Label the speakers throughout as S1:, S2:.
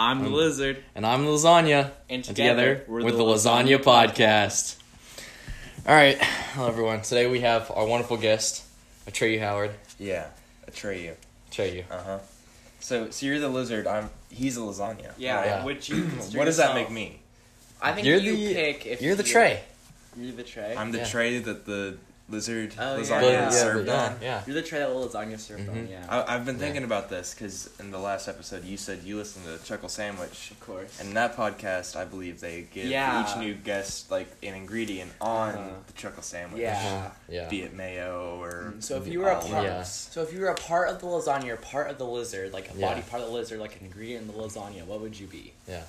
S1: I'm the lizard.
S2: And I'm the lasagna.
S1: And
S2: And
S1: together,
S2: together,
S1: we're
S2: with
S1: the
S2: the
S1: Lasagna
S2: Lasagna, Podcast. All right. Hello, everyone. Today we have our wonderful guest, Atreyu Howard.
S3: Yeah, Atreyu.
S2: Atreyu.
S3: Uh huh. So, so you're the lizard. I'm. He's a lasagna.
S1: Yeah,
S2: Yeah.
S1: which you.
S3: What does that make me?
S1: I think
S2: You're
S1: you
S2: the-
S1: pick if
S2: You're the
S1: you-
S2: tray.
S1: You're the tray.
S3: I'm the
S2: Yeah.
S3: tray that the lizard
S1: Oh, yeah.
S3: lasagna
S1: Yeah,
S3: is
S1: yeah,
S3: served
S2: yeah,
S3: on.
S2: yeah.
S1: You're the tray that lasagna served on.
S2: Mhm.
S1: Yeah.
S3: I, I've been
S2: Yeah.
S3: thinking about this because in the last episode you said you listened to Chuckle Sandwich,
S1: of course.
S3: and in that podcast I believe they give
S1: Yeah.
S3: each new guest like an ingredient on
S1: Uh-huh.
S3: the Chuckle Sandwich.
S1: yeah.
S2: Yeah.
S3: Be it mayo or
S1: So if you were a part,
S2: Yeah.
S1: so if you were a part of the lasagna, or part of the lizard, like a
S2: Yeah.
S1: body part of the lizard, like an ingredient in the lasagna, what would you be?
S2: Yeah.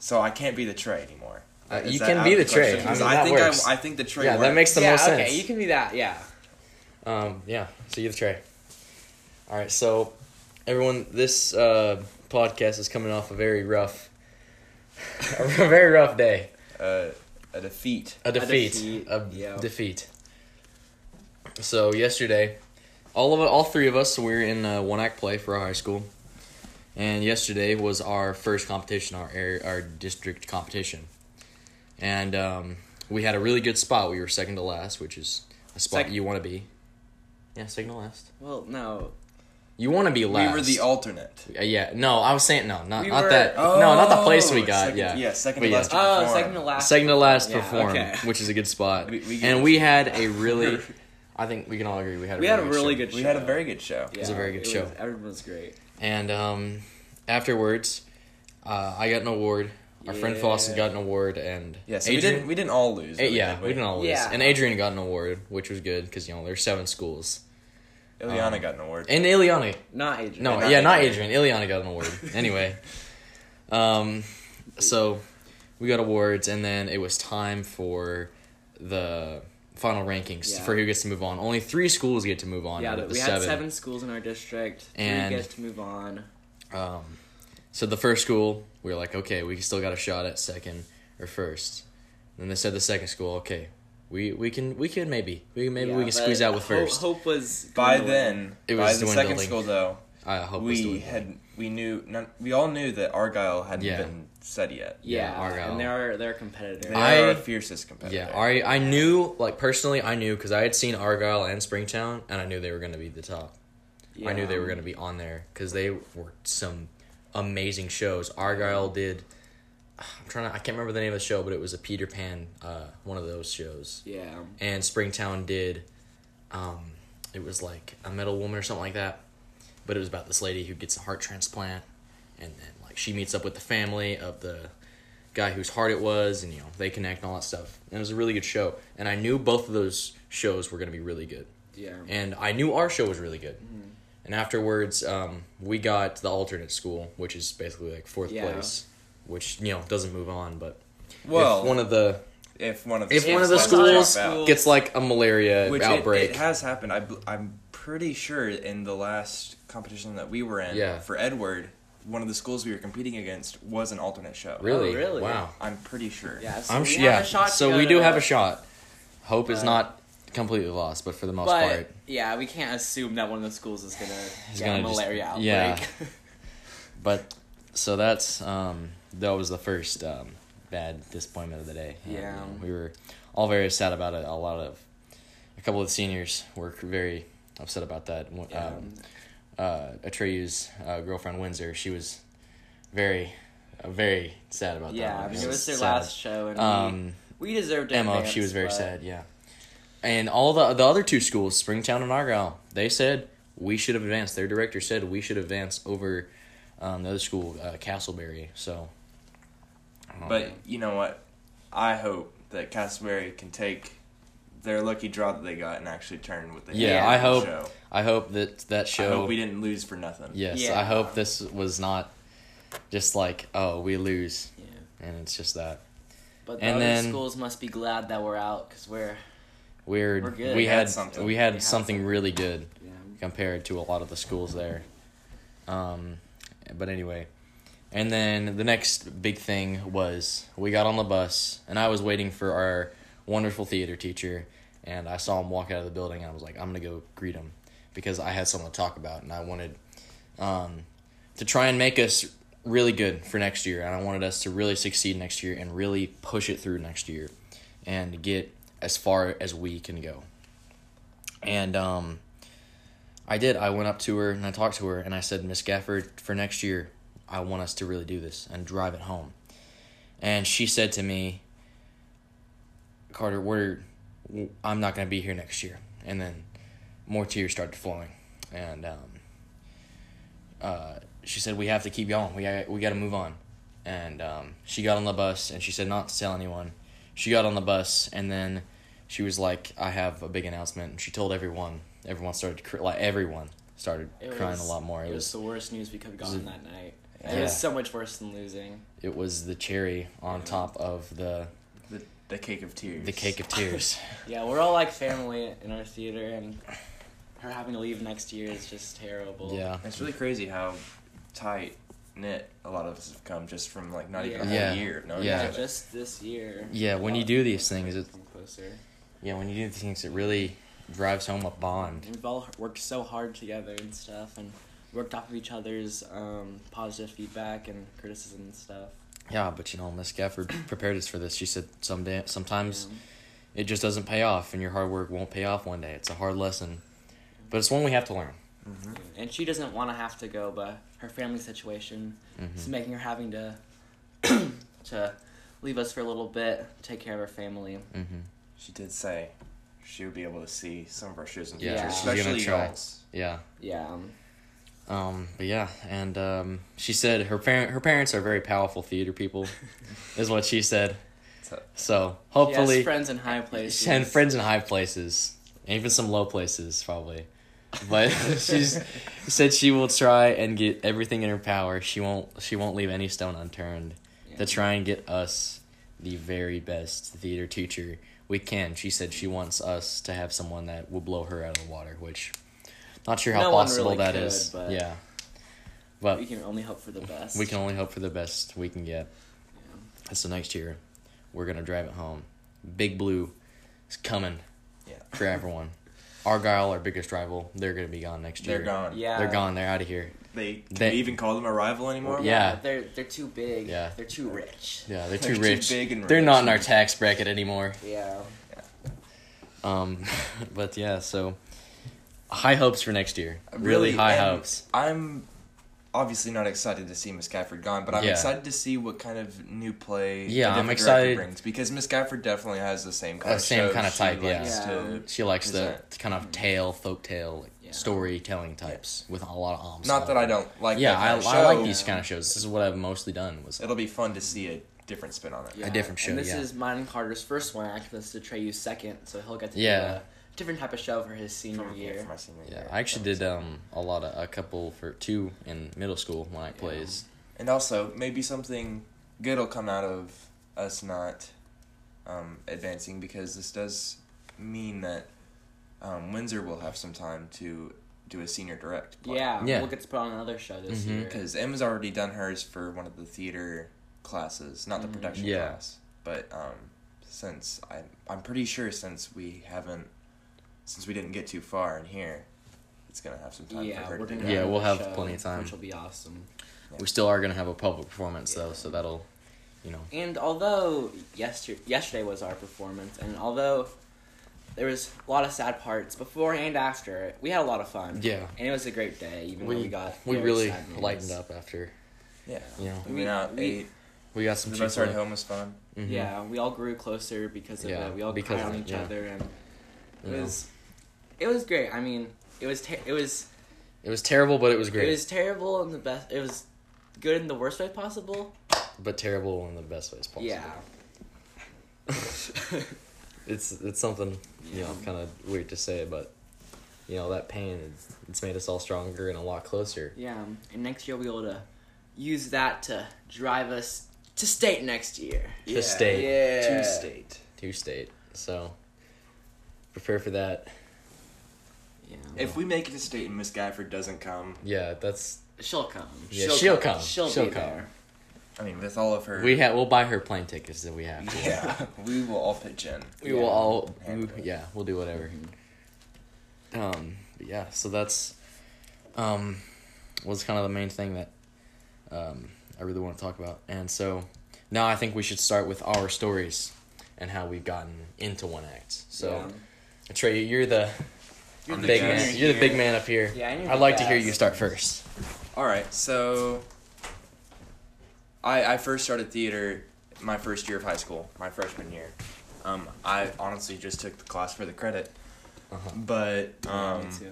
S3: So I can't be the tray anymore.
S2: Uh, you can be the
S3: the
S2: tray.
S3: question?
S2: Mean,
S3: I think. I, I think the tray.
S2: Yeah, that makes the
S1: yeah,
S2: most
S1: okay,
S2: sense.
S1: you can be that. Yeah.
S2: Um, yeah, so you're the tray. All right, so everyone, this uh, podcast is coming off a very rough, a very rough day.
S3: uh, a defeat.
S2: A defeat.
S1: defeat,
S2: A
S1: yeah.
S2: defeat. So yesterday, all of it, all three of us, we were in a one act play for our high school, and yesterday was our first competition, our area, our district competition, and um, we had a really good spot. We were second to last, which is a spot
S1: Sec-
S2: you want to be. Yeah, second to last.
S1: Well, no.
S2: You want to be last.
S3: We were the alternate.
S2: Uh, yeah, no, I was saying no, not
S1: We
S2: not
S1: were-
S2: that. no, not the place we
S3: Oh,
S2: got.
S3: second-
S2: yeah,
S3: yeah, second
S2: But
S3: to
S2: yeah.
S3: last. to
S1: Oh,
S3: perform.
S1: second to last.
S2: second to last
S1: Yeah,
S2: perform,
S1: okay.
S2: which is a good spot.
S3: We- we
S2: and we had a really, I think we can all agree we had a
S1: We
S2: really
S1: had a really
S2: show.
S1: good
S3: We had a very good show.
S1: Yeah,
S2: was a very good show.
S1: Was, everyone was great.
S2: And um, afterwards, uh, I got an award. Our friend
S1: Yeah.
S2: Foster got an award, and
S3: Yeah, so we didn't we didn't all lose. really,
S2: yeah,
S3: did
S2: we didn't all lose.
S1: Yeah.
S2: And Adrian got an award, which was good because you know there's seven schools.
S3: Ileana
S2: um,
S3: got an award.
S2: And Ileana,
S1: Not Adrian.
S2: no,
S3: not
S2: yeah, not
S3: Adrian.
S2: Adrian. Ileana got an award. anyway, um, so we got awards, and then it was time for the final rankings
S1: Yeah.
S2: for who gets to move on. Only three schools get to move on.
S1: Yeah,
S2: out of the
S1: we had
S2: seven.
S1: seven schools in our district.
S2: And-
S1: Three get to move on.
S2: Um, so the first school, we were like, okay, we still got a shot at second or first. Then they said the second school, okay, we we can we can maybe we maybe we can squeeze out with first.
S1: Hope was
S3: by
S1: dwindling.
S3: then,
S2: It
S3: by the second school though,
S2: I hope was
S3: we
S2: doing
S3: had we knew none, we all knew that Argyle hadn't
S2: Yeah.
S3: been said yet.
S1: Yeah,
S2: Yeah, Argyle.
S1: and they're they're competitive.
S3: They
S2: I-
S3: are fiercest competitor.
S2: Yeah, I I knew like personally I knew because I had seen Argyle and Springtown and I knew they were going to be the top. Yeah. I knew they were going to be on there because they were some amazing shows. Argyle did. I'm trying to. I can't remember the name of the show, but it was a Peter Pan, uh, one of those shows.
S1: Yeah,
S2: and Springtown did um it was like a metal woman or something like that but it was about this lady who gets a heart transplant and then like she meets up with the family of the guy whose heart it was and you know they connect and all that stuff and it was a really good show and i knew both of those shows were going to be really good
S1: yeah.
S2: and i knew our show was really good and afterwards um, we got the alternate school which is basically like fourth
S1: Yeah.
S2: place which you know doesn't move on but
S3: Well,
S2: if one of the
S3: if one of the
S2: if one of the
S3: schools
S2: schools
S3: out,
S2: gets like a malaria
S3: which it,
S2: outbreak
S3: it has happened. I, bl- I'm pretty sure in the last competition that we were in
S2: Yeah.
S3: for Edward, one of the schools we were competing against was an alternate show.
S2: Really?
S1: Oh, really?
S2: Wow.
S3: I'm pretty sure.
S1: Yeah, so
S2: I'm
S1: we
S2: sh-
S1: have
S2: yeah.
S1: a shot
S2: so we do have a shot. Hope is not completely lost, but for the most
S1: But
S2: part,
S1: yeah, we can't assume that one of the schools is gonna
S2: Is
S1: get
S2: gonna
S1: a
S2: just-
S1: malaria outbreak.
S2: yeah. but so that's um that was the first um bad disappointment of the day. And,
S1: Yeah.
S2: you know, we were all very sad about it. A lot of a couple of seniors were very upset about that.
S1: Yeah.
S2: Um, uh, Atreyu's uh, girlfriend Windsor, she was very, uh, very sad about that.
S1: yeah. I mean, it was their
S2: sad.
S1: last show, and
S2: Um,
S1: we, we deserved
S2: Emma,
S1: advance,
S2: she was very
S1: but-
S2: sad. Yeah, and all the the other two schools, Springtown and Argyle, they said we should have advanced. Their director said we should advance over um, the other school, uh, Castleberry. So, um,
S3: But you know what? I hope that Castleberry can take their lucky draw that they got and actually turn with the
S2: Yeah, I hope-
S3: Show.
S2: I hope that that show.
S3: I hope we didn't lose for nothing.
S2: yes,
S1: Yeah.
S2: I hope this was not just like oh we lose,
S1: Yeah.
S2: and it's just that
S1: But the
S2: And
S1: other
S2: then-
S1: schools must be glad that we're out because we're
S2: we're,
S1: We're good.
S2: we had,
S3: had something.
S2: we had
S1: We
S2: something
S1: something.
S2: really good.
S1: yeah.
S2: compared to a lot of the schools there. Um, but anyway, and then the next big thing was we got on the bus, and I was waiting for our wonderful theater teacher, and I saw him walk out of the building, and I was like, I'm gonna go greet him because I had something to talk about, and I wanted um, to try and make us really good for next year, and I wanted us to really succeed next year and really push it through next year, and get as far as we can go. And um, I did. I went up to her and I talked to her and I said, Miss Gafford, for next year, I want us to really do this and drive it home. And she said to me, Carter, we're, I'm not going to be here next year. And then more tears started flowing. And um, uh, she said, we have to keep going. We we got to move on. And um, she got on the bus and she said not to tell anyone. She got on the bus and then she was like, I have a big announcement. And she told everyone. Everyone started, cr- like, everyone started
S1: It
S2: crying
S1: was-
S2: a lot more.
S1: It
S2: It
S1: was
S2: was
S1: the worst news we could have gotten that night. It was so much worse than losing.
S2: it was the cherry on top of the
S3: The, the cake of tears.
S2: the cake of tears.
S1: Yeah, we're all like family in our theater, and her having to leave next year is just terrible.
S2: yeah.
S3: It's really crazy how tight knit a lot of us have come just from like not even a
S2: Yeah.
S3: whole year No,
S2: Yeah.
S3: each other.
S1: just this year.
S2: Yeah, when you do these things, it,
S1: closer.
S2: yeah, when you do these things, it really drives home a bond.
S1: We've all worked so hard together and stuff, and worked off of each other's um, positive feedback and criticism and stuff.
S2: Yeah, but you know, Miss Gafford prepared us for this. She said someday, sometimes
S1: Um,
S2: it just doesn't pay off, and your hard work won't pay off one day. It's a hard lesson, but it's one we have to learn.
S3: Mhm.
S1: and she doesn't want to have to go, but her family situation is
S2: hmm
S1: making her having to to leave us for a little bit, take care of her family.
S2: hmm
S3: She did say she would be able to see some of our shows in the
S2: Yeah,
S3: future,
S1: she's
S3: especially
S2: try.
S3: y'all's.
S2: Yeah.
S1: Yeah. Um,
S2: Um, but yeah, and um, she said her parent her parents are very powerful theater people, is what she said.
S3: So,
S2: So
S1: she
S2: hopefully,
S1: has friends in high places.
S2: and friends in high places, and even some low places probably. But she's said she will try and get everything in her power. She won't she won't leave any stone unturned
S1: Yeah.
S2: to try and get us the very best theater teacher we can. She said she wants us to have someone that will blow her out of the water, which not sure how
S1: No
S2: possible
S1: really
S2: that
S1: could,
S2: is.
S1: but-
S2: yeah. But
S1: we can only hope for the best.
S2: we can only hope for the best we can get.
S1: Yeah.
S2: So next year, we're gonna drive it home. Big Blue is coming
S3: yeah.
S2: for everyone. Argyle, our biggest rival, they're gonna be gone next year.
S3: They're gone.
S1: Yeah.
S2: They're gone. They're out of here.
S3: They can
S2: They-
S3: we even call them a rival anymore?
S2: Yeah.
S1: They're they're too big.
S2: Yeah.
S1: They're too rich.
S2: Yeah, they're too
S3: They're
S2: too
S3: too
S2: rich.
S3: big and rich.
S2: They're not in our tax bracket anymore.
S1: Yeah.
S2: Um, but yeah, so high hopes for next year. Really,
S3: Really,
S2: high
S3: and
S2: hopes.
S3: I'm obviously not excited to see Miss Gafford gone, but I'm
S2: Yeah.
S3: excited to see what kind of new play. the
S2: Yeah, I'm excited-
S3: brings because Miss Gafford definitely has the same kind
S2: Uh,
S3: of
S2: same
S3: shows
S2: kinda
S3: she
S2: type, yeah.
S3: likes
S1: Yeah.
S3: to-
S2: She likes the
S3: present.
S2: kind of tale, folk tale,
S1: Yeah.
S2: storytelling types with a lot of ensemble.
S3: Not that I don't like.
S2: Yeah,
S3: that kind
S2: I,
S3: of
S2: I like these kind of shows. This is what I've mostly done. Was
S3: It'll be fun to see a different spin on it.
S1: Yeah.
S2: different show,
S1: And this
S2: yeah.
S1: is mine and Carter's first one. Actually, this is Treyu's second, so he'll get to
S2: Yeah.
S1: do a different type of show for his senior
S3: For,
S1: year.
S3: for my senior
S2: Yeah,
S3: year.
S2: I actually did um a lot of a couple for two in middle school when I plays.
S3: And also, maybe something good will come out of us not um, advancing because this does mean that um, Windsor will have some time to do a senior direct. play.
S1: Yeah,
S2: Yeah.
S1: we'll get to put on another show this
S2: Mhm.
S1: year.
S3: Because Emma's already done hers for one of the theater classes, not the
S1: Mhm.
S3: production
S2: Yeah.
S3: class. But um, since I, I'm pretty sure since we haven't, since we didn't get too far in here, it's gonna have some time
S1: yeah,
S3: for her
S1: we're
S3: to do
S1: gonna
S3: that.
S2: Yeah, we'll
S1: another
S2: have plenty of time.
S1: which will be awesome.
S2: We still are gonna have a public performance though, so that'll, you know.
S1: And although yesterday yesterday was our performance, and although there was a lot of sad parts before and after, we had a lot of fun.
S2: Yeah.
S1: and it was a great day. Even though
S2: We
S1: we got
S2: we really
S1: sad
S2: lightened up after.
S3: Yeah.
S2: You know,
S3: We
S1: We-
S3: went out,
S1: we-
S3: ate.
S2: we got some
S3: The bus ride
S2: Chick-fil-A.
S3: home was fun.
S2: Mhm.
S1: Yeah, we all grew closer because of
S2: Yeah,
S1: it. We all
S2: because
S1: cried on each
S2: yeah.
S1: other, and it
S2: know.
S1: was it was great. I mean, it was ter- it was
S2: It was terrible, but it was great.
S1: it was terrible in the best. It was good in the worst way possible.
S2: but terrible in the best ways possible.
S1: Yeah.
S2: it's it's something you know kind of weird to say, but you know that pain it's, it's made us all stronger and a lot closer.
S1: Yeah, um, and next year we'll be able to use that to drive us to state next year.
S2: To state.
S1: Yeah.
S3: To state.
S2: to state. So prepare for that.
S1: Yeah.
S3: If we make it to state and Miss Gafford doesn't come,
S2: Yeah, that's
S1: she'll come.
S2: yeah. She'll, come.
S1: She'll,
S2: She'll
S1: be
S2: come.
S1: there.
S3: I mean, with all of her.
S2: We have we'll buy her plane tickets if we have to.
S3: Yeah, we will all pitch in.
S2: We
S1: Yeah.
S2: will all
S3: Handle it.
S2: yeah, we'll do whatever. Um but yeah, so that's um was kind of the main thing that um I really want to talk about. And so now I think we should start with our stories and how we've gotten into one act. So
S1: Yeah.
S2: Trey, you're the
S1: You're
S3: the
S2: big man. You're the big man up here.
S1: Yeah, and you're
S2: I'd
S1: the
S2: like to hear you start first.
S3: All right, so I I first started theater my first year of high school, my freshman year. Um, I honestly just took the class for the credit,
S2: Uh-huh.
S3: but
S1: Yeah,
S3: um,
S1: me too.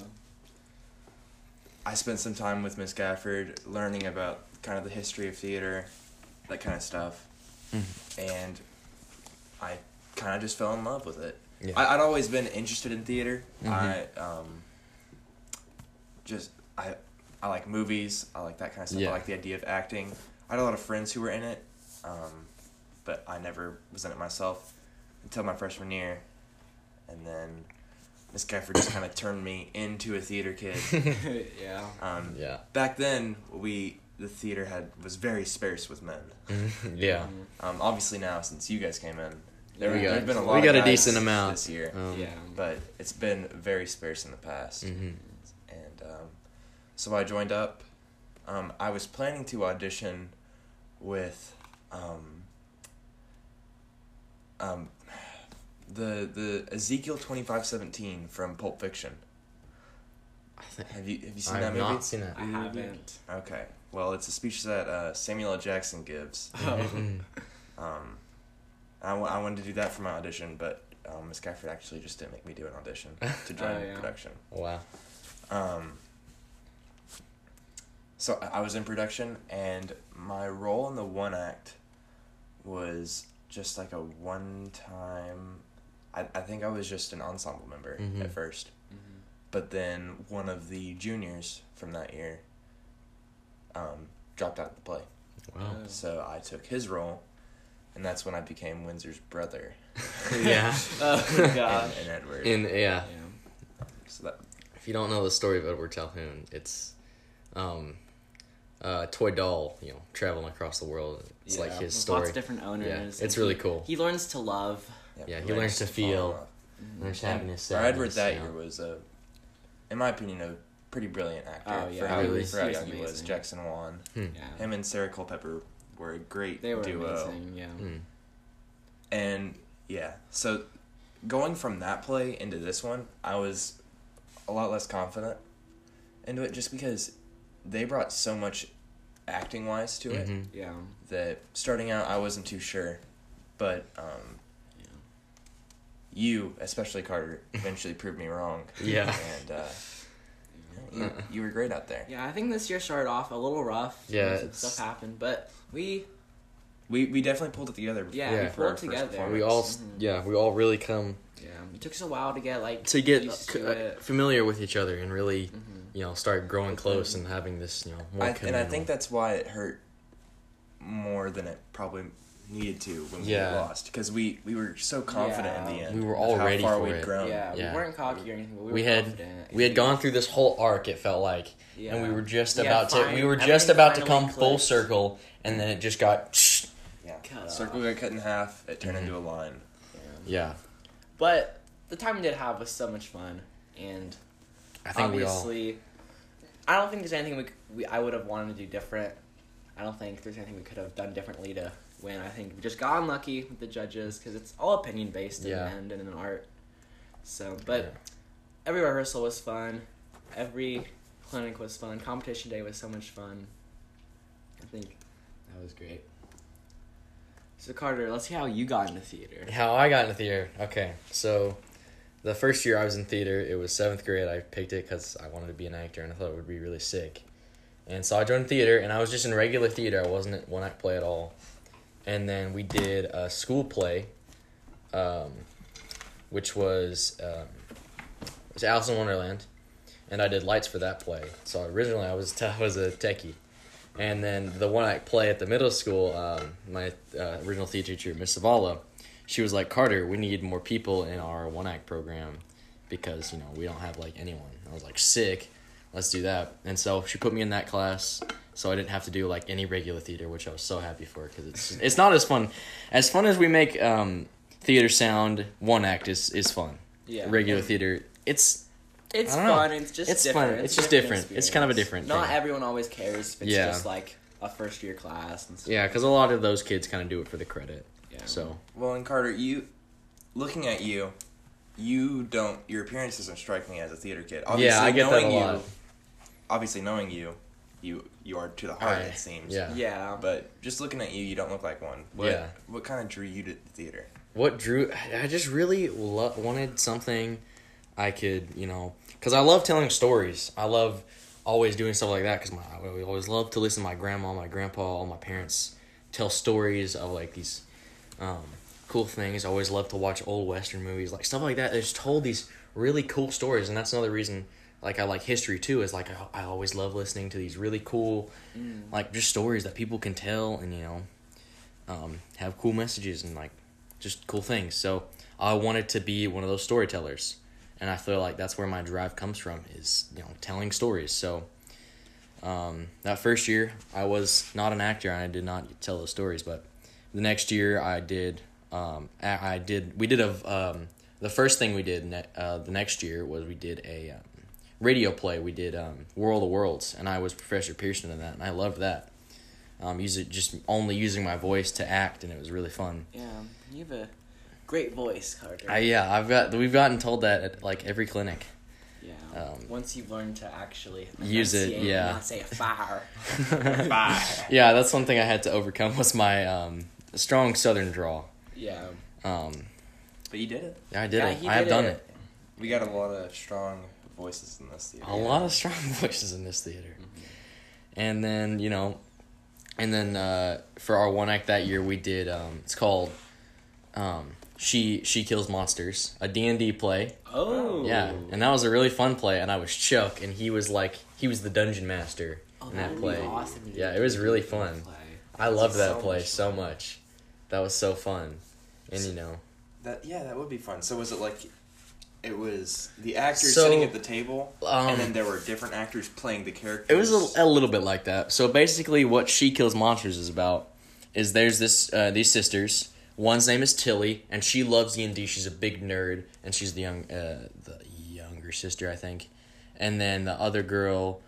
S3: I spent some time with Miss Gafford learning about kind of the history of theater, that kind of stuff,
S2: Mhm.
S3: and I kind of just fell in love with it.
S2: Yeah.
S3: I, I'd always been interested in theater.
S2: Mhm.
S3: I um, just I I like movies. I like that kind of stuff.
S2: Yeah.
S3: I like the idea of acting. I had a lot of friends who were in it, um, but I never was in it myself until my freshman year, and then Miss Gafford just kind of turned me into a theater kid.
S1: yeah.
S3: Um,
S2: yeah.
S3: Back then, we the theater had was very sparse with men.
S2: yeah.
S1: Mhm.
S3: Um, obviously now, since you guys came in,
S1: There
S2: we go.
S3: there's been a
S1: we
S3: lot.
S2: we
S3: of
S2: got a
S3: guys
S2: decent amount
S3: this year,
S2: Um,
S1: yeah.
S3: but it's been very sparse in the past.
S2: mhm.
S3: And um, so I joined up. Um, I was planning to audition with um, um, the the Ezekiel twenty five seventeen from Pulp Fiction. Have you have you seen
S2: I've
S3: that movie?
S2: not seen it.
S1: I haven't.
S3: Okay. Well, it's a speech that uh, Samuel L. Jackson gives.
S2: Mhm.
S3: Um, I, w- I wanted to do that for my audition, but um, Miss Gafford actually just didn't make me do an audition to join
S1: Oh, yeah.
S3: production.
S2: wow.
S3: Um, so I was in production, and my role in the one act was just like a one time. I, I think I was just an ensemble member
S2: Mhm.
S3: at first,
S1: Mhm.
S3: but then one of the juniors from that year um, dropped out of the play.
S2: Wow.
S3: So I took his role, and that's when I became Windsor's brother
S2: yeah.
S1: Oh god.
S3: and, and Edward.
S2: In yeah.
S1: yeah.
S3: so that
S2: If you don't know the story of Edward Calhoun, it's um uh toy doll, you know, traveling across the world. It's like his
S1: with
S2: story.
S1: Lots of different owners.
S2: Yeah, it's
S1: he-
S2: really cool.
S1: He learns to love.
S2: Yeah, he learns to
S3: fall in
S2: feel.
S3: love.
S2: There's
S3: And
S2: happiness.
S3: our Edward that
S2: you
S3: year was a, in my opinion, a pretty brilliant actor
S1: Oh,
S3: for
S1: yeah.
S3: how,
S2: Really?
S3: for how
S1: He was
S3: young he was. Jackson Wan,
S2: Hmm.
S1: Yeah.
S3: him and Sarah Culpepper were a great
S1: They were
S3: duo.
S1: amazing. Yeah.
S2: Hmm.
S3: And yeah, so going from that play into this one, I was a lot less confident into it just because they brought so much acting wise to it
S2: Mhm.
S1: Yeah.
S3: that starting out I wasn't too sure, but um,
S1: Yeah.
S3: you, especially Carter, eventually proved me wrong.
S2: Yeah.
S3: and uh, you, you were great out there.
S1: Yeah, I think this year started off a little rough.
S2: Yeah,
S1: stuff happened, but we
S3: We we definitely pulled it together.
S1: Yeah,
S2: we
S1: pulled it together.
S2: We all
S1: Mhm.
S2: yeah, we all really come
S1: yeah, it took us a while to get like
S2: to get
S1: used
S2: c-
S1: to
S2: uh,
S1: it.
S2: familiar with each other and really,
S1: Mhm.
S2: you know, start growing close and having this, you know, more
S3: I, and I think that's why it hurt more than it probably needed to when
S2: Yeah.
S3: we lost because we, we were so confident in the end.
S2: We were
S3: of
S2: all ready for
S3: we'd
S2: it.
S3: grown.
S1: Yeah,
S2: Yeah.
S1: we weren't cocky or anything, but we were
S2: we had
S1: confident.
S2: we had gone through this whole arc. It felt like,
S1: Yeah.
S2: and we were just
S1: Yeah,
S2: about to we were just about to
S1: finally
S2: come full circle, and then it just got.
S3: Yeah.
S1: Cut
S3: Circle got cut in half. It turned into a mm-hmm. line.
S1: Yeah.
S2: Yeah,
S1: But the time we did have was so much fun, and
S2: I think we all.
S1: obviously, I don't think there's anything we, c- we I would have wanted to do different. I don't think there's anything we could have done differently to win. I think we just got unlucky with the judges because it's all opinion based in
S2: Yeah.
S1: the end and in art. So, but
S2: Yeah.
S1: every rehearsal was fun. Every clinic was fun. Competition day was so much fun. I think that was great. So Carter, let's see how you got into theater.
S2: How I got into theater. Okay, so the first year I was in theater, it was seventh grade. I picked it because I wanted to be an actor and I thought it would be really sick. And so I joined theater, and I was just in regular theater. I wasn't at one act play at all. And then we did a school play, um, which was um, it was Alice in Wonderland, and I did lights for that play. So originally I was I was a techie, and then the one act play at the middle school, um, my uh, original theater teacher, Miss Savala, she was like, Carter, we need more people in our one act program because you know we don't have like anyone. I was like, sick, let's do that. And so she put me in that class, so I didn't have to do like any regular theater, which I was so happy for because it's it's not as fun, as fun as we make um, theater sound. One act is is fun.
S1: Yeah.
S2: Regular theater, it's
S1: It's
S2: I don't know.
S1: fun. It's just
S2: It's
S1: different.
S2: fun. It's
S1: a
S2: just different. It's kind of a different
S1: Not
S2: thing.
S1: everyone always cares. If it's
S2: Yeah.
S1: just like a first year class and stuff.
S2: Yeah, because a lot of those kids kind of do it for the credit.
S1: Yeah.
S2: So
S3: Well, and Carter, you looking at you, you don't. Your appearance doesn't strike me as a theater kid.
S2: Yeah, I get that a
S3: knowing
S2: lot.
S3: You, obviously, knowing you, you you are to the heart.
S2: I-
S3: it seems.
S2: yeah.
S1: Yeah.
S3: But just looking at you, you don't look like one. What,
S2: Yeah.
S3: What kind of drew you to the theater?
S2: what drew I just really lo- wanted something I could, you know, because I love telling stories. I love always doing stuff like that because my I always love to listen to my grandma, my grandpa, all my parents tell stories of like these um, cool things. I always love to watch old western movies, like stuff like that. They just told these really cool stories, and that's another reason. Like I like history too. Is like I, I always love listening to these really cool, like just stories that people can tell, and you know, um, have cool messages and like just cool things. So I wanted to be one of those storytellers, and I feel like that's where my drive comes from is you know telling stories. So um, that first year I was not an actor and I did not tell those stories, but the next year I did. Um, I, did. We did a. Um, the first thing we did ne- uh, the next year was we did a um, radio play. We did um, World of Worlds, and I was Professor Pierson in that, and I loved that. Um, use it just only using my voice to act, and it was really fun.
S1: Yeah. You have a great voice, Carter.
S2: I yeah, I've got we've gotten told that at like every clinic.
S1: yeah.
S2: um,
S1: Once you've learned to actually
S2: Use it,
S1: enunciate
S2: yeah.
S1: Not say a fire.
S2: Yeah, that's one thing I had to overcome was my um, strong Southern draw.
S1: yeah.
S2: Um,
S3: But you did it.
S2: yeah, I did
S1: Yeah,
S2: it.
S1: he
S2: I have
S1: did
S2: done
S1: it.
S2: it.
S3: We got a lot of strong voices in this theater.
S2: A lot of strong voices in this theater. And then you know, and then uh, for our one act that year we did. Um, it's called um, she she kills monsters, a D and D play.
S1: Oh.
S2: Yeah, and that was a really fun play. And I was Chuck, and he was like he was the dungeon master
S1: Oh,
S2: in
S1: that
S2: that play.
S1: awesome.
S2: Yeah, it was really fun. I loved
S3: So
S2: that play
S3: much
S2: so much. That was so fun, and you know,
S3: That yeah, that would be fun. So was it like it was the actors
S2: So,
S3: sitting at the table,
S2: um,
S3: and then there were different actors playing the characters.
S2: It was a, a little bit like that. So basically, what She Kills Monsters is about is there's this uh, these sisters. One's name is Tilly, and she loves D and D. She's a big nerd, and she's the young uh, the younger sister, I think. And then the other girl,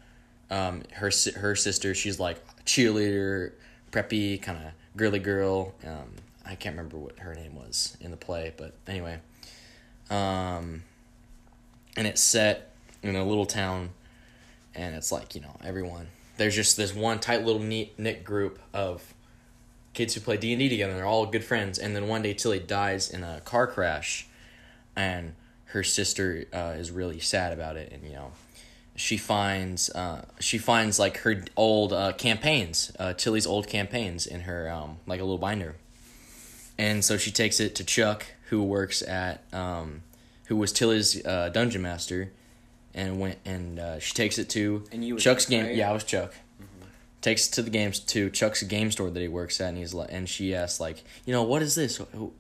S2: um, her her sister, she's like cheerleader, preppy, kind of girly girl. Um, I can't remember what her name was in the play, but anyway. Um, and it's set in a little town and it's like you know everyone there's just this one tight little neat knit group of kids who play d&d together. They're all good friends and then one day tilly dies in a car crash and her sister uh, is really sad about it and you know she finds uh, she finds like her old uh, campaigns uh, tilly's old campaigns in her um, like a little binder and so she takes it to chuck who works at um, who was tilly's uh, dungeon master and went and uh, she takes it to
S1: And you
S2: Chuck's game.
S1: right?
S2: Yeah, I was Chuck. Takes to the games to Chuck's game store that he works at, and he's like, and she asks like, you know, what is this? Who,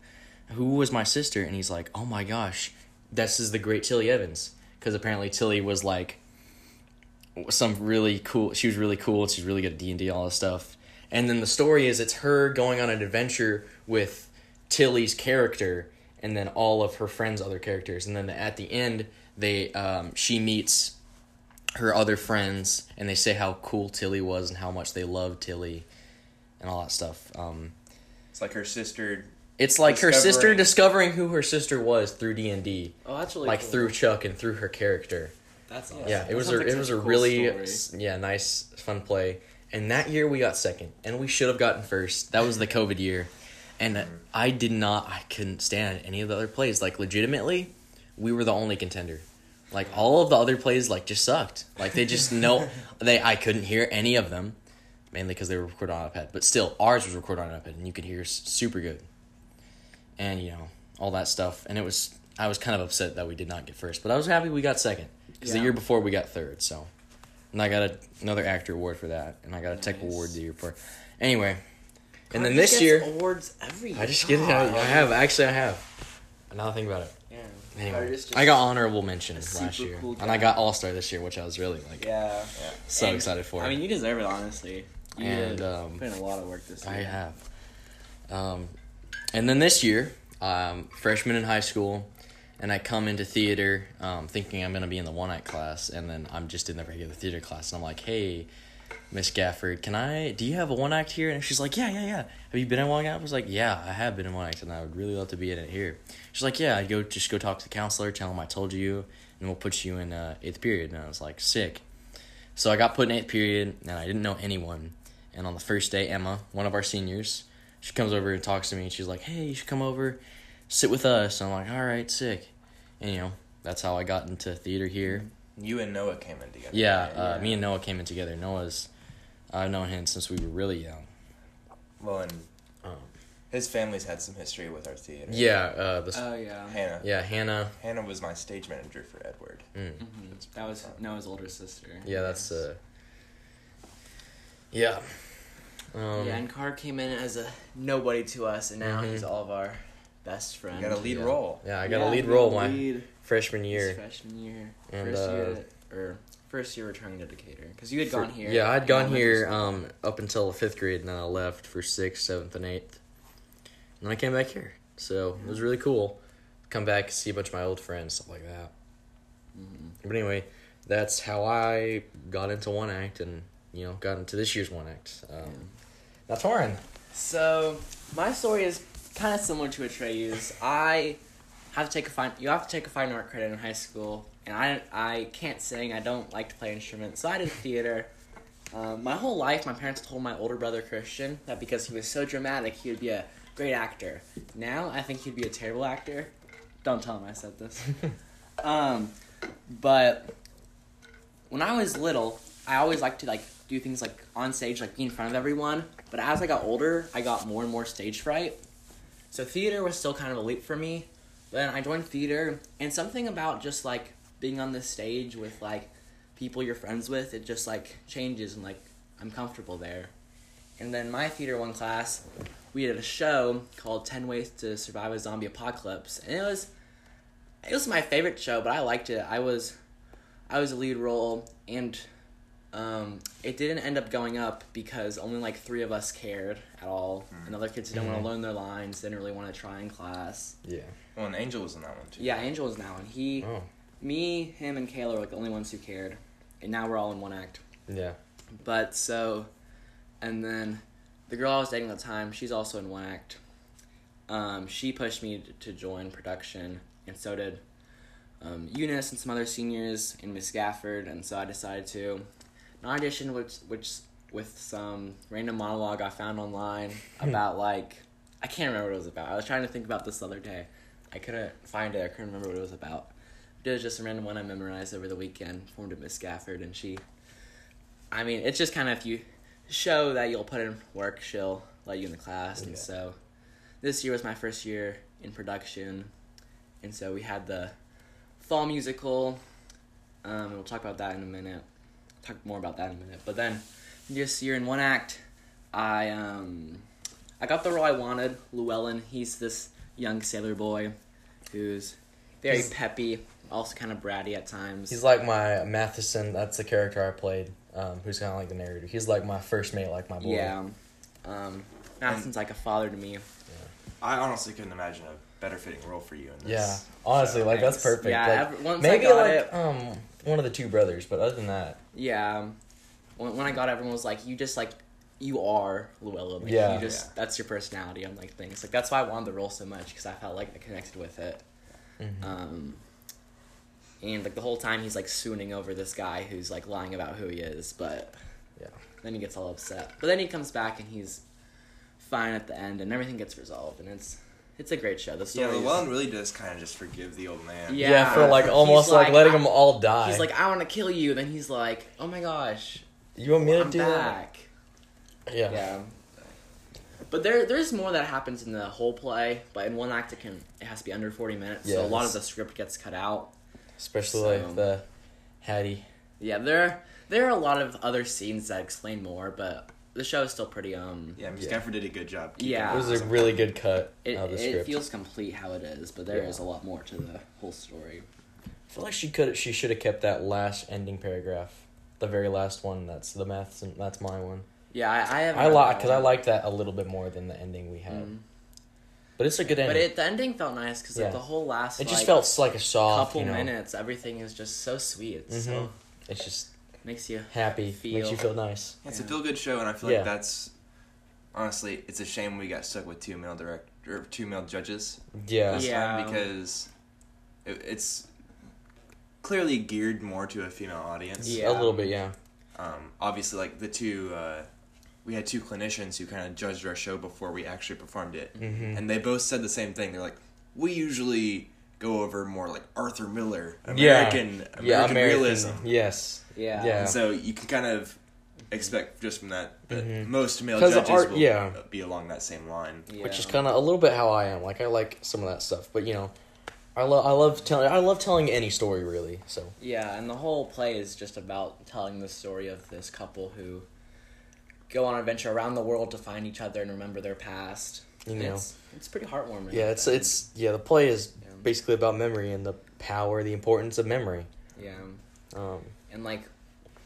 S2: who was my sister? And he's like, oh my gosh, this is the great Tilly Evans, because apparently Tilly was like some really cool. She was really cool. She's really good at D and D, all this stuff. And then the story is it's her going on an adventure with Tilly's character, and then all of her friends' other characters, and then at the end they um, she meets her other friends and they say how cool Tilly was and how much they loved Tilly and all that stuff. Um,
S3: It's like her sister.
S2: it's like her sister
S3: Discovering-
S2: discovering who her sister was through D and D,
S1: Oh, that's really
S2: like
S1: cool.
S2: through Chuck and through her character.
S1: That's awesome.
S2: Yeah, it
S1: That
S2: was a
S1: like
S2: it was a
S1: cool
S2: really
S1: story.
S2: yeah nice fun play. And that year we got second, and we should have gotten first. That was the COVID year, and I did not. I couldn't stand any of the other plays. Like legitimately, we were the only contender. Like all of the other plays, like just sucked. Like they just no, they I couldn't hear any of them, mainly because they were recorded on iPad. But still, ours was recorded on iPad, and you could hear super good. And you know all that stuff, and it was I was kind of upset that we did not get first, but I was happy we got second because the year before we got third. So, and I got a, another actor award for that, and I got a tech award the year before. Anyway, and then this year
S1: awards every year.
S2: I just get it. I, I have actually I have. Now I think about it. Anyway,
S1: just-
S2: I got honorable mention last year,
S1: cool
S2: and I got all star this year, which I was really like
S1: Yeah.
S3: Yeah.
S2: so
S1: And,
S2: excited for.
S1: I mean, you deserve it, honestly. You
S2: And, um,
S1: put in a lot of work this year.
S2: I have. Um, and then this year, um, freshman in high school, and I come into theater um, thinking I'm going to be in the one night class, and then I'm just in the regular theater class, and I'm like, hey, Miss Gafford, can I? Do you have a one act here? And she's like, Yeah, yeah, yeah. Have you been in one act? I was like, Yeah, I have been in one act, and I would really love to be in it here. She's like, Yeah, I'd go just go talk to the counselor, tell him I told you, and we'll put you in uh, eighth period. And I was like, Sick. So I got put in eighth period, and I didn't know anyone. And on the first day, Emma, one of our seniors, she comes over and talks to me, and she's like, Hey, you should come over, sit with us. And I'm like, All right, sick. And you know, that's how I got into theater here.
S3: You and Noah came in together.
S2: Yeah,
S3: right?
S2: uh,
S1: Yeah.
S2: me and Noah came in together. Noah's, I've known him since we were really young.
S3: well, and
S2: Um,
S3: his family's had some history with our theater.
S2: yeah, uh, the,
S1: Oh yeah.
S3: Hannah.
S2: yeah, Hannah.
S3: Hannah was my stage manager for Edward.
S2: Mm,
S1: hmm That was Noah's older sister.
S2: yeah, that's uh. Yeah. Um,
S1: yeah, and Carr came in as a nobody to us, and now
S2: Mhm.
S1: he's all of our best
S3: You
S1: friend.
S3: got a lead
S2: yeah.
S3: role.
S2: Yeah, I got
S1: Yeah,
S2: a lead role
S1: got
S2: my
S1: lead
S2: freshman
S1: his
S2: year.
S1: freshman year,
S2: And,
S1: first
S2: uh,
S1: year, or first year returning to Decatur, because you had
S2: For-
S1: gone here.
S2: Yeah, I'd gone here um, up until fifth grade, and then I left for sixth, seventh, and eighth. And then I came back here, so it was really cool. Come back, and see a bunch of my old friends, stuff like that.
S1: Mhm.
S2: But anyway, that's how I got into one act, and you know, got into this year's one act. Um,
S1: Yeah.
S2: Now, Torin.
S1: So my story is kind of similar to Atreyu's. I have to take a fine. You have to take a fine art credit in high school, and I I can't sing. I don't like to play instruments, so I did theater. Um, my whole life, my parents told my older brother Christian that because he was so dramatic, he would be a great actor. Now I think he'd be a terrible actor. Don't tell him I said this. um, but when I was little, I always liked to like do things like on stage, like be in front of everyone. But as I got older, I got more and more stage fright. So theater was still kind of a leap for me. But Then I joined theater, and something about just like being on the stage with like people you're friends with, it just like changes and like I'm comfortable there. And then my theater one class, we did a show called Ten Ways to Survive a Zombie Apocalypse, and it was it was my favorite show, but I liked it. I was I was a lead role, and um, it didn't end up going up because only like three of us cared at all, and other kids didn't want
S2: Mhm.
S1: to learn their lines, didn't really want to try in class.
S2: Yeah.
S3: Well, and Angel was in that one too.
S1: Yeah, Angel is now, and he,
S2: Oh.
S1: Me, him, and Kayla were like the only ones who cared, and now we're all in one act.
S2: Yeah.
S1: But so, and then the girl I was dating at the time, she's also in one act. Um, she pushed me to- join production, and so did um, Eunice and some other seniors and Miss Gafford, and so I decided to. And I auditioned which which with some random monologue I found online about like I can't remember what it was about. I was trying to think about this the other day. I couldn't find it. I couldn't remember what it was about. It was just a random one I memorized over the weekend. Formed it Miss Gafford, and she I mean, it's just kind of if you show that you'll put in work, she'll let you in the class. And so this year was my first year in production. And so we had the fall musical. Um, we'll talk about that in a minute. Talk more about that in a minute. But then this year in one act, I um, I got the role I wanted. Llewellyn, he's this young sailor boy who's very
S2: He's-
S1: peppy, also kind of bratty at times.
S2: He's like my Matheson. That's the character I played. Um, who's kind of like the narrator. He's like my first mate, like my boy.
S1: Yeah. Um, Matheson's like a father to me.
S3: I honestly couldn't imagine a better fitting role for you in this.
S2: Yeah. Honestly,
S3: show.
S2: like that's perfect.
S1: Yeah,
S2: Like,
S1: ev- once
S2: maybe
S1: I got
S2: like
S1: it,
S2: um one of the two brothers, but other than that,
S1: yeah. um, When, when I got it, everyone was like, "You just like, you are Luella. Like,
S2: Yeah.
S1: You just
S3: Yeah.
S1: that's your personality." I'm like things like that's why I wanted the role so much because I felt like I connected with it.
S2: mhm.
S1: Um, and like the whole time he's like swooning over this guy who's like lying about who he is, but
S2: Yeah.
S1: then he gets all upset. But then he comes back and he's fine at the end, and everything gets resolved, and it's it's a great show. The story.
S3: Yeah,
S1: story.
S3: Llewellyn really does kind of just forgive the old man.
S1: Yeah.
S2: yeah, for like almost like,
S1: like,
S2: letting them all die.
S1: He's like, I want to kill you. Then he's like, Oh my gosh,
S2: you want me to
S1: I'm
S2: do
S1: back.
S2: that? Yeah.
S1: Yeah. But there, there's more that happens in the whole play. But in one act, it can it has to be under forty minutes. so a lot of the script gets cut out.
S2: Especially
S1: So-
S2: like the Hattie.
S1: Yeah, there there are a lot of other scenes that explain more, but the show is still pretty um.
S3: Yeah, Miss
S2: Yeah.
S3: Gafford did a good job.
S1: Yeah.
S2: It was a really good cut
S1: It,
S2: of the
S1: it
S2: script.
S1: feels complete how it is, but there is
S2: Yeah.
S1: a lot more to the whole story.
S2: I feel like she could she should have kept that last ending paragraph, the very last one. That's the math. That's my one.
S1: Yeah, I, I have.
S2: I like because I liked that a little bit more than the ending we had.
S1: Mm.
S2: But it's a good ending.
S1: But it, the ending felt nice because
S2: Yeah.
S1: like the whole last
S2: it just
S1: like,
S2: felt like a soft
S1: couple
S2: you know,
S1: minutes, everything is just so sweet. It's
S2: Mhm.
S1: so
S2: It's just
S1: makes you
S2: happy, makes
S1: Feel.
S2: you feel nice.
S3: It's a
S1: Yeah.
S3: feel good show, and I feel
S2: Yeah.
S3: like that's honestly, it's a shame we got stuck with two male direct or two male judges
S2: Yeah.
S3: this
S1: Yeah.
S3: time because it, it's clearly geared more to a female audience.
S1: Yeah.
S2: A little bit, yeah.
S3: Um, obviously, like the two, uh, we had two clinicians who kind of judged our show before we actually performed it,
S2: Mm-hmm.
S3: and they both said the same thing. They're like, we usually go over more like Arthur Miller,
S2: Yeah.
S3: American, American,
S2: yeah, American.
S3: realism.
S2: Yes.
S1: yeah
S2: Yeah.
S3: And so you can kind of expect just from that that
S2: Mhm.
S3: most male judges
S2: art-
S3: will
S2: yeah.
S3: be along that same line.
S1: yeah.
S2: Which is kind of a little bit how I am. Like I like some of that stuff, but you know, I love I love telling I love telling any story really. So
S1: Yeah, and the whole play is just about telling the story of this couple who go on an adventure around the world to find each other and remember their past.
S2: You
S1: And
S2: know.
S1: it's, it's pretty heartwarming.
S2: yeah, it's it's yeah. The play is
S1: Yeah.
S2: basically about memory and the power, the importance of memory.
S1: yeah,
S2: Um,
S1: and like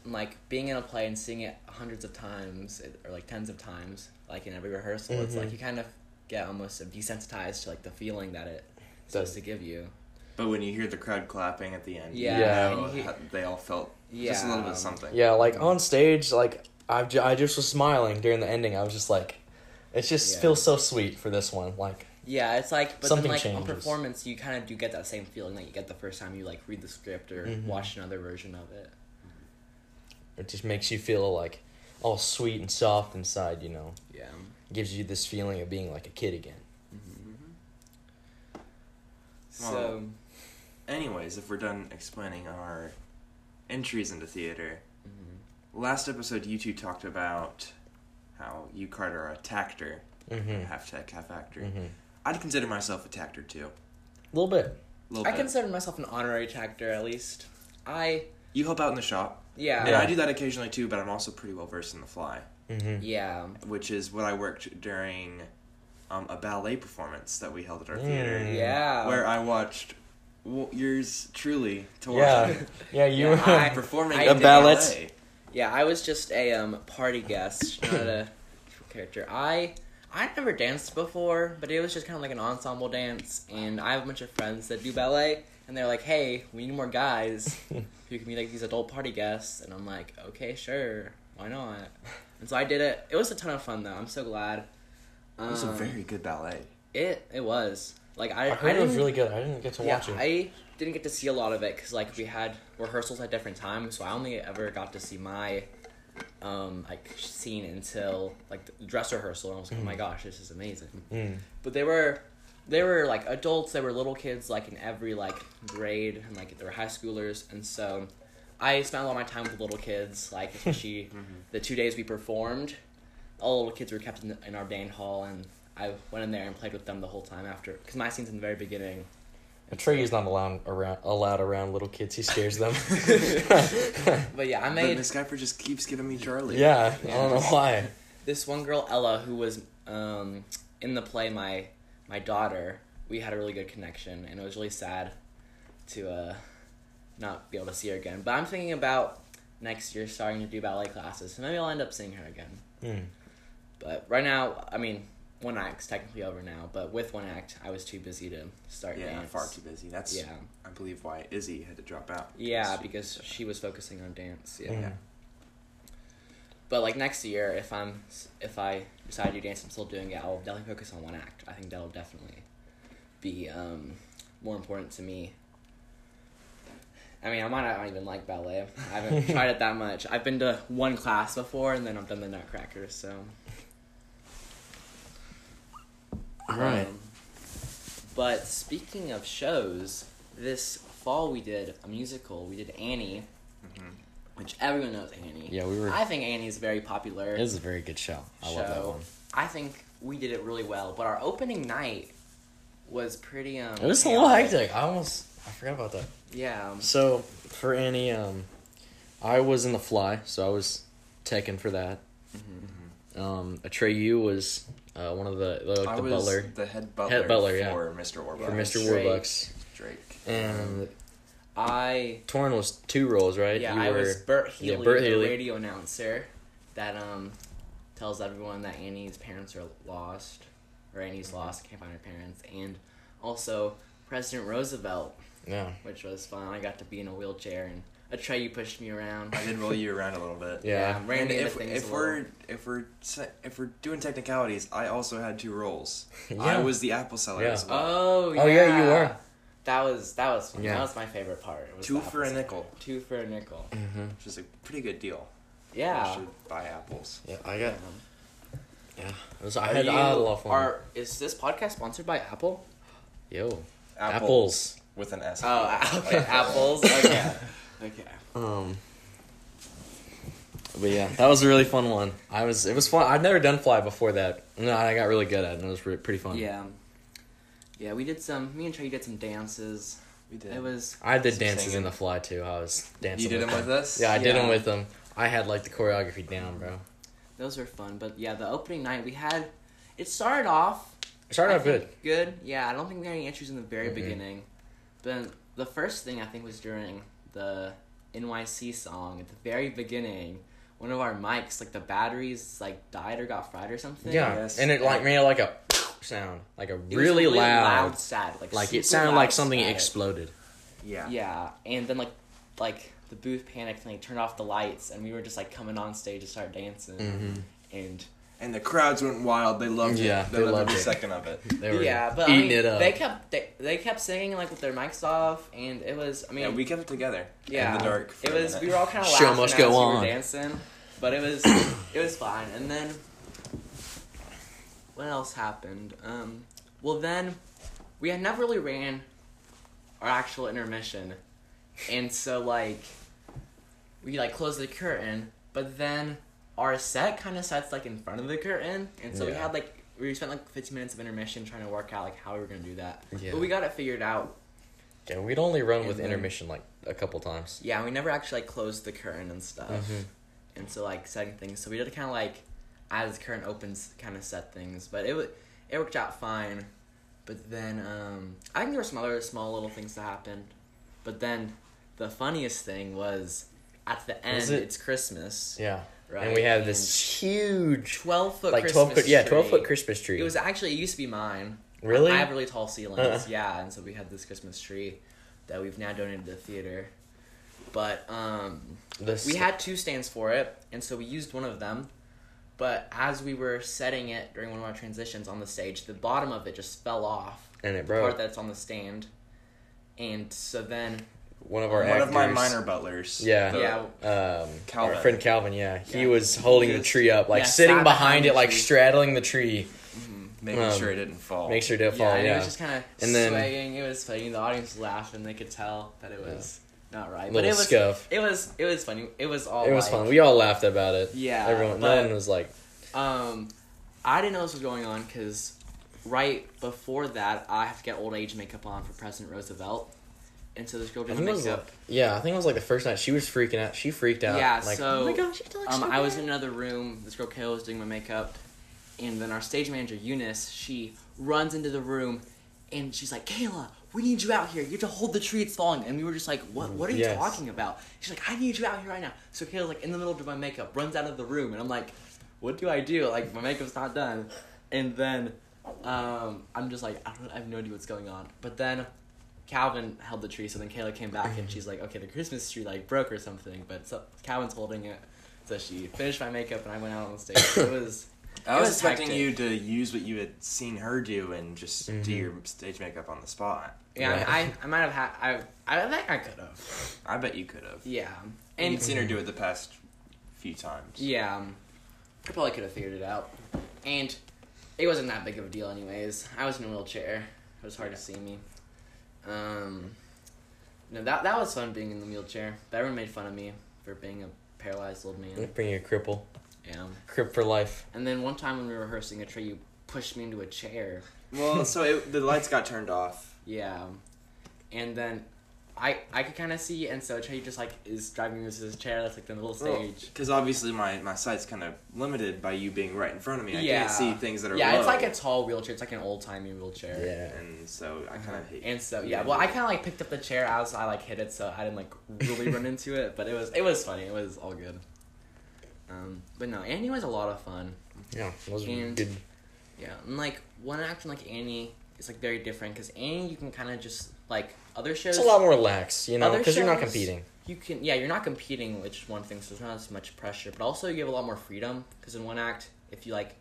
S1: like being in a play and seeing it hundreds of times or like tens of times, like in every rehearsal, it's
S2: Mhm.
S1: like you kind of get almost desensitized to like the feeling that it
S2: Does.
S1: supposed to give you.
S3: But when you hear the crowd clapping at the end,
S1: Yeah,
S3: you know
S1: and you-
S3: how they all felt just a little bit something.
S2: yeah, like on stage, like I ju- I just was smiling during the ending. I was just like, it just
S1: Yeah.
S2: feels so sweet for this one. Like
S1: Yeah, it's like, but
S2: Something
S1: then like on
S2: changes.
S1: performance, you kind of do get that same feeling that you get the first time you like read the script or
S2: Mhm.
S1: watch another version of it.
S2: it just makes you feel like all sweet and soft inside. You know,
S1: Yeah.
S2: gives you this feeling of being like a kid again.
S1: So
S3: Well, Anyways, if we're done explaining our entries into theater. Last episode you two talked about how you Carter are a tactor,
S2: Mm-hmm.
S3: half tech, half actor.
S2: Mm-hmm.
S3: I'd consider myself a tactor too.
S2: A little bit.
S3: A little
S1: I
S3: bit.
S1: consider myself an honorary actor at least. I
S3: you help out in the shop,
S1: yeah
S3: and I do that occasionally too. But I'm also pretty well versed in the fly,
S2: Mm-hmm.
S1: yeah
S3: which is what I worked during um, a ballet performance that we held at our
S2: Mm.
S3: theater,
S1: yeah
S3: where I watched w- yours truly to watch
S2: Yeah, yeah. You
S1: Yeah, I-
S3: performing
S1: I
S3: in
S2: A
S3: the
S2: ballet.
S3: ballet.
S1: Yeah. I was just a um party guest, not a character. I I never danced before, but it was just kind of like an ensemble dance, and I have a bunch of friends that do ballet, and they're like, "Hey, we need more guys who can be like these adult party guests," and I'm like, "Okay, sure, why not?" And so I did it. It was a ton of fun though. I'm so glad.
S3: It was a
S1: Um,
S3: very good ballet.
S1: It it was like I
S2: I heard it was really good. I didn't get to
S1: yeah,
S2: watch it.
S1: I didn't get to see a lot of it because like we had rehearsals at different times, so I only ever got to see my um like scene until like the dress rehearsal. And I was like, oh my gosh, this is amazing.
S2: Mm.
S1: But they were they were like adults. They were little kids, like in every like grade, and like they were high schoolers, and so. I spent a lot of my time with little kids, like especially the two days we performed. All the little kids were kept in, in our band hall, and I went in there and played with them the whole time after. Because my scene's in the very beginning,
S2: Atreyu not allowed around allowed around little kids. He scares them.
S1: But yeah, I
S3: But
S1: made
S3: Miss Guyfer just keeps giving me Charlie.
S2: yeah, I don't know why.
S1: this one girl Ella who was um, in the play my my daughter. We had a really good connection, and it was really sad to uh, not be able to see her again. But I'm thinking about next year starting to do ballet classes, so maybe I'll end up seeing her again.
S2: Mm.
S1: But right now, I mean, one act's technically over now, but with one act, I was too busy to start
S3: Yeah,
S1: dance.
S3: far too busy. That's
S1: Yeah,
S3: I believe why Izzy had to drop out.
S1: yeah, because she was focusing on dance. Yeah.
S2: Mm.
S1: But like next year, if I'm if I decide to do dance, I'm still doing it. I'll definitely focus on one act. I think that'll definitely be um, more important to me. I mean, I might not even like ballet. I haven't tried it that much. I've been to one class before, and then I've done the Nutcracker. So.
S2: Right.
S1: Um, but speaking of shows, this fall we did a musical. We did Annie,
S3: Mhm.
S1: which everyone knows Annie.
S2: Yeah, we were.
S1: I think Annie is very popular.
S2: It was a very good show. I love that one.
S1: I think we did it really well, but our opening night was pretty um
S2: It was a little
S1: chaotic.
S2: hectic. I almost I forgot about that.
S1: Yeah. um,
S2: So for Annie, um, I was in the fly, so I was taken for that. Um, Atreyu was uh, one of the the,
S3: I
S2: the
S3: was
S2: butler
S3: the head butler,
S2: Head butler, yeah.
S3: for Mr. Warbucks.
S2: for Mr.
S1: Drake.
S2: Warbucks,
S3: Drake.
S2: and
S1: I
S2: Torn was two roles, right?
S1: yeah,
S2: You
S1: I
S2: were-
S1: was Bert
S2: yeah,
S1: Healy, the radio announcer that um tells everyone that Annie's parents are lost or Annie's lost, can't find her parents, and also President Roosevelt,
S2: yeah.
S1: which was fun. I got to be in a wheelchair and Atreyu pushed me around.
S3: I did roll you around a little bit.
S2: Yeah.
S1: I'm ran
S3: And
S1: into
S3: if,
S1: things
S3: if
S1: a
S3: we're
S1: little.
S3: if we're if we're doing technicalities, I also had two rolls.
S2: Yeah.
S3: I was the apple seller
S2: Yeah.
S3: as well.
S1: Oh,
S2: Oh, yeah, you were.
S1: That was that was fun.
S2: Yeah.
S1: that was my favorite part. was
S3: Two for a
S1: apples.
S3: nickel,
S1: Two for a nickel.
S2: Mm-hmm.
S3: which is a pretty good deal.
S1: Yeah.
S3: I should buy apples.
S2: Yeah, I got. Them. Yeah, it was, I
S1: Are
S2: had,
S1: you-
S2: a lot of fun.
S1: Are is this podcast sponsored by Apple?
S2: Yo,
S3: Apple
S2: apples.
S3: with an S.
S1: Oh, okay, apples. Okay, okay.
S2: Um. But yeah, that was a really fun one. I was. It was fun. I'd never done fly before that. No, I got really good at it. and It was re- pretty fun.
S1: Yeah, yeah. We did some. Me and Trey did some dances.
S3: We did.
S1: It was.
S2: I did
S3: Some
S2: dances in the fly too. I was dancing.
S3: you did
S2: with
S3: them with us.
S2: Yeah, I did them with them. I had like the choreography down, bro.
S1: Those were fun, but yeah, the opening night we had. It started off.
S2: It started
S1: I
S2: out good.
S1: Good. Yeah, I don't think we had any issues in the very
S2: Mhm.
S1: beginning. But the first thing I think was during the NYC song at the very beginning. One of our mics, like the batteries, like died or got fried or something.
S2: Yeah,
S3: Yes.
S2: and it like made like a sound, like a
S1: It was
S2: really, loud,
S1: loud, sad, like
S2: like it sounded like something
S1: static.
S2: exploded.
S3: Yeah.
S1: Yeah, and then like, like the booth panicked and they turned off the lights, and we were just like coming on stage to start dancing,
S2: Mm-hmm.
S1: and
S3: And the crowds went wild. They loved
S2: Yeah,
S3: it.
S2: they loved
S3: every
S2: it.
S3: second of it.
S2: They were
S1: yeah, but I
S2: eating
S1: mean,
S2: it up.
S1: they kept they, they kept singing like with their mics off, and it was I mean
S3: yeah, we kept it together.
S1: Yeah,
S3: In the dark. For
S1: it
S3: a
S1: was.
S3: minute.
S1: We were all kind of
S2: Show
S1: laughing
S2: must
S1: as
S2: go
S1: we
S2: on.
S1: were dancing, but it was it was fine. And then what else happened? Um, well, then we had never really ran our actual intermission, and so like we like closed the curtain, but then our set kind of sets like in front of the curtain, and so we had like we spent like 15 minutes of intermission trying to work out like how we were gonna do that.
S2: Yeah.
S1: But we got it figured out.
S2: Yeah, we'd only run
S1: And
S2: with
S1: then-
S2: intermission like a couple times.
S1: Yeah, we never actually like closed the curtain and stuff.
S2: Mhm.
S1: and so like setting things. So we did kind of like as the current opens, kind of set things, but it wa- it worked out fine. But then um, I think there were some other small little things that happened. But then the funniest thing was at the end.
S2: It-
S1: It's Christmas,
S2: Yeah,
S1: right?
S2: and we have this huge,
S1: twelve foot
S2: like
S1: Christmas
S2: twelve foot, yeah, twelve
S1: tree.
S2: foot Christmas tree.
S1: It was actually it used to be mine.
S2: really.
S1: I have really tall ceilings,
S2: Uh.
S1: yeah, and so we had this Christmas tree that we've now donated to the theater. But um,
S2: This-
S1: we had two stands for it, and so we used one of them. But as we were setting it during one of our transitions on the stage, the bottom of it just fell off.
S2: and it
S1: The part that's on the stand, and so then
S2: One of our
S3: One
S2: actors,
S3: of my minor butlers.
S2: Yeah.
S3: the-
S1: yeah,
S2: um,
S3: Calvin.
S2: our friend Calvin. Yeah, he
S1: Yeah.
S2: was holding the
S3: Just-
S2: tree up, like
S1: yeah,
S2: sitting behind
S1: behind
S2: it, like
S1: tree.
S2: straddling the tree,
S3: making
S2: Um,
S3: sure it didn't fall.
S2: make sure it didn't
S1: yeah,
S2: fall.
S1: and
S2: Yeah,
S1: it was just kind of
S2: And then-
S1: swaying. It was funny. The audience laughed, and They could tell that it was not right, but
S2: little
S1: it was
S2: scuff.
S1: it was it was funny. It was all
S2: It was
S1: like-
S2: fun. We all laughed about it.
S1: Yeah,
S2: everyone.
S1: but-
S2: no one was like,
S1: Um, I didn't know this was going on because right before that, I have to get old age makeup on for President Roosevelt, and so this girl
S2: I
S1: did
S2: think
S1: my
S2: it was
S1: makeup.
S2: yeah. I think it was like the first night she was freaking out. She freaked out.
S1: Yeah,
S2: like,
S1: so,
S2: oh my gosh, she
S1: Um,
S2: so
S1: I was in another room. This girl Kayla was doing my makeup, and then our stage manager Eunice, she runs into the room, and she's like, "Kayla, we need you out here. You have to hold the tree. It's falling." And we were just like, "What? What are you
S2: Yes.
S1: talking about?" She's like, "I need you out here right now." So Kayla's like in the middle of my makeup, runs out of the room, and I'm like, "What do I do? Like my makeup's not done." And then um, I'm just like, I, don't, I have no idea what's going on. But then Calvin held the tree, so then Kayla came back and she's like, okay, the Christmas tree like broke or something, but so Calvin's holding it. So she finished my makeup and I went out on the stage. It was
S3: I
S1: it
S3: was
S1: was
S3: expecting
S1: hectic.
S3: you to use what you had seen her do and just do
S2: Mhm.
S3: your stage makeup on the spot.
S1: yeah.
S2: Right.
S1: I, I might have had I I think I could have
S3: I bet you could have.
S1: yeah
S3: And
S1: and
S3: you'd seen her do it the past few times.
S1: yeah I probably could have figured it out and it wasn't that big of a deal anyways. I was in a wheelchair. It was hard to see me. Um, no, that that was fun being in the wheelchair. But everyone made fun of me for being a paralyzed old man.
S2: bring a cripple,
S1: Yeah.
S2: crip for life.
S1: And then one time when we were rehearsing a tree, you pushed me into a chair.
S3: Well, so it, the lights got turned off.
S1: Yeah. And then I I could kind of see, and so Trey just like is driving me to his chair. That's like the little stage.
S3: Because obviously my, my sight's kind of limited by you being right in front of me. I
S1: Yeah.
S3: can't see things that are
S1: yeah,
S3: low.
S1: it's like a tall wheelchair. It's like an old timey wheelchair.
S2: Yeah.
S3: And so I kind of hate
S1: And so yeah, well, I kind of like picked up the chair as I like hit it, so I didn't like really run into it. But it was it was funny. It was all good. Um, but no, Annie was a lot of fun.
S2: Yeah, it was
S1: And-
S2: good.
S1: Yeah, and like one action like Annie is like very different because Annie you can kind of just like other shows.
S2: It's a lot more lax, you know, because you're not competing.
S1: You can yeah you're not competing, which is one thing. So there's not as much pressure, but also you have a lot more freedom because in one act if you like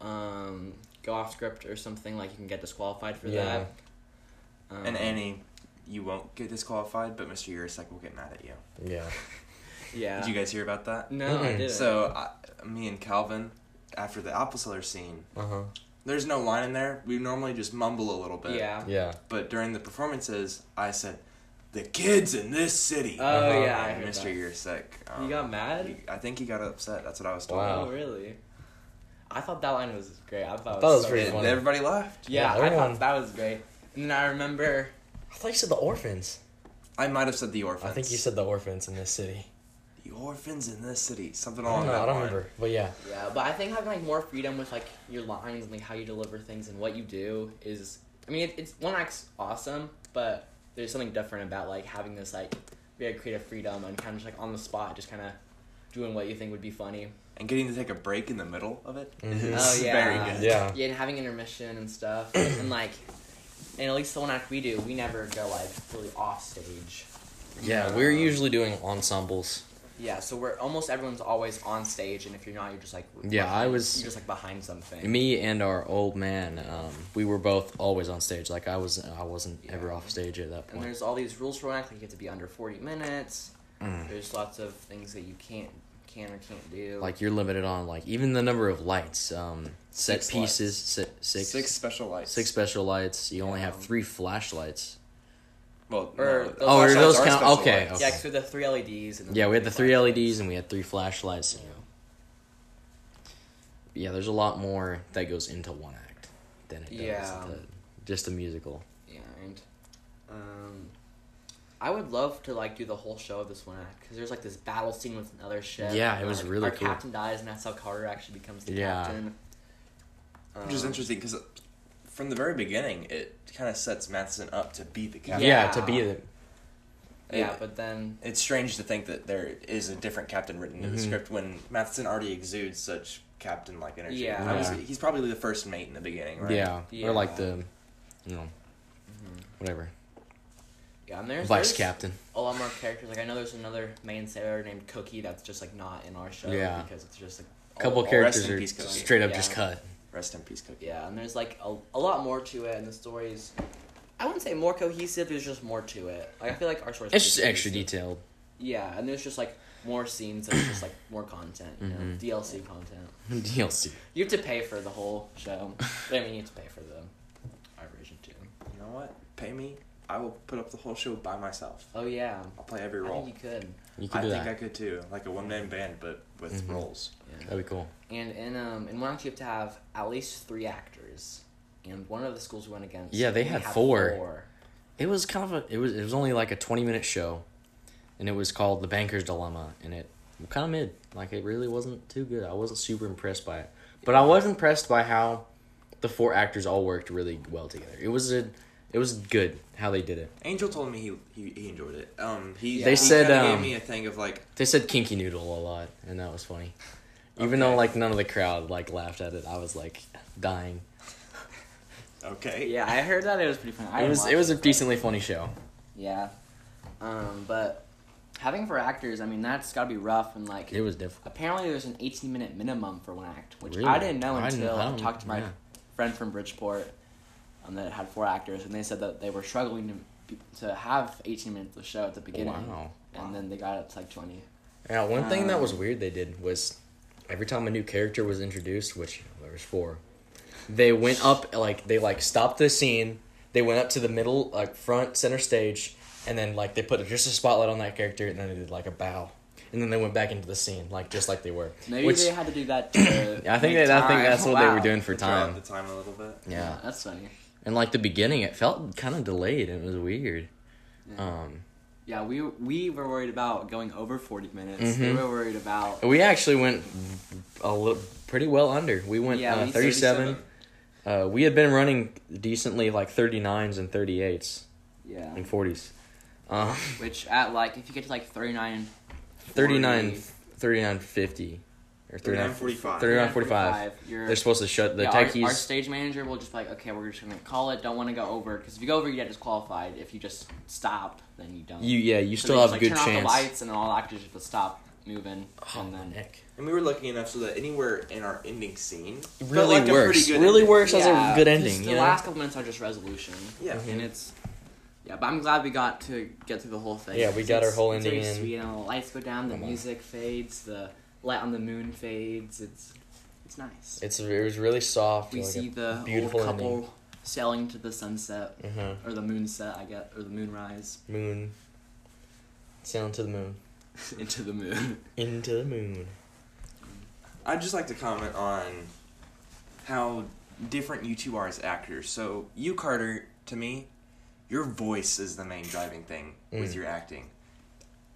S1: um go off script or something like you can get disqualified for
S2: Yeah.
S1: that. Um,
S3: And Annie, you won't get disqualified, but Mr. Yurisek will get mad at you.
S2: Yeah.
S1: Yeah.
S3: Did you guys hear about that?
S1: No, I
S2: Mm-mm.
S1: didn't.
S3: So, I, me and Calvin, after the apple seller scene,
S2: Uh huh.
S3: There's no line in there. We normally just mumble a little bit.
S1: yeah.
S2: Yeah.
S3: But during the performances, I said, "The kids in this city."
S1: Oh
S2: Uh-huh.
S1: yeah, I
S3: and
S1: heard
S3: Mr.
S1: that.
S3: Yurisek.
S1: He got mad?
S3: he- I think he got upset. That's what I was told.
S2: Wow.
S1: Oh really? I thought that line was great. I thought,
S2: thought it was
S1: so
S2: pretty
S1: funny.
S2: funny.
S3: everybody laughed.
S1: Yeah,
S2: Yeah,
S1: I thought that was great. And then I remember
S2: I thought you said the orphans.
S3: I might have said the orphans.
S2: I think you said the orphans in this city.
S3: The orphans in this city. Something
S2: I
S3: along
S2: don't know.
S3: that
S2: I don't
S3: line.
S2: remember, but yeah.
S1: Yeah, but I think having like more freedom with like your lines and like how you deliver things and what you do is, I mean, it, it's one act's awesome, but there's something different about like having this like very creative freedom and kind of just like on the spot, just kind of doing what you think would be funny.
S3: And getting to take a break in the middle of it is
S2: Mhm.
S1: Oh, yeah.
S3: very good.
S2: Yeah.
S1: Yeah, and having intermission and stuff, and like, and at least the one act we do, we never go like really off stage.
S2: Yeah, we're usually doing ensembles.
S1: Yeah, so we're almost everyone's always on stage, and if you're not, you're just like
S2: Yeah, I was-
S1: you're just like behind something.
S2: Me and our old man, um, we were both always on stage. Like I was, I wasn't ever off stage at that point.
S1: And there's all these rules for one act, like you have to be under 40 minutes.
S2: Mm.
S1: There's lots of things that you can't, can or can't do.
S2: Like you're limited on like even the number of lights, um, set
S3: Six
S2: pieces, si- six,
S3: Six special lights.
S2: six special lights. You only have three flashlights.
S3: Well,
S1: Or
S3: no,
S1: those
S2: Oh, are those count- okay, okay.
S1: yeah, because we had the three LEDs. And
S2: Yeah, we had the three
S1: flashlights.
S2: LEDs and we had three flashlights. You know. Yeah, there's a lot more that goes into one act than it does
S1: Yeah.
S2: into just a musical.
S1: Yeah, and um, I would love to like do the whole show of this one act because there's like this battle scene with another ship.
S2: Yeah, it
S1: and,
S2: was
S1: like,
S2: really
S1: our
S2: cool.
S1: captain dies, and that's how Carter actually becomes the
S2: Yeah.
S1: captain.
S3: Which is
S1: Um,
S3: interesting because from the very beginning, it kind of sets Matheson up to be the captain.
S2: Yeah,
S1: Yeah.
S2: to be the
S1: Yeah,
S3: It-
S1: but then
S3: It's strange to think that there is a different captain written in the
S2: Mhm.
S3: script when Matheson already exudes such captain-like energy.
S1: Yeah.
S3: I was-
S2: Yeah.
S3: he's probably the first mate in the beginning, right?
S2: yeah,
S1: Yeah.
S2: or like the, you know,
S1: Mhm.
S2: whatever
S1: yeah, and there's
S2: vice
S1: there's
S2: captain.
S1: a lot more characters. Like I know there's another main sailor named Cookie that's just like not in our show.
S2: Yeah.
S1: because it's just like
S2: A couple
S1: all- all-
S2: characters
S3: in
S2: are
S3: peace,
S2: straight up
S1: Yeah.
S2: just cut.
S3: Rest in peace, Cookie.
S1: Yeah, and there's like a, a lot more to it, and the stories. I wouldn't say more cohesive. There's just more to it. Like I feel like our stories.
S2: It's just extra detailed.
S1: Yeah, and there's just like more scenes. And just like more content. You know,
S2: Mhm.
S1: DLC content.
S2: DLC.
S1: You have to pay for the whole show. But, I mean, you have to pay for the our version too.
S3: You know what? Pay me. I will put up the whole show by myself.
S1: Oh yeah,
S3: I'll play every
S1: I
S3: role.
S1: think you could.
S2: You can
S3: I
S2: do
S3: think
S2: that.
S3: I could too, like a one-man band, but with
S2: Mhm.
S3: roles.
S1: Yeah.
S2: That'd be cool.
S1: And in um in one act you have to have at least three actors. And one of the schools we went against.
S2: Yeah, they had
S1: had
S2: four. It was kind of a it was it was only like a twenty minute show, and it was called The Banker's Dilemma, and it kind of mid. Like it really wasn't too good. I wasn't super impressed by it, but I was impressed by how the four actors all worked really well together. It was a it was good how they did it.
S3: Angel told me he he, he enjoyed it. Um, he
S1: They
S3: he
S2: said, um,
S3: gave me a thing of like
S2: They said kinky noodle a lot, and that was funny. Even though like none of the crowd like laughed at it, I was like dying.
S3: okay.
S1: Yeah, I heard that it was pretty funny. I
S2: it was it was a decently funny show.
S1: Yeah. Um, but having for actors, I mean, that's got to be rough. And like,
S2: It was difficult.
S1: apparently there's an 18 minute minimum for one act, which
S2: Really?
S1: I didn't know until
S2: I
S1: I, talked to my
S2: yeah.
S1: friend from Bridgeport, um, that had four actors, and they said that they were struggling to to have 18 minutes of show at the beginning,
S2: Wow.
S1: and then they got it to like 20.
S2: Yeah, one thing that
S1: Um,
S2: was weird they did was every time a new character was introduced, which there was four, they went up like they like stopped the scene. They went up to the middle, like front center stage, and then like they put just a spotlight on that character, and then they did like a bow, and then they went back into the scene like just like they were.
S1: Maybe
S2: Which-
S1: they had to do that. To
S2: I think
S1: make
S2: that I think that's what they were doing for time.
S3: the time a little bit.
S2: Yeah,
S1: that's funny.
S2: And like the beginning, it felt kind of delayed. and It was weird.
S1: Yeah.
S2: Um,
S1: Yeah, we we were worried about going over 40 minutes. They
S2: Mhm.
S1: were worried about.
S2: we actually went a little pretty well under. We went
S1: Yeah,
S2: uh,
S1: we-
S2: thirty-seven. Uh, we had been running decently like 39s and 38s
S1: Yeah.
S2: and 40s. Um,
S1: Which at like if you get to like 39
S2: 39, 39 50 or 39
S3: 45.
S2: 39 45.
S1: You're,
S2: They're supposed to shut the
S1: yeah, our,
S2: techies.
S1: our stage manager will just be like, okay, we're just gonna call it. Don't want to go over because if you go over, you get disqualified. If you just stopped, then you don't.
S2: you yeah, you
S1: So
S2: still have
S1: just,
S2: a
S1: like,
S2: good
S1: turn off
S2: chance.
S1: the lights, and then all actors just stop moving,
S2: Oh,
S1: and then
S2: heck.
S3: And we were lucky enough so that anywhere in our ending scene
S2: It really
S3: like
S2: works.
S3: pretty good
S2: really
S3: ending.
S2: works as
S1: Yeah,
S2: a good ending.
S1: The
S2: You know?
S1: last couple minutes are just resolution.
S3: Yeah.
S2: Mhm.
S1: and it's yeah, but I'm glad we got to get through the whole thing.
S2: Yeah, we got our whole
S1: it's
S2: ending
S1: very
S2: in.
S1: Sweet, you know, the lights go down, the
S2: Come on.
S1: music fades, the light on the moon fades. It's it's nice.
S2: It's it was really soft.
S1: we
S2: like
S1: see the
S2: beautiful
S1: old couple
S2: ending.
S1: sailing to the sunset
S2: Mhm.
S1: or the moon set, I get, or the moonrise
S2: moon. Sailing to the moon.
S1: into the moon.
S2: Into the moon.
S3: I'd just like to comment on how different you two are as actors. So, you, Carter, to me, your voice is the main driving thing with
S2: Mm.
S3: your acting.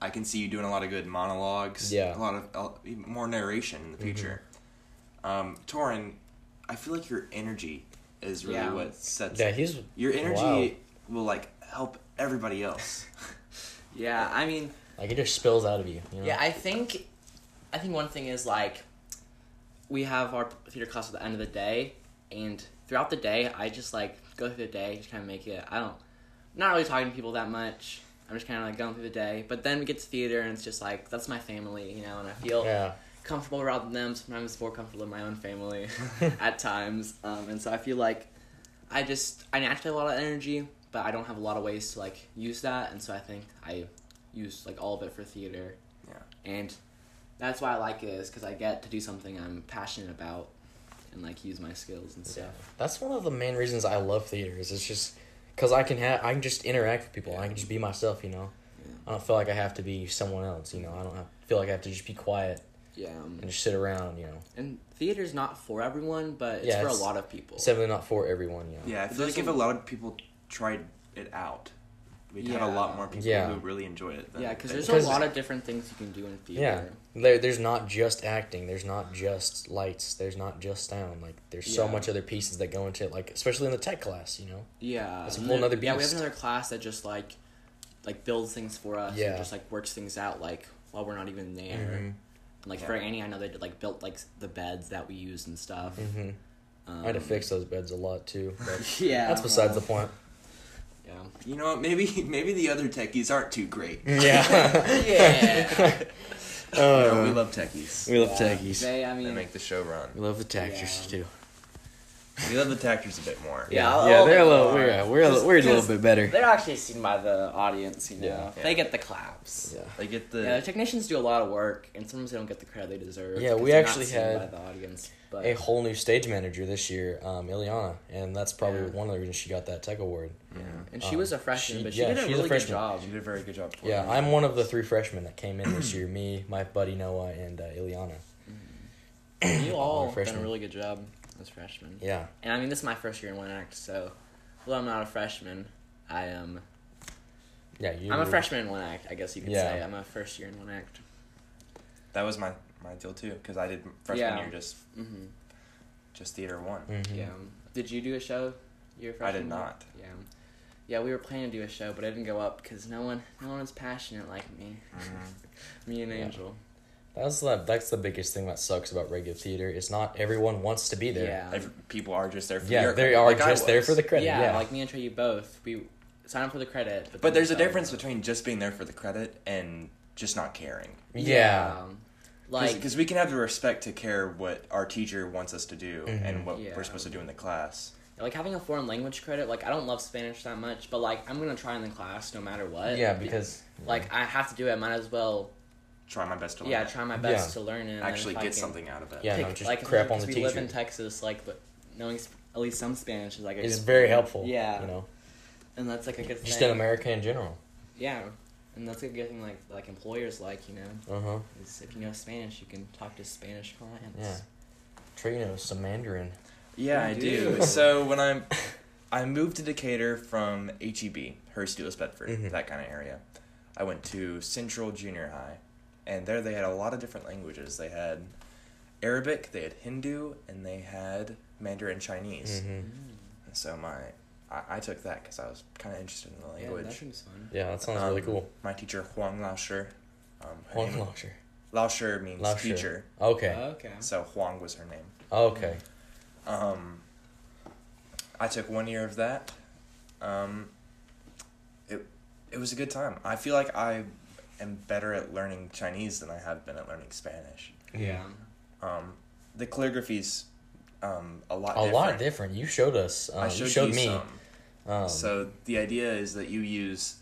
S3: I can see you doing a lot of good monologues,
S2: Yeah.
S3: a lot of uh, more narration in the future. Um, Torin, I feel like your energy is really
S1: Yeah.
S3: what sets
S2: Yeah, he's
S3: your energy
S2: Wow.
S3: will like help everybody else.
S1: Yeah, I mean,
S2: like it just spills out of you. you know?
S1: Yeah, I think, I think one thing is like, we have our theater class at the end of the day, and throughout the day, I just like go through the day, just kind of make it. I don't, not really talking to people that much. I'm just kind of like going through the day, but then we get to theater, and it's just like that's my family, you know, and I feel
S2: Yeah.
S1: comfortable around them. Sometimes more comfortable in my own family, at times, um, and so I feel like I just I naturally have a lot of energy, but I don't have a lot of ways to like use that, and so I think I use like all of it for theater.
S3: Yeah.
S1: And that's why I like it is because I get to do something I'm passionate about, and like use my skills and
S2: Yeah.
S1: stuff.
S2: That's one of the main reasons I love theater. Is it's just because I can have I can just interact with people. I can just be myself. You know.
S1: Yeah.
S2: I don't feel like I have to be someone else. You know. I don't have, feel like I have to just be quiet
S1: Yeah. Um,
S2: and just sit around. You know.
S1: and theater's not for everyone, but it's
S2: Yeah,
S1: for
S2: it's-
S1: a lot of people.
S2: It's definitely not for everyone. You know.
S3: Yeah, I feel
S1: There's
S3: like if
S1: a-
S3: a lot of people tried it out, we'd have a lot more people
S2: Yeah.
S3: who really enjoy it. Than
S1: yeah, because there's a lot of different things you can do in
S2: Yeah.
S1: Theater.
S2: There, there's not just acting. There's not just lights. There's not just sound. Like there's so
S1: Yeah.
S2: much other pieces that go into it. Like especially in the tech class. You know.
S1: Yeah,
S2: It's a
S1: and
S2: whole
S1: then-
S2: nother
S1: Yeah, we have
S2: beast.
S1: another class that just like, like builds things for us.
S2: Yeah.
S1: and just like works things out like while we're not even there.
S2: Mhm.
S1: And, like
S3: Yeah.
S1: for Annie, I know they did like built like the beds that we use and stuff.
S2: hmm
S1: Um,
S2: I had to fix those beds a lot too. But
S1: Yeah,
S2: that's besides
S1: well,
S2: the point.
S1: Yeah.
S3: You know what? Maybe maybe the other techies aren't too great.
S2: Yeah.
S1: Yeah.
S3: You know, we
S2: Uh,
S3: love techies.
S2: we love
S1: Yeah,
S2: techies.
S1: They, I
S3: They
S1: mean,
S3: make the show run.
S2: We love the tactors
S1: Yeah.
S2: too.
S3: We love the tactors a bit more.
S1: Yeah,
S2: yeah, yeah they're a little,
S1: more.
S2: we're, yeah, we're, a,
S1: Just-
S2: we're a little bit better.
S1: they're actually seen by the audience. You know,
S2: Yeah.
S3: Yeah.
S1: they get the claps.
S2: Yeah.
S3: They get the
S1: Yeah, the technicians do a lot of work, and sometimes they don't get the credit they deserve.
S2: Yeah,
S1: 'cause
S2: we
S1: they're not
S2: actually
S1: seen
S2: had
S1: by the audience. But
S2: A whole new stage manager this year, um, Ileana, and that's probably
S1: Yeah.
S2: one of the reasons she got that tech award.
S3: yeah.
S1: and she
S2: um,
S1: was a freshman,
S2: she-
S1: but she
S2: yeah,
S1: did a
S2: she's a
S1: really good
S2: freshman.
S1: job.
S3: She did a very good job. for
S2: Yeah,
S3: them.
S2: I'm one of the three freshmen that came in this year. Me, my buddy Noah, and uh, Ileana.
S1: You
S2: We're
S1: all done a
S2: freshmen.
S1: really good job as freshmen.
S2: Yeah,
S1: And I mean, this is my first year in one act, so although I'm not a freshman, I am.
S2: yeah. You,
S1: I'm a freshman in one act. I guess you could
S2: Yeah.
S1: say I'm a first year in one act.
S3: That was my my deal too because I did freshman
S1: Yeah.
S3: year just
S1: hmm
S3: just theater one.
S2: Mhm.
S1: Yeah. Did you do a show? Your freshman.
S3: I
S1: freshman
S3: did
S1: year?
S3: not.
S1: Yeah. Yeah, we were planning to do a show, but I didn't go up because no one, no one was passionate like me. me and
S2: Yeah.
S1: Angel.
S2: That's the that's the biggest thing that sucks about regular theater. Is not everyone wants to be there.
S1: Yeah.
S3: Every, people are just there for
S2: Yeah,
S3: your
S2: they are
S3: like
S2: just there for the credit.
S1: yeah,
S2: Yeah,
S1: like me and Trey, you both. We sign up for the credit, but,
S3: But there's a difference
S1: to-
S3: between just being there for the credit and just not caring.
S2: yeah.
S1: Like
S3: because we can have the respect to care what our teacher wants us to do
S2: Mhm.
S3: and what
S1: Yeah.
S3: we're supposed to do in the class.
S1: like having a foreign language credit. Like I don't love Spanish that much, but like I'm gonna try in the class no matter what.
S2: yeah, because
S1: like I have to do it. I Might as well.
S3: Try my best to learn
S1: Yeah,
S3: it.
S1: try my best
S2: Yeah.
S1: to learn it. and
S3: actually get
S1: can
S3: something out of it.
S2: Yeah, no, just
S1: like,
S2: crap on
S1: because
S2: the
S1: we live in Texas, like, but knowing sp- at least some Spanish is like
S2: it's very
S1: thing.
S2: helpful.
S1: Yeah,
S2: you know,
S1: and that's like a good
S2: just
S1: thing.
S2: in America in general.
S1: Yeah, and that's a good thing. Like like employers like you know,
S2: Uh huh.
S1: is if you know Spanish, you can talk to Spanish clients.
S2: Yeah. Trey knows some Mandarin.
S3: Yeah, I
S1: You
S3: do.
S1: do.
S3: so when I'm, I moved to Decatur from HEB, Hurst Euless Bedford,
S2: Mhm.
S3: that kind of area. I went to Central Junior High, and there they had a lot of different languages. They had Arabic, they had Hindu, and they had Mandarin Chinese.
S2: hmm
S1: Mm.
S3: And so my, I, I took that because I was kind of interested in the language.
S1: Yeah,
S3: language.
S1: that seems fun.
S2: Yeah, that sounds really
S3: Um,
S2: cool.
S3: My teacher Huang Lao Shi, um,
S2: Huang
S3: name-
S2: Lao Shi.
S3: Means
S2: Lao
S3: teacher,
S2: Okay.
S1: Okay.
S3: so Huang was her name.
S2: Okay.
S3: Um, I took one year of that. Um, it it was a good time. I feel like I am better at learning Chinese than I have been at learning Spanish.
S1: Yeah.
S3: Um, the calligraphy's um, a lot.
S2: A
S3: different.
S2: lot different. You showed us. Um,
S3: I showed
S2: you showed
S3: you
S2: me.
S3: some.
S2: Um,
S3: So the idea is that you use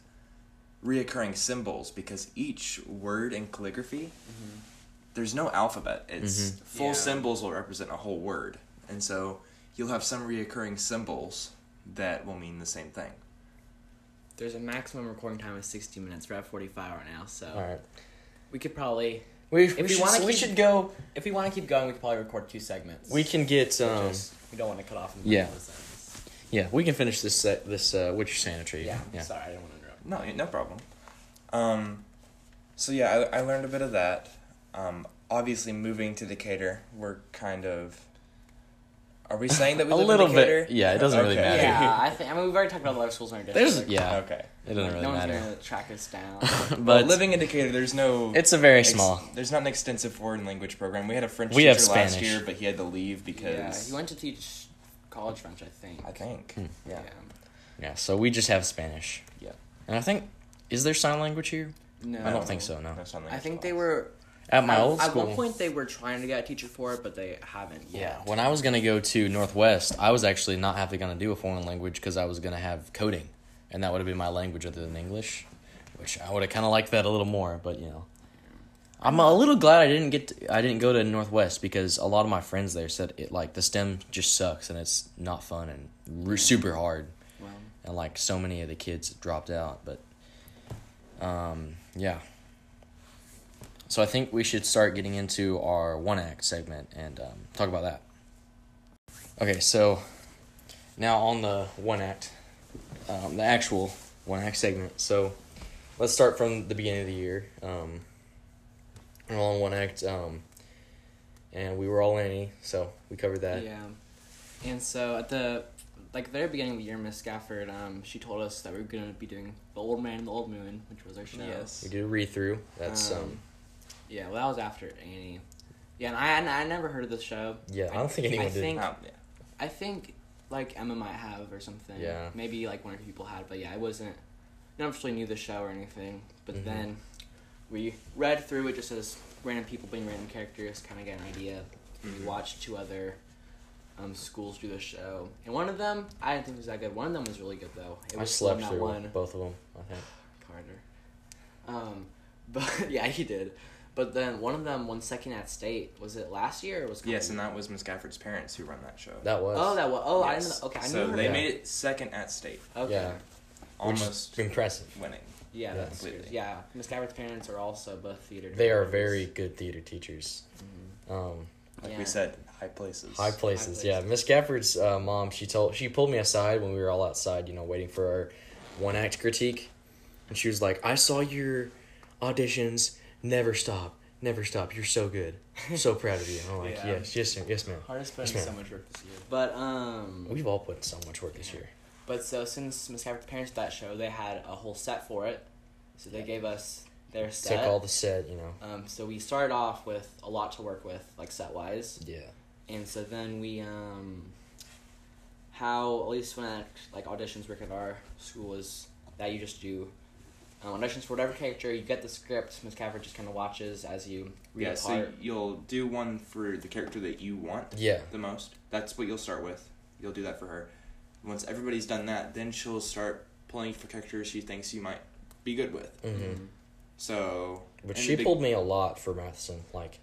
S3: reoccurring symbols because each word in calligraphy, there's no alphabet. It's
S2: Mhm.
S3: full
S1: Yeah.
S3: symbols will represent a whole word, and so you'll have some reoccurring symbols that will mean the same thing.
S1: There's a maximum recording time of 60 minutes. We're at 45 right now, so
S2: all right.
S1: we could probably,
S2: We,
S1: If
S2: we,
S1: we
S2: should,
S1: wanna
S2: we
S1: keep-
S2: should go.
S1: if we want to keep going, we could probably record two segments.
S2: We can get. Um,
S1: Just- we don't want to cut off. in the
S2: yeah.
S1: middle of the sentence.
S2: yeah, we can finish this set. This uh, Witcher Sanitary.
S1: Yeah.
S2: Yeah.
S1: Sorry, I didn't want to interrupt.
S3: No, no problem. Um, so yeah, I, I learned a bit of that. Um, obviously, moving to Decatur, we're kind of. Are we saying that we
S2: A
S3: live
S2: little
S3: in
S2: bit. Yeah, it doesn't really matter.
S1: Yeah, I think. I mean, we've already talked about a lot of schools in our district.
S2: There's yeah.
S3: Okay.
S2: It doesn't really
S1: no
S2: matter.
S1: No one's gonna track us down.
S2: but
S3: Well, living in Decatur, there's no.
S2: it's a very
S3: ex-
S2: small.
S3: There's not an extensive foreign language program. We had a French
S2: We
S3: teacher
S2: have
S3: last year, but he had to leave because
S1: yeah,
S3: because
S1: he went to teach college French, I think.
S3: I think.
S2: Hmm.
S3: Yeah.
S2: Yeah, so we just have Spanish.
S3: Yeah.
S2: And I think is there sign language here?
S1: No,
S2: I don't think so, no.
S3: sign
S1: I
S3: language
S1: think they were
S2: At my
S1: at,
S2: old school.
S1: at one point they were trying to get a teacher for it, but they haven't
S2: yeah, when I was gonna go to Northwest, I was actually not having gonna do a foreign language because I was gonna have coding, and that would have been my language other than English, which I would have kind of liked that a little more. But you know, I'm a little glad I didn't get to, I didn't go to Northwest because a lot of my friends there said it like the STEM just sucks and it's not fun and r- super hard.
S1: Well,
S2: and like so many of the kids dropped out but um yeah so i think we should start getting into our one act segment and um, talk about that okay so now on the one act um, the actual one act segment so let's start from the beginning of the year um, we're all on one act um, and we were all Annie, so we covered that
S1: yeah. And so at the like very beginning of the year, Miss Gafford, um, she told us that we were gonna be doing the Old Man and the Old Moon, which was our show.
S3: Yes.
S2: we did a read through that's um,
S1: Um, Yeah, well, that was after Annie. Yeah, and I and I never heard of this show.
S2: yeah i don't think anyone
S1: I
S2: did
S1: think
S3: Oh, yeah.
S1: I think like Emma might have or something.
S2: Yeah.
S1: Maybe like one or two people had, but yeah, I wasn't. Of us really knew the show or anything. But
S2: Mhm.
S1: then we read through it just as random people being random characters, kind of get an idea. We
S3: Mhm.
S1: watched two other um, schools do the show, and one of them I didn't think was that good. One of them was really good though. It
S2: I slept through
S1: one.
S2: both of them. I think.
S1: Carter. Um, but yeah, he did. But then one of them won second at state. Was it last year or was? it
S3: Yes, and that was Miss Gafford's parents who run that show.
S2: That was.
S1: Oh, that was. Oh, I didn't. Okay, I
S3: so
S1: knew
S3: they
S2: that.
S3: made it second at state,
S1: Okay.
S2: Yeah.
S3: almost
S2: impressive.
S3: winning.
S1: Yeah,
S2: Yeah.
S1: that's
S3: Completely.
S1: Yeah, Miss Gafford's parents are also both theater.
S2: They are very good theater teachers.
S1: Mhm.
S2: Um,
S3: Like
S1: Yeah.
S3: we said, high places.
S2: high places.
S1: places.
S2: Yeah, Miss Gafford's uh, mom. She told she pulled me aside when we were all outside, you know, waiting for our one act critique, and she was like, "I saw your auditions. Never stop. Never stop. You're so good. I'm So proud of you." And I'm like,
S1: Yeah.
S2: "Yes, yes, ma'am. yes, ma'am."
S1: Hardest put
S2: Yes,
S1: in so much work this year. But um,
S2: We've all put so much work this year.
S1: but so since Miss Gafford's parents did that show, they had a whole set for it. So they gave us their set.
S2: Took all the set, you know.
S1: um, so we started off with a lot to work with, like set wise.
S2: Yeah.
S1: And so then we um how at least when I, like auditions work at our school is that you just do um, auditions for whatever character, you get the script, Miss Gafford just kinda watches as you read
S3: Yeah,
S1: a
S3: so you'll do one for the character that you want
S2: Yeah.
S3: the most. That's what you'll start with. You'll do that for her. Once everybody's done that, then she'll start pulling for characters she thinks you might be good with.
S2: hmm
S1: Mhm.
S3: So,
S2: But she
S3: the big-
S2: pulled me a lot for Matheson, like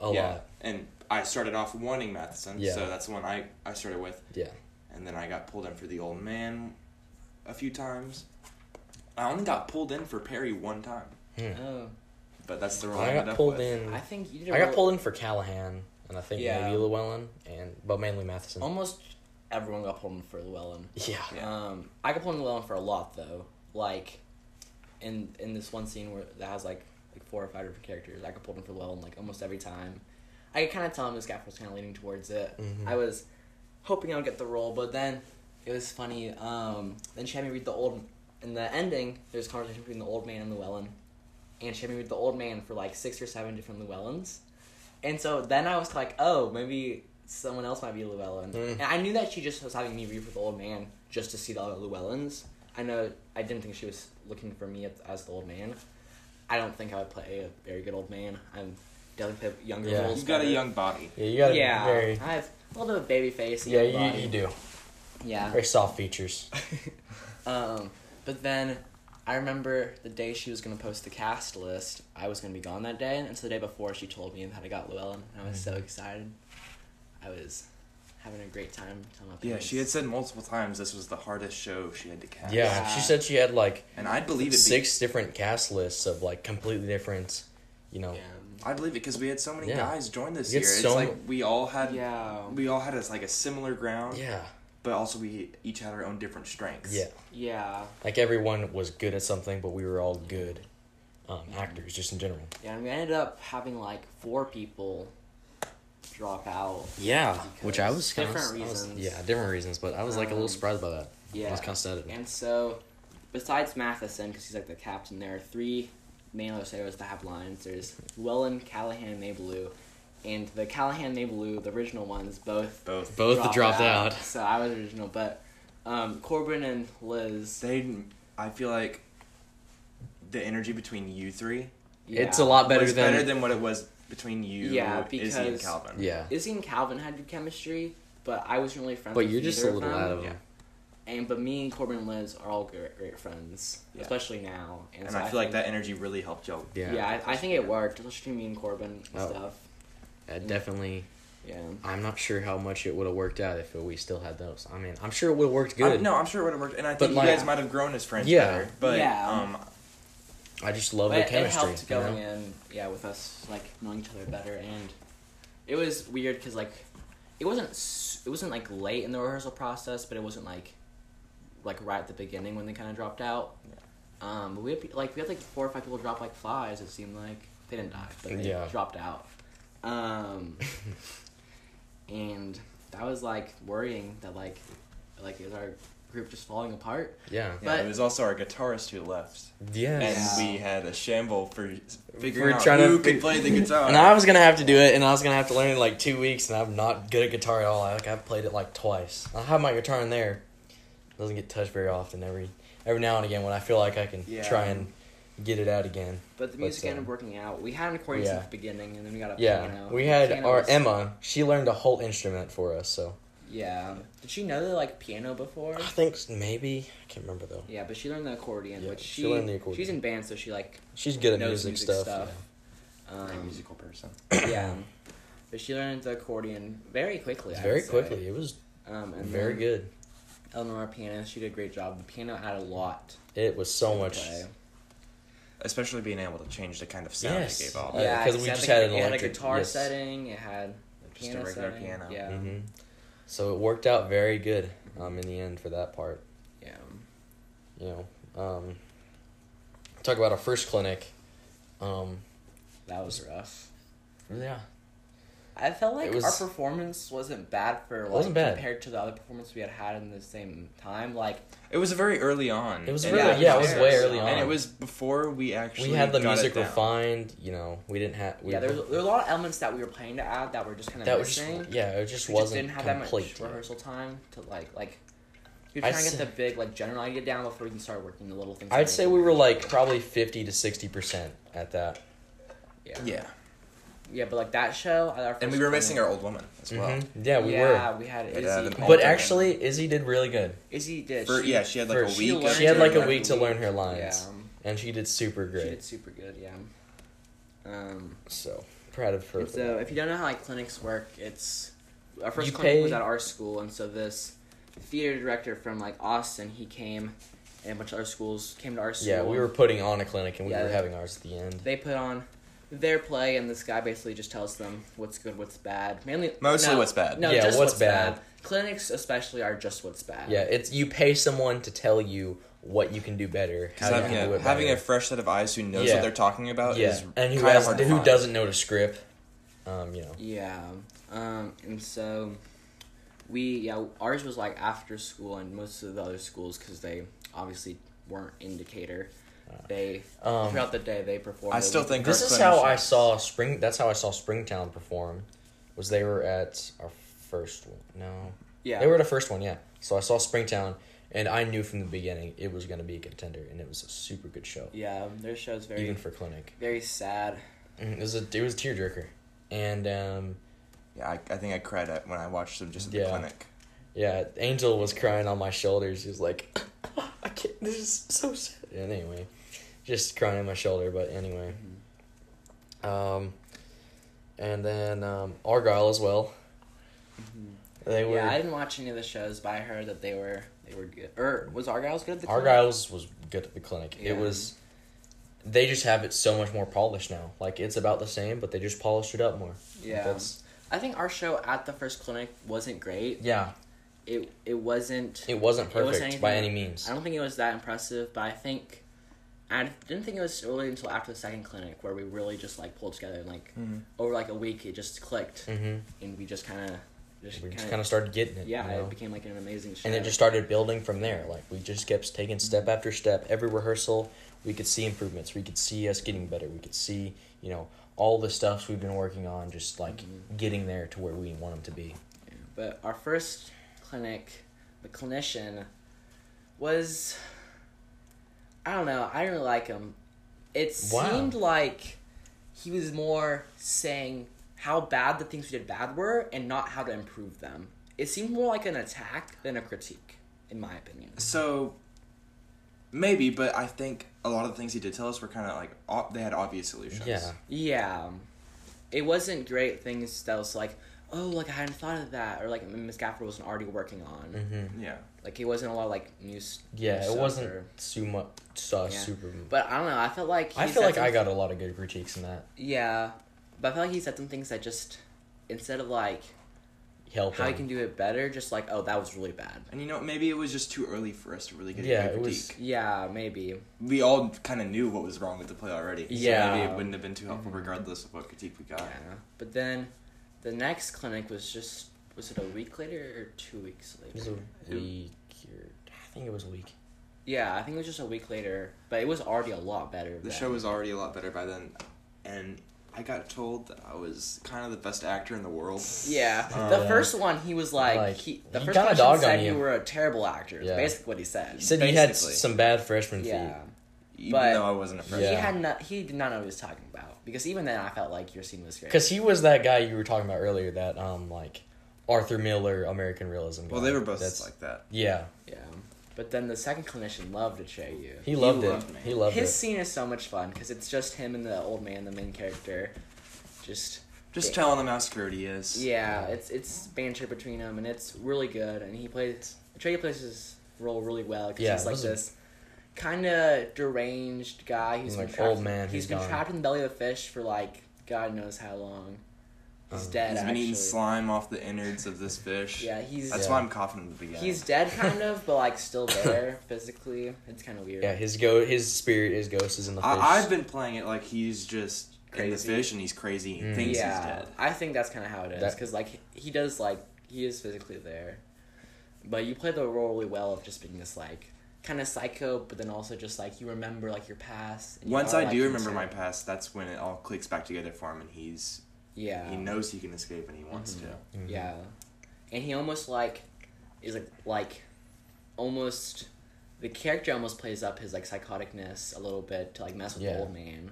S2: a
S3: yeah,
S2: lot.
S3: and I started off wanting Matheson,
S2: Yeah.
S3: so that's the one I I started with,
S2: Yeah.
S3: and then I got pulled in for the old man a few times. I only got pulled in for Perry one time,
S2: Hmm.
S1: Oh.
S3: but that's the role I,
S2: I got
S3: up
S2: pulled
S3: with.
S2: in.
S1: I think you did a
S2: I got
S1: really-
S2: pulled in for Callahan, and I think
S1: Yeah.
S2: maybe Llewellyn, and but mainly Matheson.
S1: almost everyone got pulled in for Llewellyn.
S2: yeah.
S3: Yeah.
S1: Um, I got pulled in Llewellyn for a lot though. Like, in in this one scene where that has like like four or five different characters, I got pulled in for Llewellyn like almost every time. I could kind of tell Miss Gafford was kind of leaning towards it.
S2: Mhm.
S1: I was hoping I would get the role, but then it was funny. Um, then she had me read the old. In the ending, there's a conversation between the old man and Llewellyn, and she had me with the old man for like six or seven different Llewellyns. And so then I was like, oh, maybe someone else might be a Llewellyn.
S2: Mm.
S1: And I knew that she just was having me read for the old man just to see the other Llewellyns. I know I didn't think she was looking for me as, as the old man. I don't think I would play a very good old man. I'm definitely play younger
S2: Yeah.
S1: roles.
S3: You've got a young body.
S2: Yeah, you got
S1: yeah,
S2: very.
S1: I have a little bit of a baby face.
S2: Yeah, you,
S1: body.
S2: you do.
S1: Yeah.
S2: Very soft features.
S1: Um, but then I remember the day she was gonna post the cast list, I was gonna be gone that day, and so the day before she told me that I got Llewellyn, and I was so
S2: Mhm.
S1: excited. I was having a great time telling my
S3: Yeah, she had said multiple times this was the hardest show she had to cast.
S2: Yeah,
S1: Yeah.
S2: she said she had like
S3: And I'd believe it.
S2: six different cast lists of like completely different, you know.
S1: Yeah.
S3: I believe it because we had so many
S2: Yeah.
S3: guys join this year.
S2: had
S3: It's like we all had.
S1: Yeah.
S3: We all had a, like a similar ground.
S2: Yeah,
S3: But also we each had our own different strengths.
S2: yeah.
S1: Yeah.
S2: Like everyone was good at something, but we were all good um, actors, just in general.
S1: Yeah, and we ended up having like four people drop out.
S2: Yeah, which I was kinda,
S1: different
S2: I was-
S1: reasons.
S2: yeah, different reasons, but I was like a little
S1: Um,
S2: surprised by that.
S1: Yeah.
S2: I was kind of sad.
S1: And so, besides Matheson, because he's like the captain, there are three main Oseos that have lines. There's Llewellyn, Callahan, and Mabaloo. And the Callahan, Mabaloo, the original ones, both
S3: Both.
S2: Both dropped out.
S1: So I was original, but um, Corbin and Liz.
S3: They. I feel like the energy between you three
S2: It's a lot better
S3: was
S2: than
S3: better than what it was between you,
S1: Yeah, because
S3: Izzy, and Calvin.
S2: yeah.
S1: Izzy and Calvin had good chemistry, but I wasn't really friends with the
S2: But
S1: with
S2: you're just a little
S1: of them.
S2: out of
S3: Yeah.
S2: them.
S1: And but me and Corbin and Liz are all great, great friends,
S3: Yeah.
S1: especially now. And,
S3: And
S1: so
S3: I feel like that energy really helped y'all.
S2: Yeah,
S1: Yeah, I, I think it worked, especially me and Corbin and
S2: Oh.
S1: stuff.
S2: Definitely.
S1: Yeah.
S2: I'm not sure how much it would have worked out if we still had those. I mean, I'm sure it would have worked
S3: I-
S2: good.
S3: no, I'm sure it would have worked, and I
S2: But
S3: think you
S2: like-
S3: guys might have grown as friends
S2: Yeah.
S3: better. But
S1: Yeah.
S3: um,
S2: I just love
S1: But
S2: the
S1: it, it
S2: chemistry.
S1: helped
S2: you
S1: going
S2: know?
S1: in, yeah, with us like knowing each other better, and it was weird because like it wasn't it wasn't like late in the rehearsal process, but it wasn't like like right at the beginning when they kind of dropped out. Um, but we had like we had like four or five people drop like flies. It seemed like they didn't die, but they
S2: Yeah.
S1: dropped out. Um, and that was like worrying that like like is our group just falling apart?
S2: Yeah.
S3: yeah,
S1: But-
S3: it was also our guitarist who left,
S2: Yes.
S3: and we had a shamble for figuring
S2: For
S3: out
S2: trying to
S3: who
S2: fi-
S3: could play the guitar.
S2: And I was gonna have to do it, and I was gonna have to learn it in like two weeks, and I'm not good at guitar at all. I like I've played it like twice. I have my guitar in there. It doesn't get touched very often. Every every now and again, when I feel like I can
S3: Yeah.
S2: try and get it out again.
S1: But the
S2: But,
S1: music ended
S2: um,
S1: up working out. We had an accordion
S2: yeah.
S1: since the beginning, and then we got a
S2: Yeah,
S1: piano.
S2: we had
S1: piano
S2: our
S1: was-
S2: Emma. She learned a whole instrument for us. So
S1: Yeah. Did she know the like piano before?
S2: I think maybe I can't remember though.
S1: Yeah, but she learned the accordion,
S2: Yeah,
S1: which
S2: she
S1: she,
S2: learned the accordion.
S1: she's in band, so she like
S2: She's good at
S1: Knows
S2: music,
S1: music
S2: stuff.
S1: stuff.
S3: I'm a
S1: um,
S3: musical person.
S1: yeah. But she learned the accordion very quickly.
S2: Yeah.
S1: I
S2: Very
S1: would say.
S2: quickly. It was
S1: Um, and
S2: very
S1: then
S2: good.
S1: Eleanor, our pianist, she did a great job. The piano added a lot.
S2: It was so much.
S1: play.
S3: Especially being able to change the kind of sound
S2: Yes.
S3: it gave off.
S2: Yeah,
S1: yeah,
S2: 'cause
S1: it
S2: we
S1: had
S2: just
S1: the-
S2: had an
S1: it
S2: electric-
S1: had a guitar
S2: yes.
S1: setting. It had
S3: Just a regular
S1: setting.
S3: piano.
S1: Yeah.
S2: hmm So it worked out very good um, in the end for that part.
S1: Yeah.
S2: you know, um, talk about our first clinic. Um,
S1: That was rough.
S2: yeah,
S1: I felt like
S2: was-
S1: our performance wasn't bad for like
S2: wasn't bad.
S1: compared to the other performance we had had in the same time. Like
S3: It was very early on.
S2: It was
S3: And
S2: really-
S1: yeah, it was way
S2: early on, And
S3: it was before we actually
S2: we had the
S3: got
S2: music refined. You know, we didn't have. We,
S1: yeah, there was, there were a lot of elements that we were planning to add that were just kind of
S2: that was just yeah, it just
S1: we
S2: wasn't
S1: just didn't have
S2: complete.
S1: that much
S2: yet.
S1: rehearsal time to like like. You're
S2: I'd
S1: trying to
S2: say-
S1: get the big like general idea down before we can start working the little things.
S2: I'd say we were like probably fifty to sixty percent at that.
S1: yeah.
S3: Yeah.
S1: Yeah, but like that show, our
S3: And we were missing our old woman as well.
S2: Mhm. Yeah, we
S1: yeah,
S2: were.
S1: we had
S3: We'd
S1: Izzy.
S3: have an
S2: But
S3: alternate.
S2: actually, Izzy did really good,
S1: Izzy did.
S3: For,
S1: she,
S3: yeah, she had like
S2: for-
S3: a week.
S1: learned
S2: She had
S1: to
S2: like a
S1: learn
S2: week to
S1: the
S2: learn her
S1: week.
S2: lines, and she did super great.
S1: She did super good. Yeah. Um.
S2: So proud of her.
S1: So, if you don't know how like clinics work, it's our first
S2: You
S1: clinic was at our school, and so this theater director from like Austin, he came, and a bunch of other schools came to our school.
S2: yeah, we were putting on a clinic, and we
S1: Yeah.
S2: were having ours at the end.
S1: They put on their play, and this guy basically just tells them what's good, what's bad. Mainly,
S3: Mostly
S1: no,
S3: what's bad.
S1: No,
S2: Yeah,
S1: just
S2: what's
S1: what's,
S2: bad.
S1: bad. Clinics, especially, are just what's bad.
S2: Yeah, it's you pay someone to tell you what you can do better, how
S3: 'Cause
S2: you
S3: having,
S2: can do
S3: a,
S2: it
S3: having a fresh set of eyes who knows
S2: Yeah.
S3: what they're talking about
S2: yeah,
S3: is
S2: and who
S3: kind of
S2: has
S3: hard to
S2: who
S3: find.
S2: doesn't know the script. Um, you know,
S1: Yeah. Um, and so we yeah ours was like after school and most of the other schools because they obviously weren't indicator they
S2: Um,
S1: throughout the day they performed.
S3: I still think
S2: this is how I saw spring. That's how I saw Springtown perform. Was they were at our first one? No,
S1: yeah
S2: they were at a first one. Yeah. So I saw Springtown, and I knew from the beginning it was going to be a contender, and it was a super good show,
S1: yeah their show's very
S2: even for Clinic.
S1: very sad.
S2: Mhm, It was a it was a tearjerker, and um,
S3: Yeah, I, I think I cried at when I watched them just at the
S2: Yeah.
S3: clinic.
S2: yeah, Angel was crying on my shoulders. He was like, "I can't. This is so sad." And anyway, just crying on my shoulder. But anyway, um, and then um, Argyle as well. They were
S1: Yeah, I didn't watch any of the shows, but I heard that they were they were good. Or was Argyle's good at the clinic?
S2: Argyle's was good at the clinic.
S1: Yeah.
S2: It was. They just have it so much more polished now. Like it's about the same, but they just polished it up more.
S1: Yeah, I think our show at the first clinic wasn't great.
S2: yeah.
S1: It it wasn't.
S2: It wasn't
S1: It
S2: perfect
S1: wasn't
S2: by any means.
S1: I don't think it was that impressive, but I think I didn't think it was really until after the second clinic where we really just like pulled together and like
S3: Mm-hmm.
S1: over like a week it just clicked
S2: Mm-hmm.
S1: and we just kind of just
S2: We just
S1: kind
S2: kind of started getting it.
S1: yeah
S2: you know?
S1: it became like an amazing show
S2: and it just started building from there. Like we just kept taking step after step. Every rehearsal, we could see improvements. We could see us getting better. We could see, you know, all the stuff we've been working on, just like
S1: Mhm.
S2: getting there to where we want them to be.
S1: Yeah, But our first clinic, the clinician, was I don't know. I didn't really like him. It
S2: Wow.
S1: seemed like he was more saying how bad the things we did bad were and not how to improve them. It seemed more like an attack than a critique, in my opinion.
S3: So maybe, but I think a lot of the things he did tell us were kind of like o- they had obvious solutions.
S2: Yeah.
S1: Yeah, it wasn't great things that was like, oh, like I hadn't thought of that, or like Miss Gafford wasn't already working on.
S2: Mm-hmm.
S3: Yeah.
S1: Like it wasn't a lot of like news.
S2: Yeah,
S1: new
S2: it
S1: stuff
S2: wasn't
S1: or-
S2: too much uh,
S1: Yeah.
S2: super.
S1: But I don't know. I felt like
S2: I feel
S1: said
S2: like I got a lot of good critiques in that.
S1: Yeah, but I feel like he said some things that just instead of like
S2: Help.
S1: how you
S2: him.
S1: can do it better, just like oh that was really bad.
S3: And you know, maybe it was just too early for us to really get
S2: Yeah,
S3: a good
S2: it was-
S3: critique.
S1: Yeah, maybe.
S3: We all kind of knew what was wrong with the play already. So
S2: Yeah.
S3: maybe it wouldn't have been too helpful
S1: Mhm.
S3: regardless of what critique we got.
S1: Yeah, but then the next clinic was just was it a week later or two weeks
S2: It was
S1: later?
S2: a week. Or, I think it was a week.
S1: Yeah, I think it was just a week later, but it was already a lot better.
S3: The
S1: then.
S3: show was already a lot better by then, and I got told that I was kind of the best actor in the world.
S1: Yeah,
S3: Uh,
S1: the
S2: Yeah.
S1: first one he was like,
S2: Like,
S1: he the
S2: he
S1: first
S2: kinda
S1: one
S2: dogged
S1: said
S2: on
S1: you
S2: you.
S1: were a terrible actor. Is
S2: Yeah.
S1: basically what he said.
S2: He said you had some bad freshman feet.
S1: yeah,
S2: feet.
S3: Even
S1: But-
S3: though I wasn't a freshman.
S1: he had not. He did not know what he was talking about because even then I felt like your scene was great.
S2: Because he was that guy you were talking about earlier, that um like Arthur Miller American realism. Guy.
S3: Well, they were both
S2: That's
S3: like that.
S2: yeah.
S1: Yeah, but then the second clinician loved to show you.
S2: He loved
S3: loved
S2: it.
S3: me.
S2: He loved
S1: His
S2: it.
S1: scene is so much fun because it's just him and the old man, the main character. Just
S3: Just
S1: Yeah.
S3: telling him how screwed he is.
S1: yeah, it's it's banter between them and it's really good. And he plays Trey plays his role really well because
S2: Yeah,
S1: he's like
S2: those are-
S1: this kind of deranged guy who's
S2: Like
S1: been trapped,
S2: old man
S1: He's
S2: who's
S1: been
S2: gone.
S1: trapped in the belly of a fish for like God knows how long. He's
S2: Uh,
S1: dead.
S3: He's been
S1: actually.
S3: eating slime off the innards of this fish.
S1: Yeah, he's
S3: That's
S2: Yeah.
S3: why I'm coughing at the beginning.
S1: he's dead kind of, but like still there physically. It's kind of weird.
S2: Yeah, his go his spirit, his ghost is in the fish.
S3: I, I've been playing it like he's just in the
S1: Crazy.
S3: fish and he's crazy. He
S2: Mm.
S3: thinks
S1: yeah,
S3: he's dead.
S1: I think that's kind of how it is
S2: That-
S1: because like he does like he is physically there, but you play the role really well of just being this like kind of psycho, but then also just like you remember like your past. and you
S3: Once
S1: are,
S3: I
S1: like,
S3: do remember
S1: into-
S3: my past, that's when it all clicks back together for him, and he's
S1: yeah
S3: he knows he can escape and he wants
S1: Mhm.
S3: to.
S2: Mhm.
S1: yeah, and he almost like is like like almost the character almost plays up his like psychoticness a little bit to like mess with
S2: Yeah.
S1: the old man,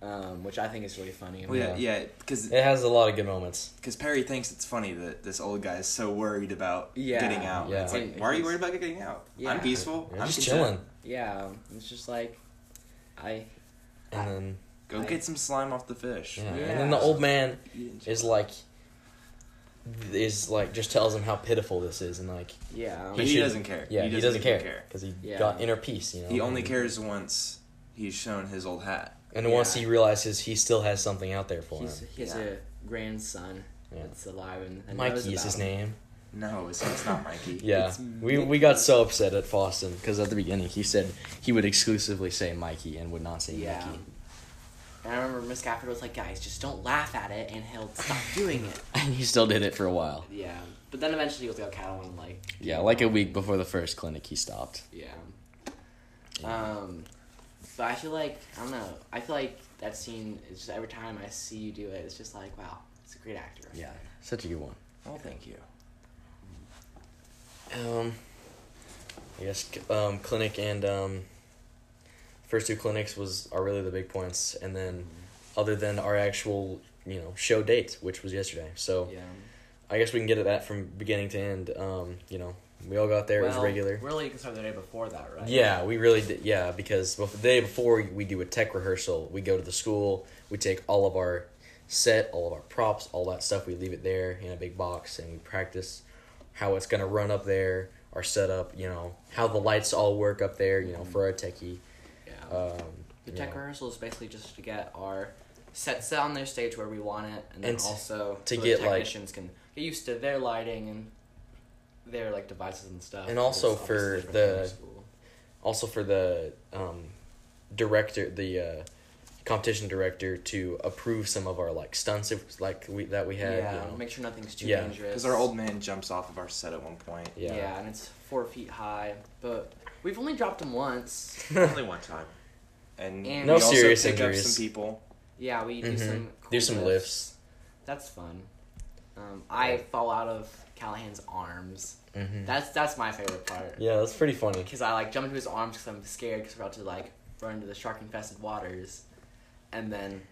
S1: um, which I think is really funny.
S3: Well, yeah,
S2: Yeah.
S3: yeah, because
S2: It has a lot of good moments.
S3: Because Perry thinks it's funny that this old guy is so worried about
S1: Yeah.
S3: getting out.
S2: Yeah.
S3: It's like,
S1: And
S3: why are you worried about getting out?
S1: Yeah.
S3: I'm peaceful.
S2: You're
S3: I'm
S2: just
S3: content.
S2: chilling,
S1: Yeah, it's just like I
S2: and then
S3: Go
S1: I-
S3: get some slime off the fish.
S2: yeah.
S1: Yeah.
S2: and then the old man is like is like just tells him how pitiful this is, and like
S1: yeah.
S3: he,
S2: should-
S3: doesn't care.
S2: yeah, he doesn't,
S3: even
S2: care because he
S1: Yeah.
S2: got inner peace. You know,
S3: He only
S2: and,
S3: cares once he's shown his old hat.
S2: And once he realizes he still has something out there for
S1: He's,
S2: him.
S1: he has
S3: Yeah.
S1: a grandson
S2: Yeah.
S1: that's alive and, and
S2: Mikey is his
S1: him.
S2: name.
S3: No, it's, it's not Mikey.
S2: Yeah,
S1: It's
S2: we we got so upset at Foston because at the beginning he said he would exclusively say Mikey and would not say
S1: Yeah.
S2: Mickey.
S1: And I remember Miss Gafford was like, "Guys, just don't laugh at it, and he'll stop doing it."
S2: And he still did it for a while.
S1: Yeah, but then eventually he was like, "Okay, I don't want to like."
S2: Yeah, like a week before the first clinic, he stopped.
S1: Yeah. Um, But I feel like I don't know. I feel like that scene is just every time I see you do it, it's just like wow, it's a great actor. right
S2: Yeah,
S1: there.
S2: such a good one.
S3: Well, thank you.
S2: Um, I guess um, clinic and um, first two clinics was are really the big points, and then other than our actual you know show date, which was yesterday. So
S1: Yeah.
S2: I guess we can get at that from beginning to end. Um, you know, we all got there. it was regular.
S1: Really, you can start the day before that, right?
S2: Yeah, we really did. Yeah, because the day before we do a tech rehearsal, we go to the school, we take all of our set, all of our props, all that stuff, we leave it there in a big box, and we practice how it's gonna run up there, our setup, you know, how the lights all work up there, you know, for our techie.
S1: Yeah.
S2: Um,
S1: the tech
S2: know.
S1: rehearsal is basically just to get our set set on their stage where we want it, and then
S2: And
S1: also
S2: to
S1: so
S2: get,
S1: the
S2: like-
S1: technicians can get used to their lighting and their like devices and stuff.
S2: And also for
S1: obviously they're from
S2: the- Also for the um, director, the uh, competition director, to approve some of our like stunts, if, like we that we had.
S1: yeah,
S2: you know.
S1: make sure nothing's too
S2: Yeah.
S1: dangerous.
S3: Because our old man jumps off of our set at one point.
S1: yeah.
S2: Yeah.
S1: and it's four feet high, but we've only dropped him once.
S3: Only one time. And,
S1: And-
S2: No
S3: we also
S2: serious
S3: pick up
S2: injuries.
S3: some people.
S1: Yeah, we do
S2: Mhm.
S1: some
S2: Do some lifts.
S1: That's fun. Um, I fall out of Callahan's arms.
S2: hmm
S1: That's that's my favorite part.
S2: yeah, that's pretty funny.
S1: Because I like jump into his arms because I'm scared because we're about to like run into the shark infested waters, and then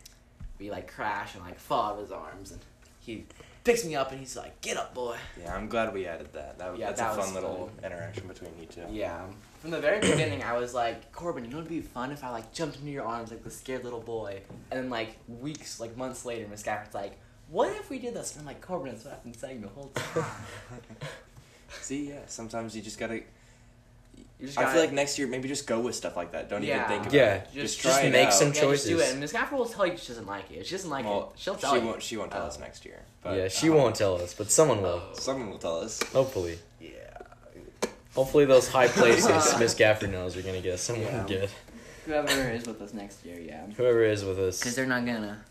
S1: we like crash and like fall out of his arms and he picks me up and he's like, "Get up, boy."
S3: Yeah, I'm glad we added that. that
S1: Yeah,
S3: that's
S1: that
S3: a fun little
S1: fun.
S3: interaction between you two.
S1: Yeah. From the very beginning, I was like, Corbin, you know, it'd be fun if I like jumped into your arms like the scared little boy. And then like weeks, like months later, Miss Gafford's like, "What if we did this?" And I'm like, Corbin, that's what I've been saying the whole time.
S3: See, yeah, sometimes you just gotta.
S1: You just
S3: I
S1: gotta-
S3: feel like next year maybe just go with stuff like that. Don't
S1: Yeah.
S3: even think about
S2: Yeah,
S3: it.
S1: just-
S3: Just,
S1: just
S3: try it
S2: make
S3: out.
S2: some
S1: yeah, just do it. And Miss Gafford will tell you she doesn't like it. If she doesn't like
S3: Well,
S1: it, she'll tell
S3: she
S1: you.
S3: won't. She won't tell
S1: Oh.
S3: us next year. But
S2: yeah, she
S3: uh,
S2: won't tell us, but someone will.
S1: Oh.
S3: Someone will tell us.
S2: Hopefully.
S1: Yeah.
S2: Hopefully, those high places Miss Gafford knows are gonna get someone
S1: Yeah.
S2: good.
S1: Whoever is with us next year, yeah.
S2: Whoever is with us,
S1: Because they're not gonna.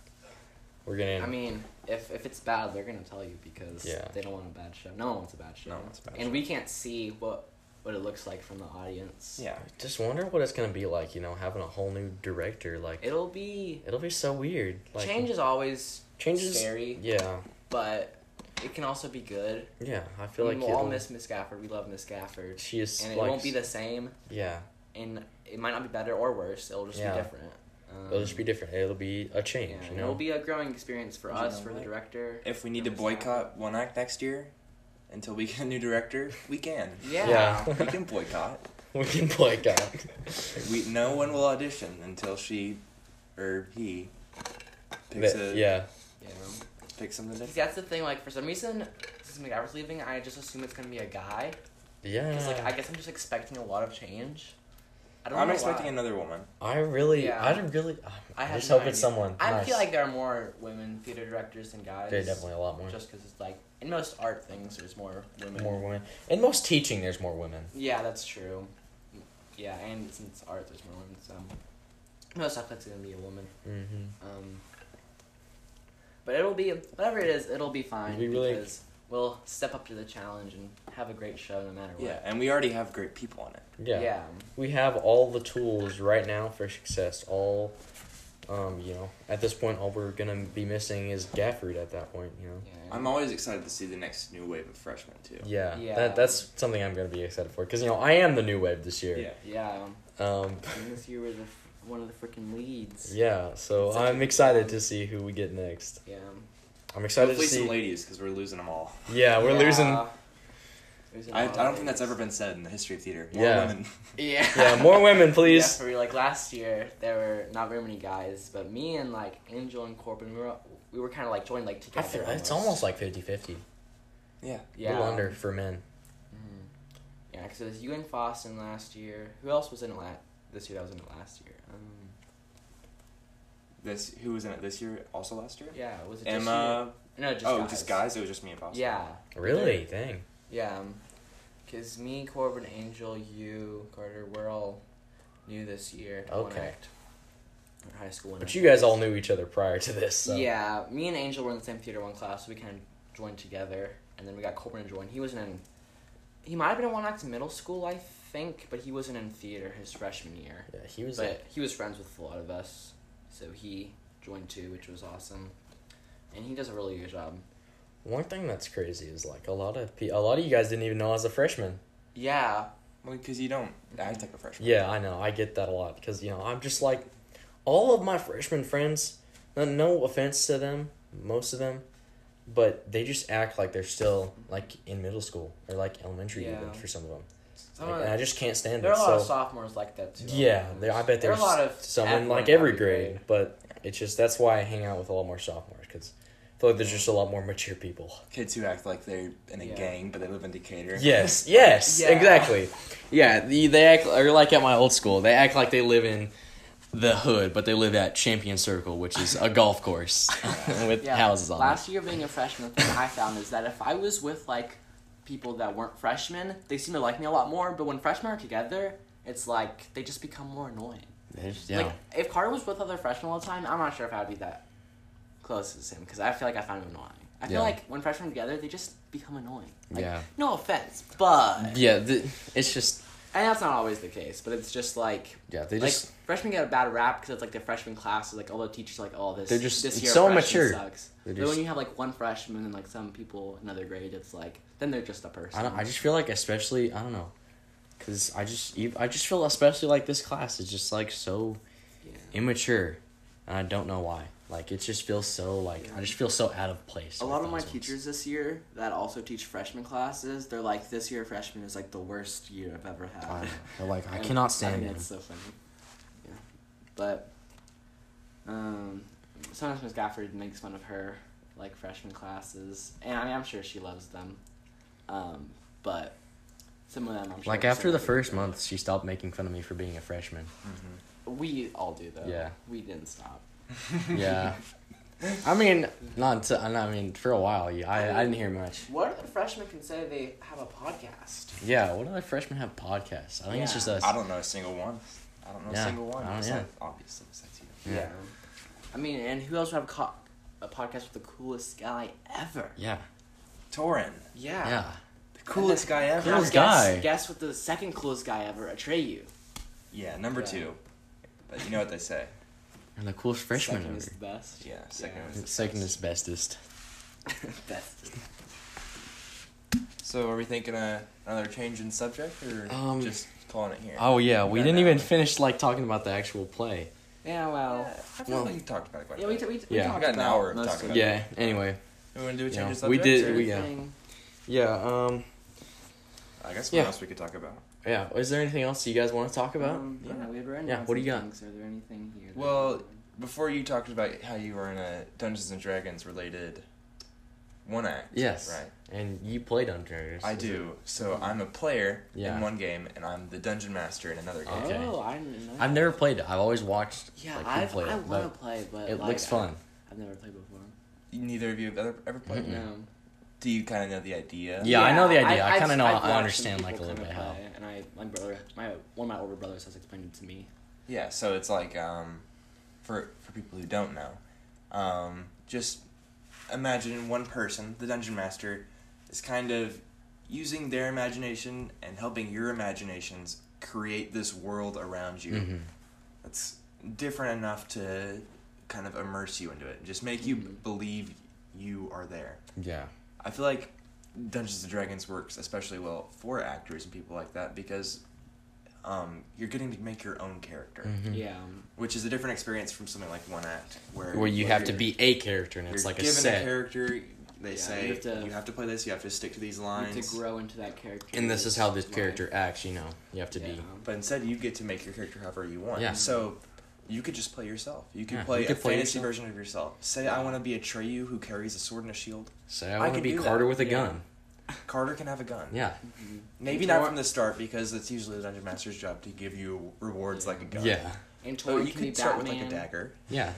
S2: we're gonna.
S1: I mean, if if it's bad, they're gonna tell you because
S2: Yeah.
S1: they don't want a bad show. No one wants a bad show.
S3: No one wants a bad
S1: and we can't see what what it looks like from the audience.
S3: Yeah.
S2: just wonder what it's gonna be like. You know, having a whole new director. Like,
S1: It'll be
S2: it'll be so weird. Like,
S1: change is always
S2: Changes.
S1: scary,
S2: Yeah,
S1: but it can also be good.
S2: yeah. I feel
S1: we
S2: like
S1: will all miss Miss Gafford. We love Miss Gafford,
S2: she is.
S1: and it
S2: like,
S1: won't be the same.
S2: Yeah,
S1: And it might not be better or worse. It'll just
S2: Yeah.
S1: be different. Um,
S2: it'll just be different. It'll be a change.
S1: Yeah,
S2: you
S1: and
S2: know.
S1: it'll be a growing experience for
S3: You
S1: us,
S3: know
S1: for the director.
S3: If we need to
S1: for Gafford.
S3: boycott one act next year, until we get a new director, we can.
S1: Yeah.
S2: Yeah.
S3: we can boycott.
S2: we can play God.
S3: We no one will audition until she or he picks
S2: That-
S3: a
S2: yeah.
S1: Yeah.
S3: picks something
S1: See,
S3: different.
S1: that's the thing. Like for some reason, since McGafford's leaving, I just assume it's gonna be a guy.
S2: Yeah.
S1: Because like I guess I'm just expecting a lot of change. I don't
S3: I'm
S1: know
S3: expecting
S1: why.
S3: another woman.
S2: I really,
S1: Yeah.
S2: I don't really.
S1: I
S2: I, just
S1: no
S2: hope it's someone.
S1: I
S2: nice.
S1: feel like there are more women theater directors than guys.
S2: There's definitely a lot more.
S1: Just because it's like in most art things, there's more women.
S2: more women. In most teaching, there's more women.
S1: Yeah, that's true. Yeah, and since art, there's more women. So most stuff that's gonna be a woman.
S2: Mm-hmm.
S1: Um, but it'll be whatever it is. It'll be fine
S2: We really-
S1: because we'll step up to the challenge and have a great show no matter what.
S3: Yeah, and we already have great people on it.
S2: Yeah.
S1: Yeah.
S2: We have all the tools right now for success. All, um, you know, at this point, all we're gonna be missing is Gafford. At that point, you know.
S1: Yeah.
S3: I'm always excited to see the next new wave of freshmen too.
S2: Yeah.
S1: Yeah.
S2: That that's something I'm gonna be excited for because you know I am the new wave this year.
S3: Yeah.
S1: Yeah.
S2: Um.
S1: And this year we're the, one of the freaking leads.
S2: Yeah. So
S1: Such a
S2: I'm excited to see who we get next.
S1: Yeah.
S2: I'm excited
S3: Hopefully
S2: to see.
S3: some ladies because we're losing them all.
S2: Yeah, we're
S1: Yeah.
S2: losing.
S1: Losing
S3: I, I don't
S1: of
S3: think that's ever been said in the history of theater. More
S2: Yeah.
S3: women.
S1: Yeah.
S2: Yeah, more women,
S1: Yeah,
S2: please.
S1: for. Like last year, there were not very many guys, but me and like Angel and Corbin, we were we were kind of like joined like
S2: I
S1: together.
S2: feel it's almost like 50-50.
S3: Yeah.
S2: A
S1: yeah.
S2: little under for men.
S1: Mhm. Yeah, because it was you and Foston last year. Who else was in it la- this year? That was in it last year. Um,
S3: This who was in it this year? Also last year.
S1: yeah, was it just
S3: Emma.
S1: you? No, just
S3: oh,
S1: guys.
S3: just guys. It was just me and Boss.
S1: Yeah.
S2: Really? Dang.
S1: Yeah, um, because me, Corbin, Angel, you, Carter, we're all new this year.
S2: Okay.
S1: act. High school.
S2: But you guys all knew each other prior to this. So.
S1: Yeah, me and Angel were in the same theater one class, so we kind of joined together, and then we got Corbin to join. He wasn't in he might have been in One Act middle school, I think, but he wasn't in theater his freshman year.
S2: Yeah, he was.
S1: But he was friends with a lot of us, so he joined too, which was awesome. And he does a really good job.
S2: One thing that's crazy is like a lot of pe- a lot of you guys didn't even know I was a freshman.
S1: Yeah,
S3: Well, because you don't act like a freshman.
S2: Yeah, I know. I get that a lot because you know I'm just like all of my freshman friends. No, no offense to them, most of them, but they just act like they're still like in middle school or like elementary even for some of them.
S1: Some
S2: Like,
S1: of-
S2: and I just can't stand
S1: there are a lot of sophomores like that too.
S2: yeah, there, I bet
S1: There are
S2: there's
S1: a lot of
S2: some in like every
S1: every
S2: grade,
S1: grade.
S2: but it's just that's why I hang out with a lot more sophomores because I feel like there's just a lot more mature people.
S3: Kids who act like they're in a
S1: Yeah.
S3: gang, but they live in Decatur.
S2: Yes, yes,
S1: Yeah.
S2: exactly. Yeah, the, they act or like at my old school, they act like they live in the hood, but they live at Champion Circle, which is a golf course with
S1: Yeah.
S2: houses on it.
S1: Last year being a freshman, the thing I found is that if I was with like people that weren't freshmen, they seem to like me a lot more. But when freshmen are together, it's like they just become more annoying.
S2: just- yeah.
S1: Like if Carter was with other freshmen all the time, I'm not sure if I'd be that close as him because I feel like I find him annoying. I feel
S2: Yeah.
S1: like when freshmen are together, they just become annoying. Like,
S2: Yeah.
S1: No offense, but
S2: yeah, the, it's just
S1: and that's not always the case. But it's just like
S2: yeah, they
S1: like
S2: just
S1: freshmen get a bad rap because it's like the freshman class. Is like all the teachers are like, oh, this
S2: They're just
S1: this year
S2: so
S1: freshman
S2: mature.
S1: Sucks.
S2: They're
S1: But
S2: just-
S1: when you have like one freshman and like some people another grade, it's like then they're just a person.
S2: I don't. I just feel like especially I don't know, because I just I just feel especially like this class is just like so
S1: yeah.
S2: immature, and I don't know why. Like it just feels so like I just feel so out of place.
S1: A lot of my
S2: ones.
S1: teachers this year that also teach freshman classes, they're like, this year freshman is like the worst year I've ever had.
S2: I. They're like I cannot stand
S1: think
S2: them.
S1: It's so funny. Yeah, but um, sometimes Miss Gafford makes fun of her like freshman classes, and I mean I'm sure she loves them. Um, but some of them I'm sure.
S2: Like after the first month, she stopped making fun of me for being a freshman.
S3: Mm-hmm.
S1: we all do though.
S2: Yeah.
S1: we didn't stop.
S2: Yeah. I mean, not. To, I mean, for a while, yeah. I, I didn't hear much.
S1: What other freshmen can say they have a podcast?
S2: Yeah, what other freshmen have podcasts? I think it's
S1: Yeah.
S2: just us.
S3: I don't know a single one. I don't know
S2: Yeah,
S3: a single one.
S2: I don't- yeah.
S3: like, obviously, besides you.
S2: Yeah.
S1: I mean, and who else would have co- a podcast with the coolest guy ever?
S2: Yeah.
S3: Torin,
S1: Yeah.
S2: Yeah.
S3: the coolest guy ever.
S2: Coolest
S1: Guess-
S2: guy.
S1: Guess what the second coolest guy ever, Atreyu.
S3: Yeah, number
S1: Yeah.
S3: two. But you know what they say.
S2: And the coolest freshman
S1: Second
S2: ever.
S1: is the best.
S3: Yeah, second
S1: Yeah.
S3: is the
S2: Second
S3: best.
S2: is bestest.
S1: best.
S3: So are we thinking uh, another change in subject or
S2: Um,
S3: just calling it here?
S2: Oh yeah, we
S3: Yeah,
S2: didn't
S3: no.
S2: even finish like talking about the actual play.
S1: Yeah, well.
S3: Yeah, I feel
S2: well-
S3: like you talked about it quite
S1: Yeah,
S3: a
S1: we,
S3: bit.
S1: t- we, t-
S2: Yeah.
S1: talked
S3: We got an hour of talking
S1: of
S3: about
S1: it.
S2: Yeah. Anyway.
S3: We want to do a change
S2: Yeah,
S3: of
S2: we did-
S1: Is
S3: or-
S2: we- yeah.
S1: anything-
S2: Yeah. Um.
S3: I guess
S2: Yeah.
S3: what else we could talk about?
S2: Yeah. Is there anything else you guys want to talk about?
S1: Um, yeah,
S3: Yeah.
S1: we have written
S2: Yeah, what do
S1: some
S2: you got?
S1: Things. Are there anything here? that-
S3: Well, Before you talked about how you were in a Dungeons and Dragons related one act.
S2: Yes.
S3: Right.
S2: And you play Dungeons Dragons.
S3: I
S2: is
S3: do. So I'm a player
S2: Yeah.
S3: in one game, and I'm the dungeon master in another game.
S2: Okay.
S1: Oh, I didn't know
S2: i've never played it. I've always watched.
S1: Yeah,
S2: like,
S1: I've,
S2: play
S1: I want to
S2: but
S1: play, but
S2: It
S1: like,
S2: looks
S1: I-
S2: fun.
S1: I've never played before.
S3: Neither of you have ever ever played.
S2: Mm-mm.
S1: No.
S3: Do you kind of know the idea?
S2: Yeah, I know the idea. I
S1: I've-
S2: kinda know-
S1: I've
S2: I understand, like, a little bit how.
S1: And I, my brother, my one of my older brothers has explained it to me.
S3: Yeah, so it's like um, for for people who don't know, um, just imagine one person, the dungeon master, is kind of using their imagination and helping your imaginations create this world around you
S2: Mhm.
S3: that's different enough to kind of immerse you into it, just make you
S1: Mhm.
S3: believe you are there.
S2: Yeah.
S3: I feel like Dungeons and Dragons works especially well for actors and people like that because um, you're getting to make your own character,
S2: Mhm.
S1: Yeah.
S3: which is a different experience from something like One Act, where
S2: Where you
S3: where
S2: have to be a character and it's
S3: you're
S2: like a set.
S3: given
S2: set.
S3: character. They
S1: Yeah,
S3: say
S1: you have to-
S3: you have to play this. You have to stick to these
S1: You
S3: lines.
S1: have to grow into that character.
S2: and this is how this
S1: life.
S2: character acts. You know, you have to
S1: Yeah.
S2: be.
S3: But instead, you get to make your character however you want.
S2: Yeah.
S3: So you could just play yourself. You could
S2: Yeah,
S3: play
S2: you could
S3: a
S2: play
S3: fantasy
S2: yourself.
S3: version of yourself. Say I want to be Atreyu who carries a sword and a shield.
S2: Say I
S3: I
S2: want to be
S3: do that.
S2: Carter with a
S1: Yeah.
S2: gun.
S3: Carter can have a gun.
S2: Yeah.
S1: Mhm.
S3: Maybe
S1: And
S3: not
S1: Tor-
S3: from the start because it's usually the dungeon master's job to give you rewards like a gun.
S2: Yeah.
S1: And
S3: So
S1: Torin
S3: you
S1: can be
S3: could start
S1: Batman.
S3: with like a dagger.
S2: Yeah.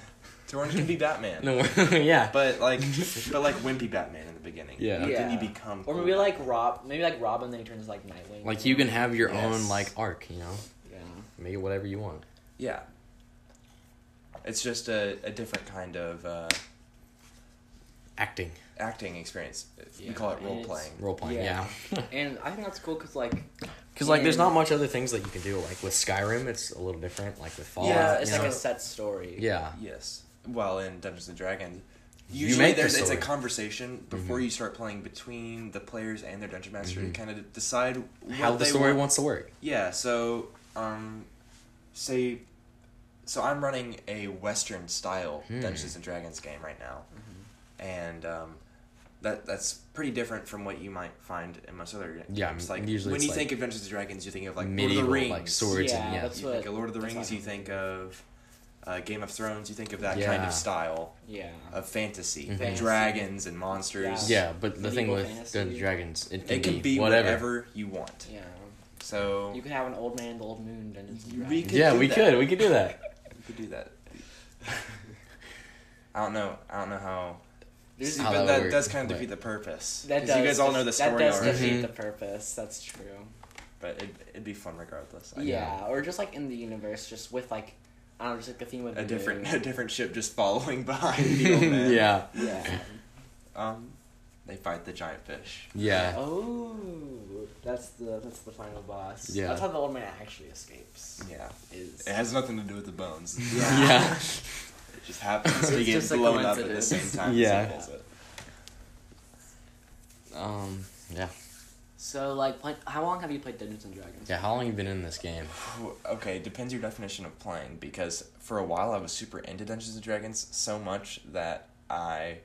S3: Torin can be Batman.
S2: No. yeah.
S3: But like, but like wimpy Batman in the beginning.
S2: Yeah.
S3: But then you
S1: Yeah.
S3: become.
S1: Or maybe like Rob, maybe like Robin, then he turns like Nightwing.
S2: Like you can have your
S3: Yes.
S2: own like arc. You know,
S1: Yeah.
S2: make it whatever you want.
S3: Yeah. It's just a, a different kind of uh,
S2: acting,
S3: acting experience. We call it
S1: and
S3: role
S1: it's-
S3: playing.
S2: role playing. Yeah.
S1: and I think that's cool because like
S2: Because like, there's not much other things that you can do. Like with Skyrim, it's a little different. Like with Fallout,
S3: Yeah,
S1: it's
S2: you
S1: like
S2: know?
S1: a set story.
S2: yeah.
S3: Yes. Well, in Dungeons and Dragons,
S2: You
S3: usually
S2: make the
S3: there's it's a
S2: story.
S3: conversation before
S2: Mhm.
S3: you start playing between the players and their dungeon master to kind of decide what
S2: How the
S3: they
S2: story
S3: want.
S2: wants to work.
S3: Yeah. So, um, say, so I'm running a Western style
S2: Hmm.
S3: Dungeons and Dragons game right now,
S1: Mhm.
S3: and um, that that's pretty different from what you might find in most other games.
S2: Yeah,
S3: like
S2: usually
S3: when you
S2: like
S3: think of Dungeons and Dragons, you think of like
S2: Medieval,
S3: Lord of the Rings,
S2: like swords
S1: Yeah,
S2: and yeah.
S1: that's
S3: You
S1: what-
S3: think of Lord of the Rings. You think of uh, Game of Thrones. You think of that kind of style
S1: Yeah.
S3: of fantasy,
S2: Mhm.
S1: Fantasy.
S3: dragons and monsters.
S2: Yeah, but the thing
S1: Medieval
S2: with
S1: fantasy.
S2: Dungeons and Dragons, it can,
S3: It can be
S2: whatever.
S3: whatever you want.
S1: Yeah.
S3: So
S1: You could have an old man, the old moon, Dungeons and
S3: We
S1: Dragons.
S3: could
S2: yeah, we
S3: that.
S2: could. We could do that.
S3: You do that. I don't know. I don't know how.
S1: There's-
S3: See,
S2: How
S3: but
S2: that
S3: that
S2: would
S3: does kind of defeat the purpose.
S1: That
S3: 'Cause
S1: does.
S3: you guys all know the
S1: That
S3: story
S1: does
S3: already.
S1: defeat
S2: Mhm.
S1: the purpose. That's true.
S3: But it, it'd be fun regardless. I
S1: Yeah.
S3: know.
S1: or just like in the universe, just with like, I don't know, just like the theme of
S3: A
S1: the
S3: different,
S1: moon.
S3: a different ship just following behind the old man.
S2: yeah,
S1: Yeah.
S3: Um, they fight the giant fish.
S2: yeah.
S1: Oh, that's the that's the final boss.
S2: Yeah.
S1: That's how the old man actually escapes.
S3: Yeah.
S1: Is
S3: It has nothing to do with the bones.
S2: Yeah.
S3: It just happens to
S1: It's
S3: get
S1: just a
S3: blown up at the same time.
S2: Yeah.
S3: As it pulls it.
S2: Um. Yeah.
S1: so like, play, how long have you played Dungeons and Dragons?
S2: Yeah. How long you been in this game?
S3: Whew, Okay, depends your definition of playing because for a while I was super into Dungeons and Dragons so much that I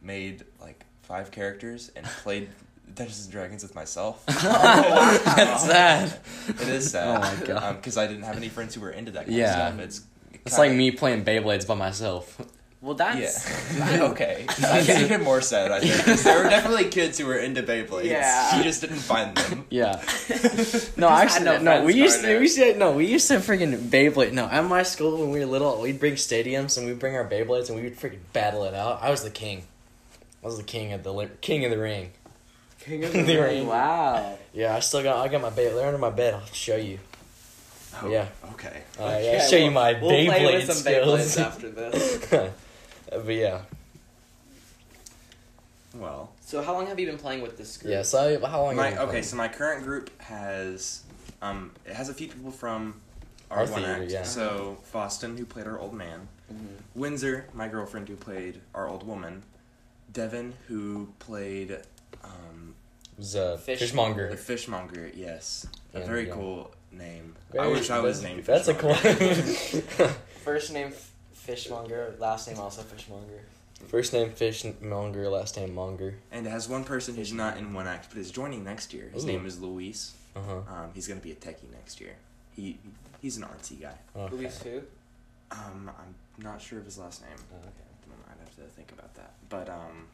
S3: made like five characters and played Dungeons and Dragons with myself.
S2: Oh, that's sad.
S3: It is sad.
S2: Oh my um, God.
S3: Because I didn't have any friends who were into that kind
S2: Yeah.
S3: of stuff. It's
S2: It's
S3: kinda-
S2: like me playing Beyblades by myself.
S1: Well, that's
S3: Yeah. okay. That's even more sad. I think 'cause there were definitely kids who were into Beyblades.
S1: Yeah.
S3: You just didn't find them.
S2: Yeah. No, actually,
S1: no
S2: no. no we used to. We used to. No, we used to freaking Beyblade. No, at my school when we were little, we'd bring stadiums and we'd bring our Beyblades and we would freaking battle it out. I was the king. I was the king of the li- king of the ring.
S1: King of
S2: the
S1: the
S2: Ring.
S1: Ring. Wow.
S2: Yeah, I still got. I got my Beyblade. They're under my bed. I'll show you.
S3: Oh,
S2: Yeah.
S3: Okay.
S2: Uh, yeah,
S1: Okay,
S2: I'll show you
S1: we'll-
S2: my
S1: we'll play
S2: Beyblade
S1: with some
S2: skills.
S1: Beyblades after this.
S2: but yeah,
S3: Well.
S1: So how long have you been playing with this group?
S2: yeah. So how long?
S3: My,
S2: have you
S3: okay,
S2: playing?
S3: so my current group has um it has a few people from our,
S2: Our
S3: one
S2: theater,
S3: act.
S2: yeah.
S3: So Boston, who played our old man,
S1: Mhm.
S3: Windsor, my girlfriend, who played our old woman, Devin, who played um
S2: was, a
S1: Fish-
S3: the
S2: fishmonger.
S3: fishmonger. Yes, a
S2: And,
S3: very
S2: yeah.
S3: cool name. I wish I was named.
S2: That's a cool.
S1: First name Fishmonger, last name also Fishmonger.
S2: First name fishmonger, last name monger.
S3: and it has one person who's not in one act, but is joining next year. His
S2: Ooh.
S3: name is Luis.
S2: Uh huh.
S3: Um, he's gonna be a techie next year. He he's an artsy guy.
S2: Okay.
S1: Luis who?
S3: Um, I'm not sure of his last name.
S1: Oh, okay.
S3: at the moment. I'd have to think about that. But um,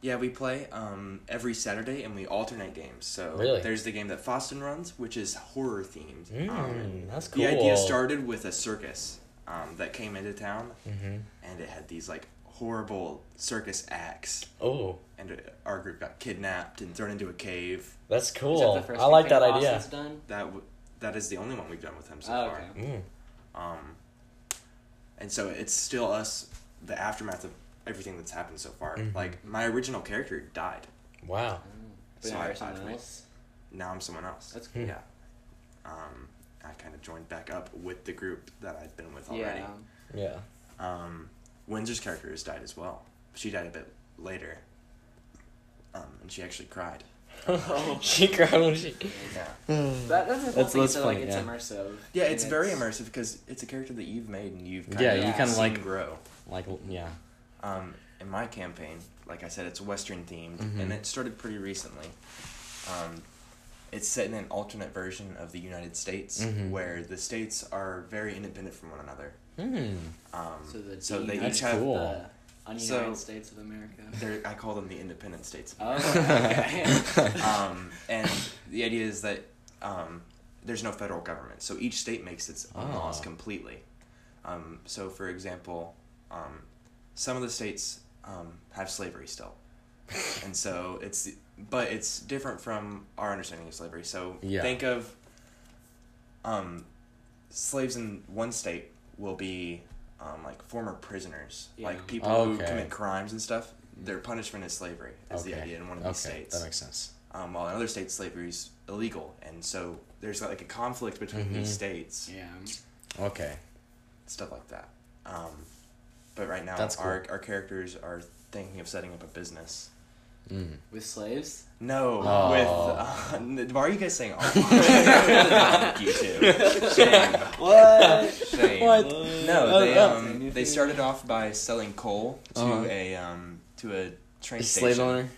S3: yeah, we play um every Saturday and we alternate games. So
S2: Really?
S3: there's the game that Foston runs, which is horror themed.
S2: Mm,
S3: um,
S2: that's
S3: The idea started with a circus um, that came into town,
S2: Mm-hmm.
S3: and it had these like horrible circus acts,
S2: Oh,
S3: and uh, our group got kidnapped and thrown into a cave.
S2: that's
S1: Is that
S2: cool. I like that
S1: campaign
S2: idea.
S1: Done?
S3: That w- that is the only one we've done with him so
S1: Oh,
S3: far.
S1: okay.
S2: Mm.
S3: Um, and so it's still us, the aftermath of everything that's happened so far.
S2: Mhm.
S3: Like my original character died.
S2: Wow.
S1: But
S3: So
S1: now
S3: I-
S1: you're someone
S3: I've made-
S1: else.
S3: Now I'm someone else.
S1: That's
S2: cool.
S3: Yeah. Um, I kind of joined back up with the group that I'd been with already.
S1: Yeah.
S2: Yeah.
S3: Um, Windsor's character has died as well. She died a bit later. Um, and she actually cried.
S2: she cried when she.
S3: Yeah.
S1: That, that's the whole
S2: That's-
S1: thing.
S2: that's
S1: so like
S2: funny,
S1: it's
S2: yeah.
S1: immersive.
S3: Yeah,
S1: and
S3: it's very immersive because it's a character that you've made and you've kind
S2: Yeah,
S3: of
S1: you kinda
S2: like-
S3: grow.
S2: Like yeah.
S3: Um, in my campaign, like I said, it's Western themed,
S2: Mhm.
S3: and it started pretty recently. Um, it's set in an alternate version of the United States,
S2: Mhm.
S3: where the states are very independent from one another.
S2: Hmm.
S3: Um,
S1: So, the
S3: so they each have
S2: cool.
S1: the ununited
S3: So-
S1: States of America.
S3: I call them the independent states.
S1: Oh, okay.
S3: um, and the idea is that um, there's no federal government, so each state makes its own
S2: Ah.
S3: laws completely. Um, so, for example, um, some of the states um, have slavery still, and so it's but it's different from our understanding of slavery. So
S2: Yeah.
S3: think of um, slaves in one state will be um, like former prisoners,
S1: Yeah.
S3: like people who commit crimes and stuff. Their punishment is slavery. Is the idea in one of these
S2: okay,
S3: states.
S2: that makes sense.
S3: um, while in other states slavery is illegal, and so there's like a conflict between these
S2: Mhm.
S3: states,
S1: Yeah.
S2: Okay.
S3: stuff like that. Um, but right now,
S2: That's
S3: our
S2: cool.
S3: our characters are thinking of setting up a business.
S2: Mm.
S1: With slaves?
S3: No,
S2: Oh.
S3: with uh, why are you guys saying? Oh, you two. Shame.
S1: What?
S3: Shame.
S2: What?
S3: No, they
S2: Uh, uh.
S3: um they started off by selling coal to
S2: Uh-huh.
S3: a um to a train
S2: A
S3: station.
S2: slave owner.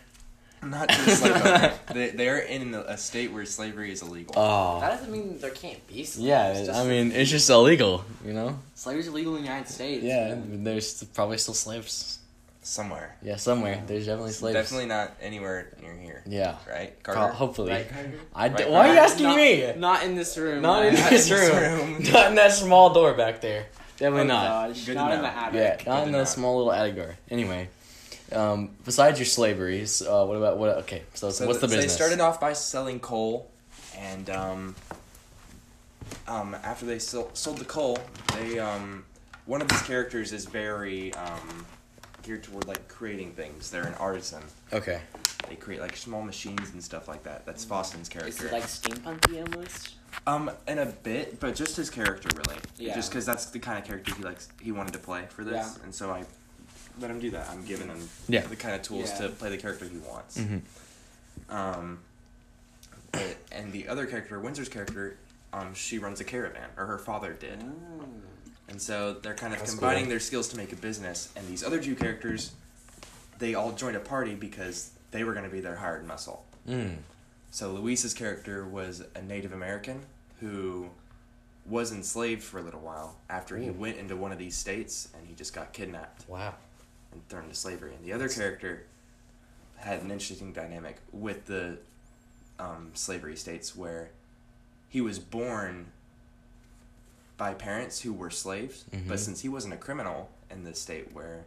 S3: Not to a slave. They they're in a, a state where slavery is illegal.
S2: Oh.
S1: That doesn't mean there can't be slaves.
S2: Yeah,
S1: It's
S2: I mean it's just illegal, you know.
S1: slavery's illegal in the United States.
S2: Yeah,
S1: man.
S2: there's probably still slaves.
S3: Somewhere.
S2: Yeah, somewhere there's definitely slaves.
S3: Definitely not anywhere near here.
S2: Yeah.
S3: Right,
S2: Pro-
S3: Carter.
S2: hopefully.
S1: Right, Carter?
S2: I d-
S3: Right,
S2: why are you
S3: right.
S2: asking
S1: not,
S2: me?
S1: Not in this room.
S2: Not in
S1: right?
S2: this
S3: in this
S2: room.
S3: room.
S2: Not in that small door back there. Definitely
S1: Oh,
S2: not.
S1: gosh,
S3: Good
S1: not
S3: to
S1: in the attic.
S2: Yeah, not
S3: to
S2: in
S3: know.
S2: that small little attic door. Anyway, um, besides your slaveries, uh, what about what? Okay, so,
S3: So
S2: what's the
S3: th-
S2: business?
S3: They started off by selling coal, and um, um, after they sol- sold the coal, they um, one of these characters is very um, geared toward like creating things. They're an artisan.
S2: Okay.
S3: They create like small machines and stuff like that. That's Foston's
S1: Is
S3: character.
S1: it like steampunky almost?
S3: um, in a bit, but just his character really.
S1: Yeah.
S3: Just because that's the kind of character he likes. He wanted to play for this,
S1: Yeah.
S3: and so I let him do that. I'm giving him
S2: Yeah.
S3: the kind of tools
S1: Yeah.
S3: to play the character he wants.
S2: Mm-hmm.
S3: Um, but, and the other character, Windsor's character, um, she runs a caravan, or her father did.
S1: Oh.
S3: And so they're kind of
S2: That's
S3: combining
S2: cool.
S3: their skills to make a business. And these other two characters, they all joined a party because they were going to be their hired muscle.
S2: Mm.
S3: So Luis's character was a Native American who was enslaved for a little while after he went into one of these states and he just got kidnapped
S2: Wow.
S3: And thrown into slavery. And the other character had an interesting dynamic with the um, slavery states where he was born by parents who were slaves,
S2: Mhm.
S3: but since he wasn't a criminal in the state where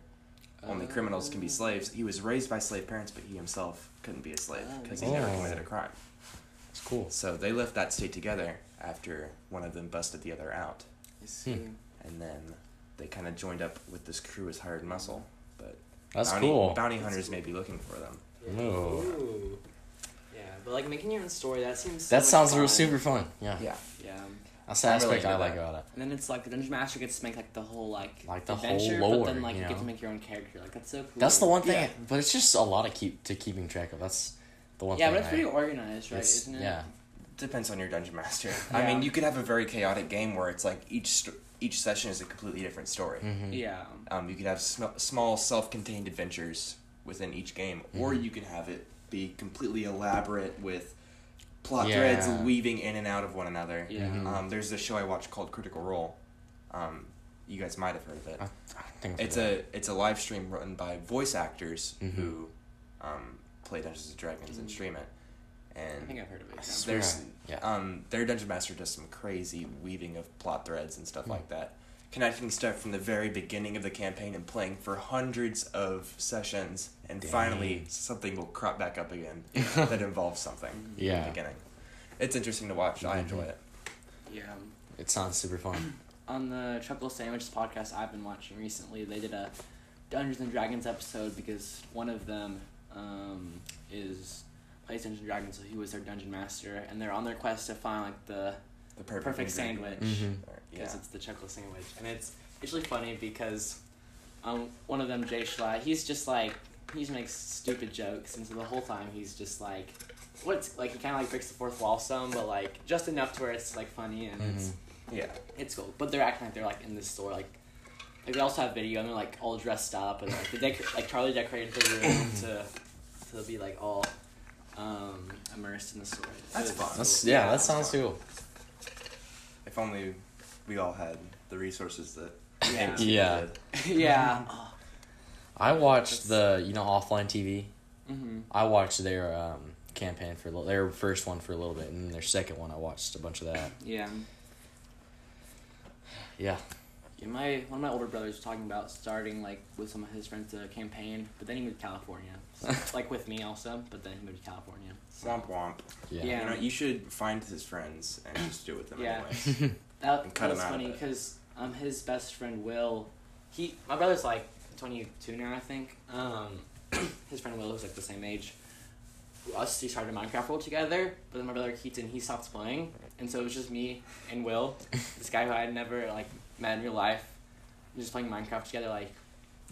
S3: only
S1: Oh.
S3: criminals can be slaves, he was raised by slave parents, but he himself couldn't be a slave
S1: Oh,
S3: because he
S2: makes
S3: never committed a crime.
S2: It's cool.
S3: So they left that state together after one of them busted the other out,
S1: I see.
S2: Hmm.
S3: and then they kind of joined up with this crew as hired muscle. But
S2: That's
S3: bounty,
S2: cool.
S3: Bounty hunters
S1: cool.
S3: may be looking for them.
S2: Ooh.
S1: Ooh. Yeah, but like making your own story, that seems. So
S2: That
S1: much
S2: sounds
S1: fun.
S2: real super fun. Yeah.
S3: Yeah.
S1: Yeah.
S2: That's the
S3: I'm
S2: aspect
S3: really
S2: I
S3: into
S2: like about it.
S1: And then it's like the dungeon master gets to make like the whole like
S2: Like the whole
S1: adventure,
S2: lore,
S1: but then like
S2: you
S1: you, get to make your own character. Like that's so cool.
S2: That's the one thing,
S1: Yeah,
S2: but it's just a lot of keep to keeping track of. That's the one thing.
S1: yeah
S2: thing.
S1: but it's
S2: I-
S1: pretty organized, right? Isn't it?
S2: Yeah.
S3: Depends on your dungeon master. I mean, you could have a very chaotic game where it's like each st- each session is a completely different story.
S2: Mm-hmm.
S1: Yeah.
S3: Um, you could have sm- small self-contained adventures within each game, or
S2: Mhm.
S3: you can have it be completely elaborate with plot
S2: Yeah.
S3: threads weaving in and out of one another.
S1: Yeah.
S2: Mhm.
S3: Um, there's this show I watched called Critical Role. Um, you guys might have heard of it.
S2: I, I think
S3: It's a it's a live stream run by voice actors
S2: Mhm.
S3: who um, play Dungeons and Dragons and
S1: Mhm.
S3: stream it.
S1: I think
S3: And
S1: I've heard of it. Yeah.
S3: there's
S2: Yeah.
S3: um, their dungeon master does some crazy weaving of plot threads and stuff
S2: Hmm.
S3: like that, connecting stuff from the very beginning of the campaign and playing for hundreds of sessions, and finally something will crop back up again that involves something in
S2: Yeah.
S3: the beginning. It's interesting to watch. I enjoy it.
S1: Yeah.
S2: It sounds super fun.
S1: On the Chuckle Sandwiches podcast I've been watching recently, they did a Dungeons and Dragons episode because one of them um, is plays Dungeons and Dragons, so he was their dungeon master, and they're on their quest to find like the
S3: The perfect,
S1: perfect sandwich.
S3: Or-
S1: because
S3: Yeah.
S1: it's the Chuckle sandwich, and it's actually funny because um, one of them, Jschlatt, he's just like he just makes stupid jokes, and so the whole time he's just like, what's like he kind of like breaks the fourth wall some, but like just enough to where it's like funny and it's
S3: Yeah.
S1: it's cool. But they're acting like they're like in this store, like like they also have video, and they're like all dressed up, and like the dec- like Charlie decorated the room to to be like all um, immersed in the story.
S3: That's fun.
S2: That's yeah, that
S3: that's
S2: sounds
S3: fun.
S2: cool.
S3: If only we all had the resources that
S1: Yeah.
S3: famous
S2: Yeah.
S1: yeah.
S2: I watched the you know offline TV.
S1: Mm-hmm.
S2: I watched their um, campaign for a little, their first one for a little bit, and then their second one I watched a bunch of that.
S1: Yeah.
S2: Yeah.
S1: Yeah, my one of my older brothers was talking about starting like with some of his friends a campaign, but then he moved to California, So, like with me also. But then he moved to California. So,
S3: Womp womp.
S2: Yeah.
S1: Yeah.
S3: You know, you should find his friends and just do it with them
S1: Yeah.
S3: anyways.
S1: that,
S3: And cut
S1: that was
S3: him
S1: funny
S3: it.
S1: because um his best friend Will he my brother's like twenty two now, I think. Um, his friend Will was like the same age. Us, we started Minecraft World together, but then my brother Keaton he stopped playing, and so it was just me and Will, this guy who I had never like met in real life, just playing Minecraft together like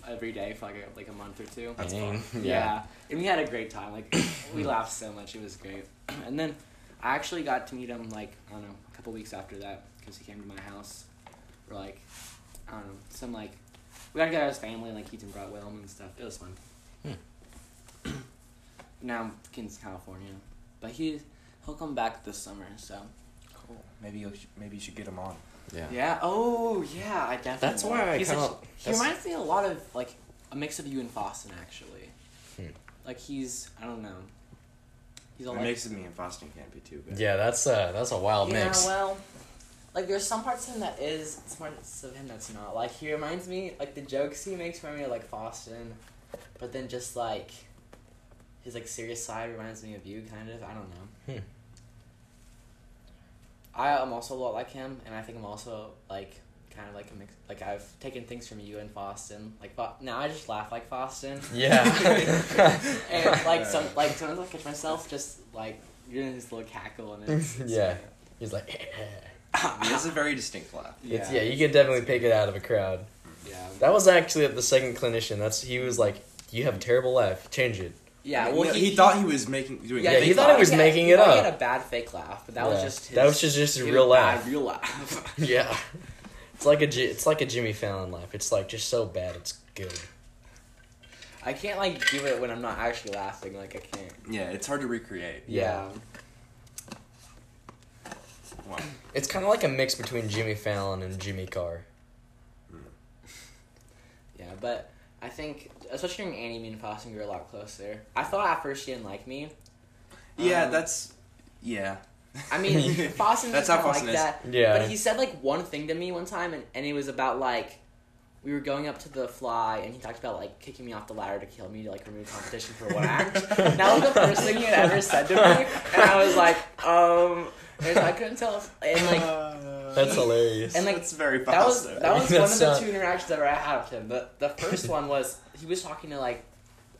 S1: every day for like a, like a month or two.
S3: That's
S2: Dang.
S3: fun.
S1: Yeah. and we had a great time. Like we laughed so much, it was great. And then I actually got to meet him like I don't know a couple weeks after that because he came to my house. For like I don't know some like we got to together as family. Like Keaton brought Willem and stuff. It was fun.
S2: Hmm.
S1: now Keaton's in California, but he he'll come back this summer. So
S3: Cool. Maybe you maybe you should get him on.
S2: Yeah.
S1: yeah. Oh yeah, I definitely.
S2: That's
S1: will.
S2: why I
S1: He's
S2: kinda-
S1: such- He reminds me a lot of like a mix of you and Faustin actually.
S2: Hmm.
S1: Like he's I don't know. He's all
S3: It
S1: like
S3: makes it me and Faustin can't be too bad.
S2: Yeah, that's uh that's a wild
S1: yeah,
S2: mix.
S1: well, like there's some parts of him that is, some parts of him that's not. Like he reminds me, like the jokes he makes remind me of like Faustin, but then just like his like serious side reminds me of you, kind of. I don't know.
S2: Hmm.
S1: I am also a lot like him, and I think I'm also like kind of like a mix. Like I've taken things from you and Faustin. Like Fa- now I just laugh like Faustin.
S2: Yeah.
S1: and like some like sometimes I catch myself just like doing this little cackle and it's, it's
S2: Yeah. He's like
S3: He has a very distinct laugh.
S2: It's, yeah, you can definitely pick it out of a crowd.
S1: yeah.
S2: That was actually at the second clinician. That's he was like, "You have a terrible laugh. Change it."
S1: Yeah,
S3: well,
S1: well,
S3: he, thought he was making doing.
S2: Yeah,
S3: a
S2: he thought it
S3: laugh.
S2: was
S1: had-
S2: making it
S1: thought He
S2: up.
S1: had a bad fake laugh, but that was just his,
S2: that was just just a
S1: his
S2: real
S1: bad
S2: laugh.
S1: real laugh.
S2: Yeah, it's like a Ji- it's like a Jimmy Fallon laugh. It's like just so bad, it's good.
S1: I can't like do it when I'm not actually laughing. Like I can't.
S3: Yeah, it's hard to recreate.
S2: Yeah.
S3: Wow.
S2: It's kind of like a mix between Jimmy Fallon and Jimmy Carr.
S1: Yeah, but I think especially during Annie, me and Faustin grew a lot closer. I thought at first she didn't like me.
S3: Yeah,
S1: Um,
S3: that's. Yeah.
S1: I mean, Faustin
S3: That's
S1: was
S3: how
S1: kinda like
S3: is.
S1: that.
S2: Yeah.
S1: But he said like one thing to me one time, and, and it was about like we were going up to the fly, and he talked about like kicking me off the ladder to kill me to like remove competition for one act. that was the first thing he had ever said to me, and I was like, um, and I couldn't tell, if, and like.
S2: That's hilarious.
S1: And, like,
S3: that's very
S1: That was
S3: Faustin.
S1: that was one of
S2: That's
S1: the
S2: not-
S1: two interactions that I had with him. The the first one was he was talking to like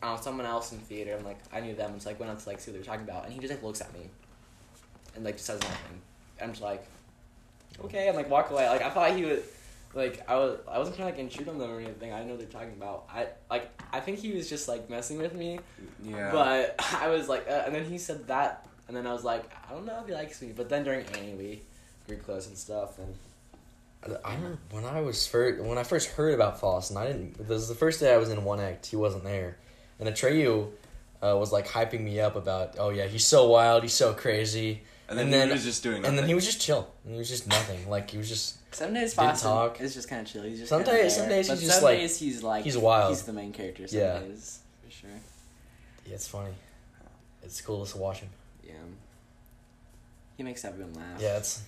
S1: I don't know, someone else in theater and like I knew them and so like went up to like see what they were talking about and he just like looks at me and like just says nothing. I'm just like okay and like walk away. Like I thought he would like I was I wasn't trying to like intrude on them or anything. I didn't know what they're talking about. I like I think he was just like messing with me.
S3: yeah.
S1: But I was like uh, and then he said that and then I was like I don't know if he likes me. But then during Annie we grew close and stuff and
S2: I remember when I was first when I first heard about Faustin. I didn't. This was the first day I was in one act. He wasn't there, and Atreyu uh, was like hyping me up about. Oh yeah, he's so wild. He's so crazy.
S3: and then,
S2: and then-
S3: he was just doing.
S2: And then he was just chill. And he was just nothing. Like he was just.
S1: Some days
S2: Didn't talk.
S1: is just kind of chill. He's just
S2: Some
S1: kinda
S2: days- some days
S1: But
S2: he's just,
S1: some
S2: like-
S1: days he's like
S2: he's wild.
S1: He's the main character. Some
S2: Yeah.
S1: days for sure.
S2: Yeah, it's funny. It's cool to watch him.
S1: Yeah, he makes everyone laugh.
S2: Yeah, it's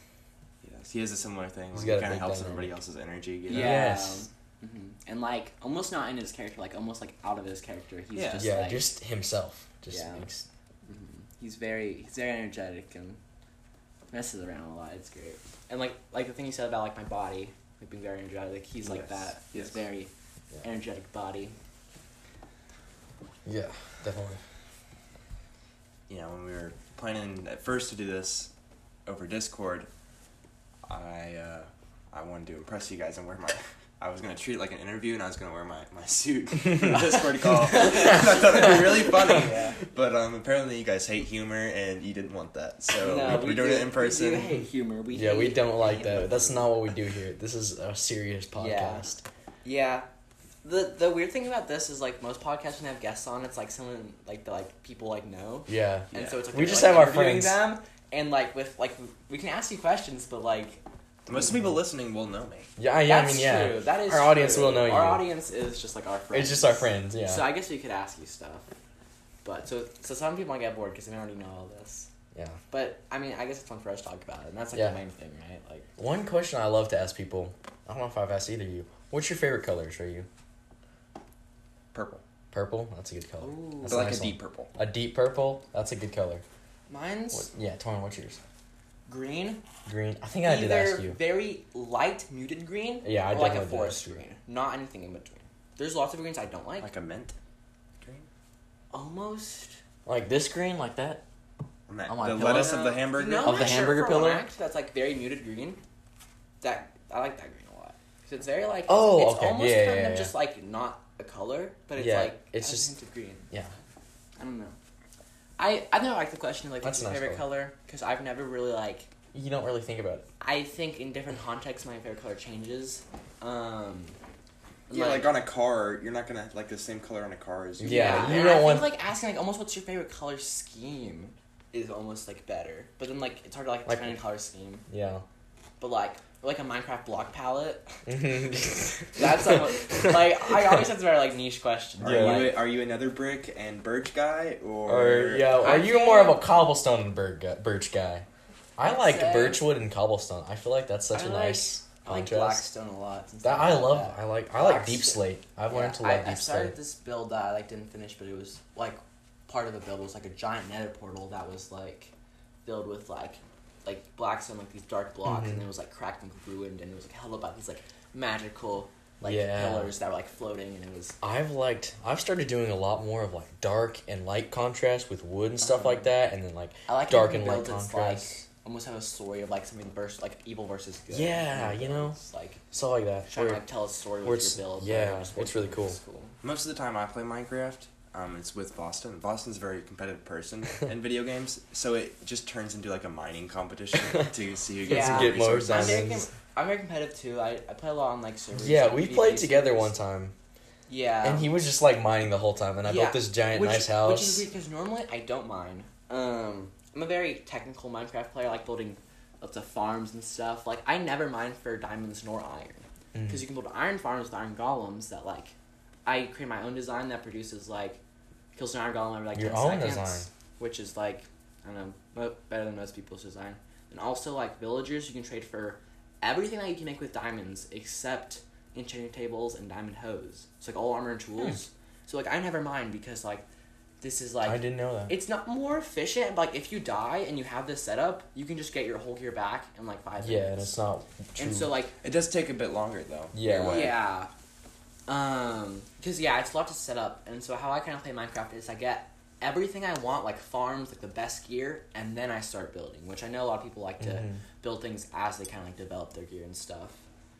S3: Yes, he has a similar thing.
S2: He's
S3: Where he kind of helps
S2: dynamic.
S3: everybody else's energy. Get
S1: Yeah.
S3: up.
S2: Yes.
S1: hmm And like almost not in his character, like almost like out of his character. He's
S3: Yeah.
S1: just
S2: yeah,
S1: like,
S2: just himself. Just
S1: Yeah.
S2: makes.
S1: mhm. he's very he's very energetic and messes around a lot. It's great. And like like the thing he said about like my body, like being very energetic. He's like
S3: Yes.
S1: that. He's
S3: Yes.
S1: very
S2: Yeah.
S1: energetic body.
S2: Yeah, definitely.
S3: Yeah, when we were planning at first to do this over Discord, I uh, I wanted to impress you guys and wear my. I was gonna treat it like an interview, and I was gonna wear my, my suit for the Discord call. I thought it'd be really funny,
S1: Yeah.
S3: but um, apparently you guys hate humor, and you didn't want that. So
S1: No,
S3: we,
S1: we
S3: are doing
S1: do-
S3: it in person.
S1: We do hate humor. We
S2: yeah, we don't like that.
S1: humor.
S2: That's not what we do here. This is a serious podcast.
S1: Yeah. yeah. The the weird thing about this is like most podcasts when they have guests on, it's like someone like the like people like know,
S2: Yeah.
S1: and
S3: Yeah.
S1: so it's like
S2: We just
S1: like,
S2: have our friends.
S1: them, and like with like we can ask you questions, but like
S3: Most people listening will know me.
S2: Yeah, yeah. I mean, yeah.
S1: true. That is
S2: Our audience
S1: true.
S2: will know
S1: Our
S2: you.
S1: Our audience is just like our friends.
S2: It's just our friends. Yeah.
S1: So I guess we could ask you stuff, but so so some people might get bored because they already know all this.
S2: yeah.
S1: But I mean, I guess it's fun for us to talk about it, and that's like
S2: Yeah.
S1: the main thing, right? Like
S2: One question I love to ask people. I don't know if I've asked either of you. What's your favorite colors? Are you
S3: Purple,
S2: purple? That's a good color.
S1: Ooh.
S2: That's
S3: but like
S2: nice
S3: a
S2: one.
S3: deep purple.
S2: A deep purple. That's a good color.
S1: Mine's
S2: What, yeah, Torin, what's yours?
S1: green,
S2: Green. I think I did
S1: Either
S2: ask you.
S1: very light muted green,
S2: Yeah, I
S1: or like a forest
S2: ask
S1: green. Not anything in between. There's lots of greens I don't like.
S3: Like a mint green.
S1: Almost.
S2: Like this green, like that.
S3: On that- the
S2: pillow?
S3: lettuce of the hamburger.
S1: You know
S2: Of the
S1: shirt
S2: hamburger
S1: for
S2: pillar?
S1: act That's like very muted green. That I like that green a lot because it's very like
S2: Oh,
S1: it's
S2: okay.
S1: almost
S2: Yeah,
S1: kind
S2: yeah,
S1: of
S2: yeah.
S1: just like not a color, but it's
S2: Yeah,
S1: like
S2: it's
S1: has a
S2: just-
S1: hint of green.
S2: Yeah.
S1: I don't know. I I never like the question of like
S2: That's
S1: what's your
S2: nice
S1: favorite color because I've never really like.
S2: You don't really think about it.
S1: I think in different contexts my favorite color changes. Um,
S3: Yeah, like, on a car, you're not gonna have, like the same color on a car as you.
S2: Yeah, you
S1: and
S2: don't
S1: I
S2: want-
S1: think like asking like almost what's your favorite color scheme is almost like better, but then like it's hard to like,
S2: Like-
S1: define a color scheme.
S2: Yeah.
S1: But like like a Minecraft block palette,
S2: mm-hmm.
S1: That's that's like I always have to very like niche questions.
S3: Are
S2: Yeah.
S3: you
S1: Like,
S3: a, are you another brick and birch guy or?
S2: Or yeah,
S1: I
S2: are you
S1: think-
S2: more of a cobblestone and birch guy? Birch guy? I
S1: I'd
S2: like
S1: say-
S2: birchwood and cobblestone. I feel like that's such
S1: I
S2: a
S1: like-
S2: nice
S1: I like
S2: contrast.
S1: Blackstone a lot.
S2: That
S1: I
S2: I love.
S1: that.
S2: I like. I like deep slate. I've
S1: Yeah,
S2: learned to
S1: I,
S2: love
S1: I
S2: deep
S1: started
S2: slate.
S1: this build that I like didn't finish, but it was like part of the build was like a giant nether portal that was like filled with like like blackstone like these dark blocks
S2: Mhm.
S1: and it was like cracked and ruined and it was like held up by these like magical like
S2: Yeah.
S1: pillars that were like floating and it was
S2: I've liked. I've started doing a lot more of like dark and light contrast with wood and stuff
S1: Uh-huh.
S2: like that, and then like
S1: I like
S2: dark and light contrast.
S1: like almost have a story of like something versus like evil versus good.
S2: Yeah, you know?
S1: It's like
S2: stuff like that.
S1: trying to like tell a story with your build.
S2: yeah, it's really cool.
S1: cool.
S3: Most of the time I play Minecraft, um, it's with Boston. Boston's a very competitive person in video games, so it just turns into like a mining competition to see who gets
S1: Yeah.
S3: more
S2: Get more
S3: resources.
S1: I'm very,
S2: diamonds.
S1: com- I'm very competitive too. I, I play a lot on like servers.
S2: yeah,
S1: like,
S2: we
S1: PvP
S2: played together
S1: servers.
S2: one time,
S1: Yeah.
S2: and he was just like mining the whole time, and I
S1: Yeah,
S2: built this giant
S1: which,
S2: nice house.
S1: Which is weird because normally I don't mind. Um, I'm a very technical Minecraft player. I like building lots of farms and stuff. Like I never mind for diamonds nor iron
S2: Mm.
S1: because you can build iron farms with iron golems that like I create my own design that produces like kills an iron golem every like
S2: Your
S1: 10
S2: own
S1: seconds,
S2: design.
S1: which is like I don't know better than most people's design. And also like villagers, you can trade for everything that you can make with diamonds except enchanting tables and diamond hoes. It's like all armor and hmm. tools. So like I never mind because like this is like
S2: I didn't know that.
S1: it's not more efficient. But, like if you die and you have this setup, you can just get your whole gear back in like five
S2: yeah, and it's not true.
S1: and so like
S3: It does take a bit longer though.
S2: Yeah.
S1: yeah, um, because yeah, it's a lot to set up. And so how I kind of play Minecraft is I get everything I want, like farms, like the best gear, and then I start building. Which I know a lot of people like to
S2: Mhm.
S1: build things as they kind of like develop their gear and stuff.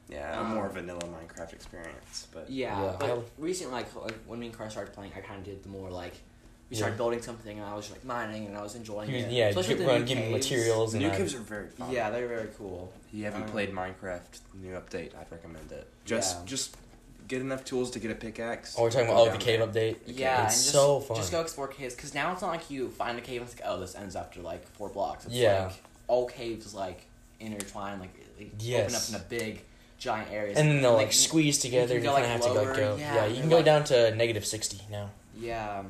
S3: Yeah, a more vanilla Minecraft experience, but
S1: Yeah,
S2: Yeah,
S1: but recently, like, like when me and Carr started playing, I kind of did the more like we started
S2: Yeah.
S1: building something, and I was just, like mining, and I was enjoying
S2: He was-
S1: it.
S2: yeah,
S1: Especially
S2: get,
S1: with the
S2: run,
S1: new
S2: give me
S1: caves.
S2: materials and
S3: new
S2: I-
S3: caves are very fun.
S1: Yeah, they're very cool.
S3: If you haven't
S1: Um,
S3: played Minecraft new update, I'd recommend it. Just
S1: Yeah.
S3: just get enough tools to get a pickaxe.
S2: Oh, we're talking about oh the
S3: down
S2: cave
S3: there.
S2: update.
S1: Yeah,
S2: it's
S1: and just,
S2: so fun.
S1: Just go explore caves, because now it's not like you find a cave and it's like, oh, this ends after like four blocks. It's
S2: Yeah.
S1: like all caves like intertwine, like they open up in a big, giant area.
S2: and then they'll like
S1: you-
S2: squeeze together, and you
S1: go,
S2: kind of
S1: like,
S2: have to
S1: lower,
S2: like go.
S1: yeah,
S2: Yeah, you can go
S1: like-
S2: down to negative sixty now.
S1: Yeah,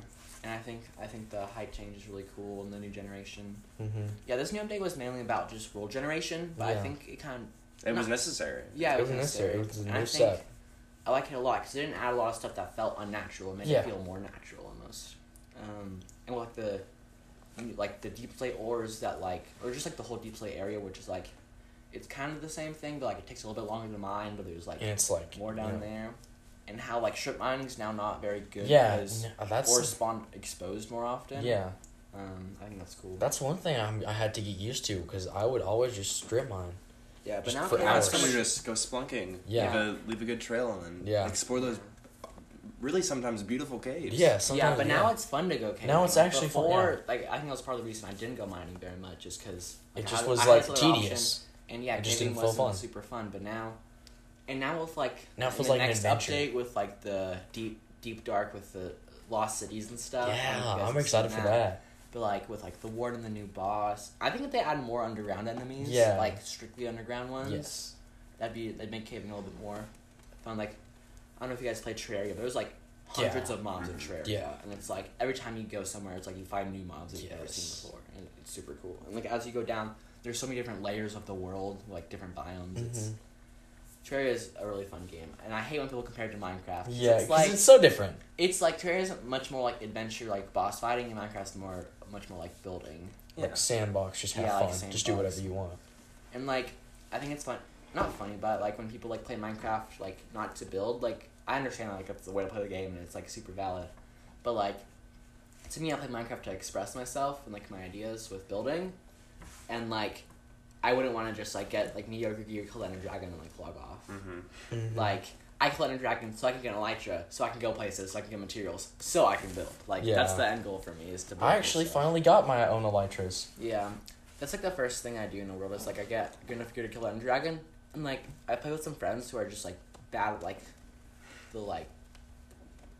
S1: and I think I think the height change is really cool in the new generation.
S2: Mm-hmm.
S1: Yeah, this new update was mainly about just world generation, but I think it kind of
S3: It was necessary.
S1: yeah,
S2: It was necessary.
S1: necessary.
S2: It was a
S1: And
S2: new
S1: I think
S2: set.
S1: I like it a lot because it didn't add a lot of stuff that felt unnatural. It made
S2: Yeah.
S1: it feel more natural almost. Um, and like the like the deep slate ores that like or just like the whole deep slate area, which is like it's kind of the same thing, but like it takes a little bit longer to mine, but there's like
S2: And it's like
S1: more down
S2: yeah.
S1: there. And how like strip mining is now not very good
S2: Yeah,
S1: because
S2: n- that's
S1: ores spawn exposed more often.
S2: yeah.
S1: Um, I think that's cool.
S2: That's one thing I'm, I had to get used to because I would always just strip mine.
S1: Yeah, but
S2: just
S1: now
S2: for
S1: it's
S3: Now
S2: hours.
S3: it's fun to just go splunking.
S2: Yeah.
S3: Leave a, leave a good trail and then
S2: Yeah.
S3: explore those really sometimes beautiful caves.
S2: Yeah,
S1: yeah,
S2: sometimes.
S1: but now it's fun to go caving.
S2: Now it's actually fun,
S1: Before,
S2: yeah.
S1: like I think that was part of the reason I didn't go mining very much, is because
S2: it just was like tedious.
S1: and yeah,
S2: It just
S1: caving
S2: didn't feel
S1: wasn't
S2: fun.
S1: super fun. But now, and now with like
S2: Now it
S1: in
S2: feels
S1: the
S2: like an
S1: next
S2: adventure.
S1: update with like the deep deep dark with the lost cities and stuff. I don't know if you
S2: Yeah,
S1: guys
S2: I'm
S1: have
S2: excited
S1: seen
S2: for that.
S1: But like with like the ward and the new boss, I think if they add more underground enemies,
S2: Yeah.
S1: like strictly underground ones,
S2: Yes.
S1: that'd be that'd make caving a little bit more fun. Like I don't know if you guys played Terraria, but there's like hundreds
S2: Yeah.
S1: of mobs in Terraria,
S2: Yeah.
S1: and it's like every time you go somewhere, it's like you find new mobs that you've never seen before, and it's super cool. And like as you go down, there's so many different layers of the world, like different biomes. It's
S2: Mhm.
S1: Terraria is a really fun game, and I hate when people compare it to Minecraft.
S2: Yeah,
S1: it's
S2: 'cause
S1: like
S2: it's so different.
S1: it's like Terraria is much more like adventure, like boss fighting, and Minecraft's more much more like building.
S3: Yeah.
S2: Like sandbox, just have
S1: Yeah, like
S2: fun, just do whatever you want.
S1: and like I think it's fun. Not funny, but like when people like play Minecraft, like not to build. Like I understand like it's the way to play the game and it's like super valid, but like to me, I play Minecraft to express myself and like my ideas with building, and like I wouldn't want to just like get like mediocre gear, kill Ender Dragon, and like log off.
S3: Mm-hmm.
S1: Like I kill Ender Dragon so I can get an Elytra, so I can go places, so I can get materials, so I can build. Like
S2: Yeah.
S1: that's the end goal for me is to. build
S2: I actually finally got my own elytras.
S1: Yeah, that's like the first thing I do in the world. Is like I get good enough gear to kill Ender Dragon, and like I play with some friends who are just like bad at like the like.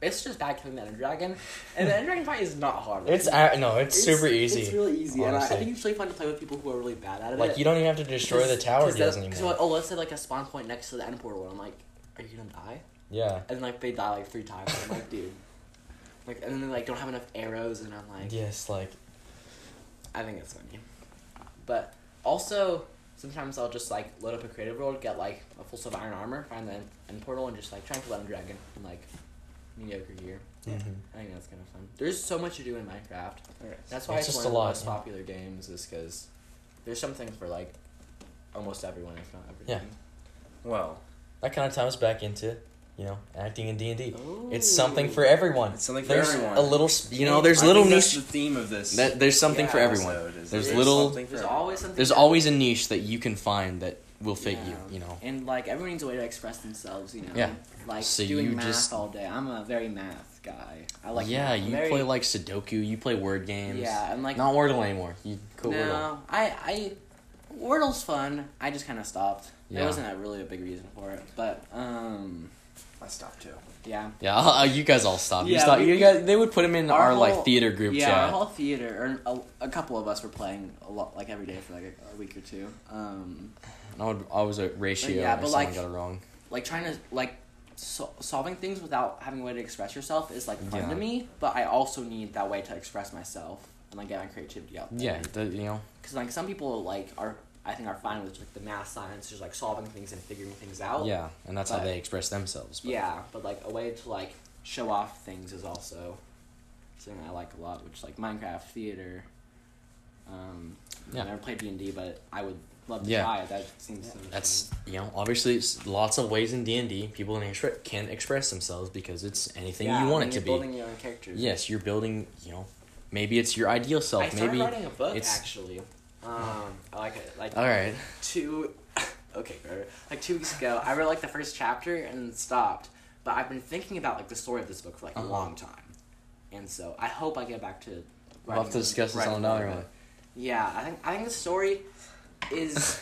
S1: It's just bad killing the Ender Dragon, and the Ender Dragon fight is not hard.
S2: It's a- no, it's, super easy.
S1: It's really easy, and I, I think it's really fun to play with people who are really bad at it.
S2: like you don't even have to destroy the tower deals anymore.
S1: like, oh, let's say like a spawn point next to the end portal, and I'm like, are you gonna die?
S2: yeah.
S1: And like they die like three times. I'm like, dude. Like and then they like don't have enough arrows, and I'm like,
S2: Yes, like
S1: I think it's funny. But also, sometimes I'll just like load up a creative world, get like a full set of iron armor, find the end, end portal, and just like try and kill a dragon and like mediocre gear.
S2: mhm.
S1: I think that's kind of fun. There's so much to do in Minecraft. That's why
S2: It's
S1: it's,
S2: just
S1: one
S2: a
S1: of the
S2: lot,
S1: most
S2: yeah.
S1: popular games, is because there's something for like almost everyone, if not everyone.
S3: Well,
S2: that kind of ties back into, you know, acting in D and D. It's something for everyone.
S3: it's something for
S2: There's
S3: everyone.
S2: a little, you know, there's
S3: I
S2: little
S3: think that's
S2: niche.
S3: the theme of this.
S2: That there's something for everyone. There's
S3: there's
S2: little-
S3: something for
S1: There's
S3: everyone.
S1: always something.
S2: There's
S1: for
S2: always a niche that you can find that will fit
S1: Yeah.
S2: you. You know.
S1: And like everyone needs a way to express themselves, you know.
S2: Yeah.
S1: Like
S2: So
S1: doing
S2: you
S1: math
S2: just-
S1: all day. I'm a very math guy. I like.
S2: yeah,
S1: math.
S2: You
S1: very-
S2: play like Sudoku. You play word games.
S1: Yeah, and like
S2: Not Wordle anymore. You quit Wordle.
S1: no, I I Wordle's fun. I just kind of stopped. There
S2: Yeah.
S1: wasn't a really a big reason for it, but um,
S3: I stopped too.
S1: yeah.
S2: Yeah, uh, you guys all stopped. you
S1: Yeah,
S2: stopped.
S1: we-
S2: you guys, they would put him in
S1: Our
S2: our,
S1: whole-
S2: like theater group
S1: yeah,
S2: chat.
S1: our whole theater, or a, a couple of us were playing a lot, like every day for like a, a week or two. Um,
S2: And I would always a ratio
S1: yeah, but, like-
S2: got it wrong.
S1: like trying to like so- solving things without having a way to express yourself is like fun
S2: Yeah.
S1: to me. But I also need that way to express myself and like get my creativity out there.
S2: Yeah, the, you know.
S1: because like some people like are I think are fine with like the math science, just like solving things and figuring things out.
S2: Yeah, and that's how they express themselves. but-
S1: Yeah, but like a way to like show off things is also something I like a lot, which like Minecraft, theater. Um,
S2: Yeah.
S1: I've never played D and D, but I would love to
S2: Yeah.
S1: try. That seems much
S2: That's you know obviously it's lots of ways in D and D people can express can express themselves because it's anything
S1: Yeah,
S2: you want it to be.
S1: Building your own characters.
S2: Yes, you're building. You know, maybe it's your ideal self.
S1: I started
S2: maybe.
S1: writing a book
S2: it's-
S1: actually. Um, I like it. Like
S2: All right.
S1: two, okay. Like two weeks ago, I read like the first chapter and stopped. But I've been thinking about like the story of this book for like
S2: Uh-huh.
S1: a long time, and so I hope I get back to.
S2: We'll have to discuss this on another one.
S1: Yeah, I think I think the story is.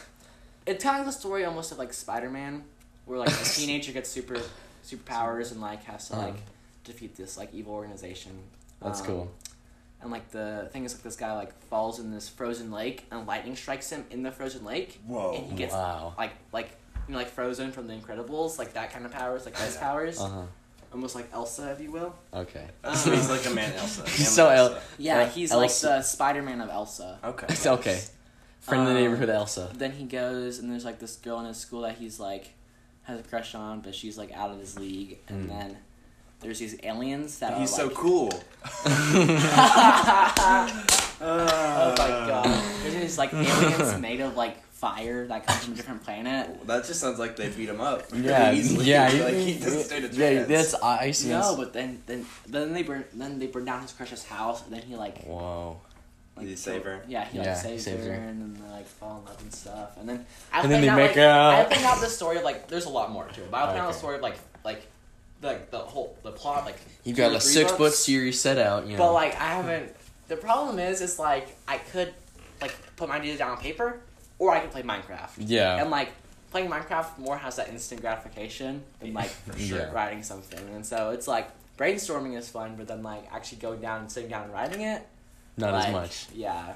S1: It's kind of the story almost of like Spider Man, where like a teenager gets super superpowers and like has to
S2: Uh-huh.
S1: like defeat this like evil organization.
S2: That's
S1: Um,
S2: cool.
S1: And like the thing is like this guy like falls in this frozen lake and lightning strikes him in the frozen lake
S3: Whoa.
S1: and he gets
S2: Wow.
S1: like like you know like frozen from the Incredibles like that kind of powers like ice powers
S2: Uh huh.
S1: almost like Elsa if you will.
S2: Okay.
S3: so he's like a man Elsa.
S2: He's so
S3: Elsa.
S2: El-
S1: Yeah,
S2: Uh,
S1: he's
S2: Elsa-
S1: like the Spider Man of Elsa.
S3: Okay.
S2: It's okay. Friend of the
S1: Um,
S2: neighborhood, Elsa.
S1: Then he goes and there's like this girl in his school that he's like has a crush on, but she's like out of his league. And
S2: Mm.
S1: then there's these aliens that
S3: He's
S1: are
S3: so
S1: like,
S3: cool.
S1: Oh my god! There's these like aliens made of like fire that come from a different planet.
S3: That just sounds like they beat him up.
S2: Yeah,
S3: easily.
S2: yeah,
S3: like he doesn't stand a
S2: yeah,
S3: chance.
S2: that's ice.
S1: No, but then then then they burn then they burn down his crush's house, and then he like
S2: Whoa.
S1: Like
S3: Did he save her?
S1: Yeah, he like
S2: Yeah,
S1: saves,
S2: saves
S1: her,
S2: her.
S1: and then they like fall in love and stuff, and then I
S2: And then they
S1: out,
S2: make
S1: like,
S2: out.
S1: I planned out the story of like there's a lot more to it, but I planned out the story of like like the the whole the plot like
S2: You
S1: two
S2: got a six book series set out. You know.
S1: But like I haven't. The problem is, is like I could like put my ideas down on paper, or I could play Minecraft.
S2: yeah.
S1: And like playing Minecraft more has that instant gratification than like
S3: For sure.
S2: Yeah.
S1: writing something, and so it's like brainstorming is fun, but then like actually going down and sitting down and writing it,
S2: Not as much.
S1: Yeah.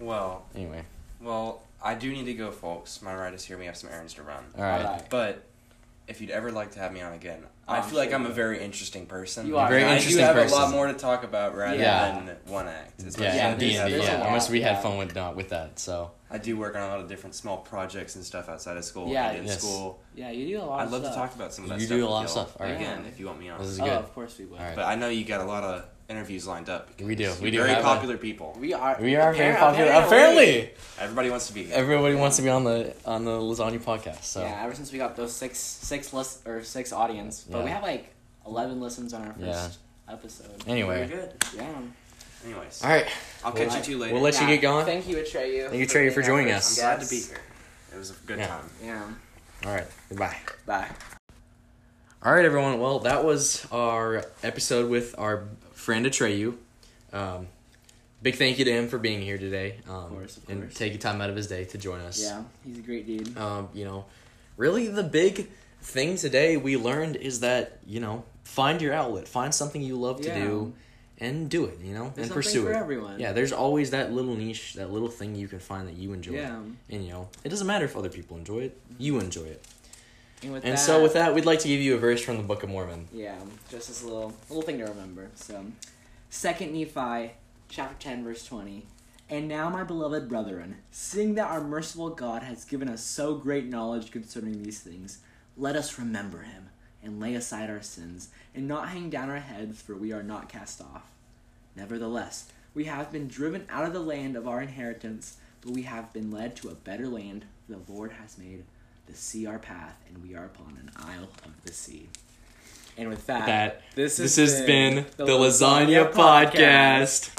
S3: Well,
S2: Anyway.
S3: well, I do need to go, folks. My ride is here. We have some errands to run.
S2: All right.
S1: Alright.
S3: But if you'd ever like to have me on again,
S1: Oh,
S3: I
S1: I'm
S3: feel like I'm a very interesting person.
S1: You are.
S2: Very interesting.
S3: I
S2: interesting
S3: do have
S2: person.
S3: a lot more to talk about rather
S2: Yeah.
S3: than one act. especially
S2: Yeah,
S1: Yeah,
S2: and
S3: since
S2: D
S1: there's-
S2: and D.
S3: I have-
S1: there's
S2: Yeah,
S1: lot,
S2: unless we had
S1: yeah.
S2: fun with not with that. So
S3: I do work on a lot of different small projects and stuff outside of school.
S1: Yeah,
S3: and in
S2: yes.
S3: school.
S1: Yeah, you do a lot.
S3: I'd
S1: of
S3: love to talk about some of that
S2: You
S3: stuff.
S2: do a lot of stuff. All right.
S3: Again, if you want me on.
S2: this is
S1: Oh,
S2: good.
S1: of course we will.
S2: All right.
S3: But I know you got a lot of interviews lined up. because
S2: We do. We do
S3: Very
S2: have a-
S3: popular people.
S1: We are.
S2: We are very popular. Apparently,
S3: Everybody wants to be here.
S2: everybody wants to be on the on the lasagna podcast. So
S1: Yeah, ever since we got those six six list or six audience, but we have like eleven listens on our first
S2: Yeah.
S1: episode.
S2: anyway,
S3: Very good.
S1: Yeah.
S3: Anyways,
S2: all right.
S3: I'll catch
S2: Well,
S3: you two later.
S2: we'll let you get going.
S1: Thank you, Atreyu.
S2: Thank you, Atreyu, for
S1: being our
S2: joining us.
S3: I'm glad to be here. It was a good
S2: Yeah.
S3: time.
S1: Yeah.
S2: All right. Goodbye.
S1: Bye.
S2: All right, everyone. Well, that was our episode with our friend Atreyu. Um, big thank you to him for being here today. Um,
S1: course, of
S2: and
S1: course.
S2: taking time out of his day to join us.
S1: Yeah, he's a great dude.
S2: Um, you know, really the big thing today we learned is that you know find your outlet, find something you love to
S1: Yeah.
S2: do, and do it. You know,
S1: There's
S2: and pursue
S1: for
S2: it.
S1: everyone.
S2: Yeah, there's always that little niche, that little thing you can find that you enjoy.
S1: Yeah.
S2: And you know, it doesn't matter if other people enjoy it; you enjoy it.
S1: And,
S2: And
S1: that,
S2: so, with that, we'd like to give you a verse from the Book of Mormon.
S1: Yeah, just as a little little thing to remember. So, Second Nephi, chapter ten, verse twenty. And now, my beloved brethren, seeing that our merciful God has given us so great knowledge concerning these things, let us remember him, and lay aside our sins, and not hang down our heads, for we are not cast off. Nevertheless, we have been driven out of the land of our inheritance, but we have been led to a better land, for the Lord has made the sea our path, and we are upon an isle of the sea. And with that,
S2: That
S1: this,
S2: this has been the Lasagna Podcast.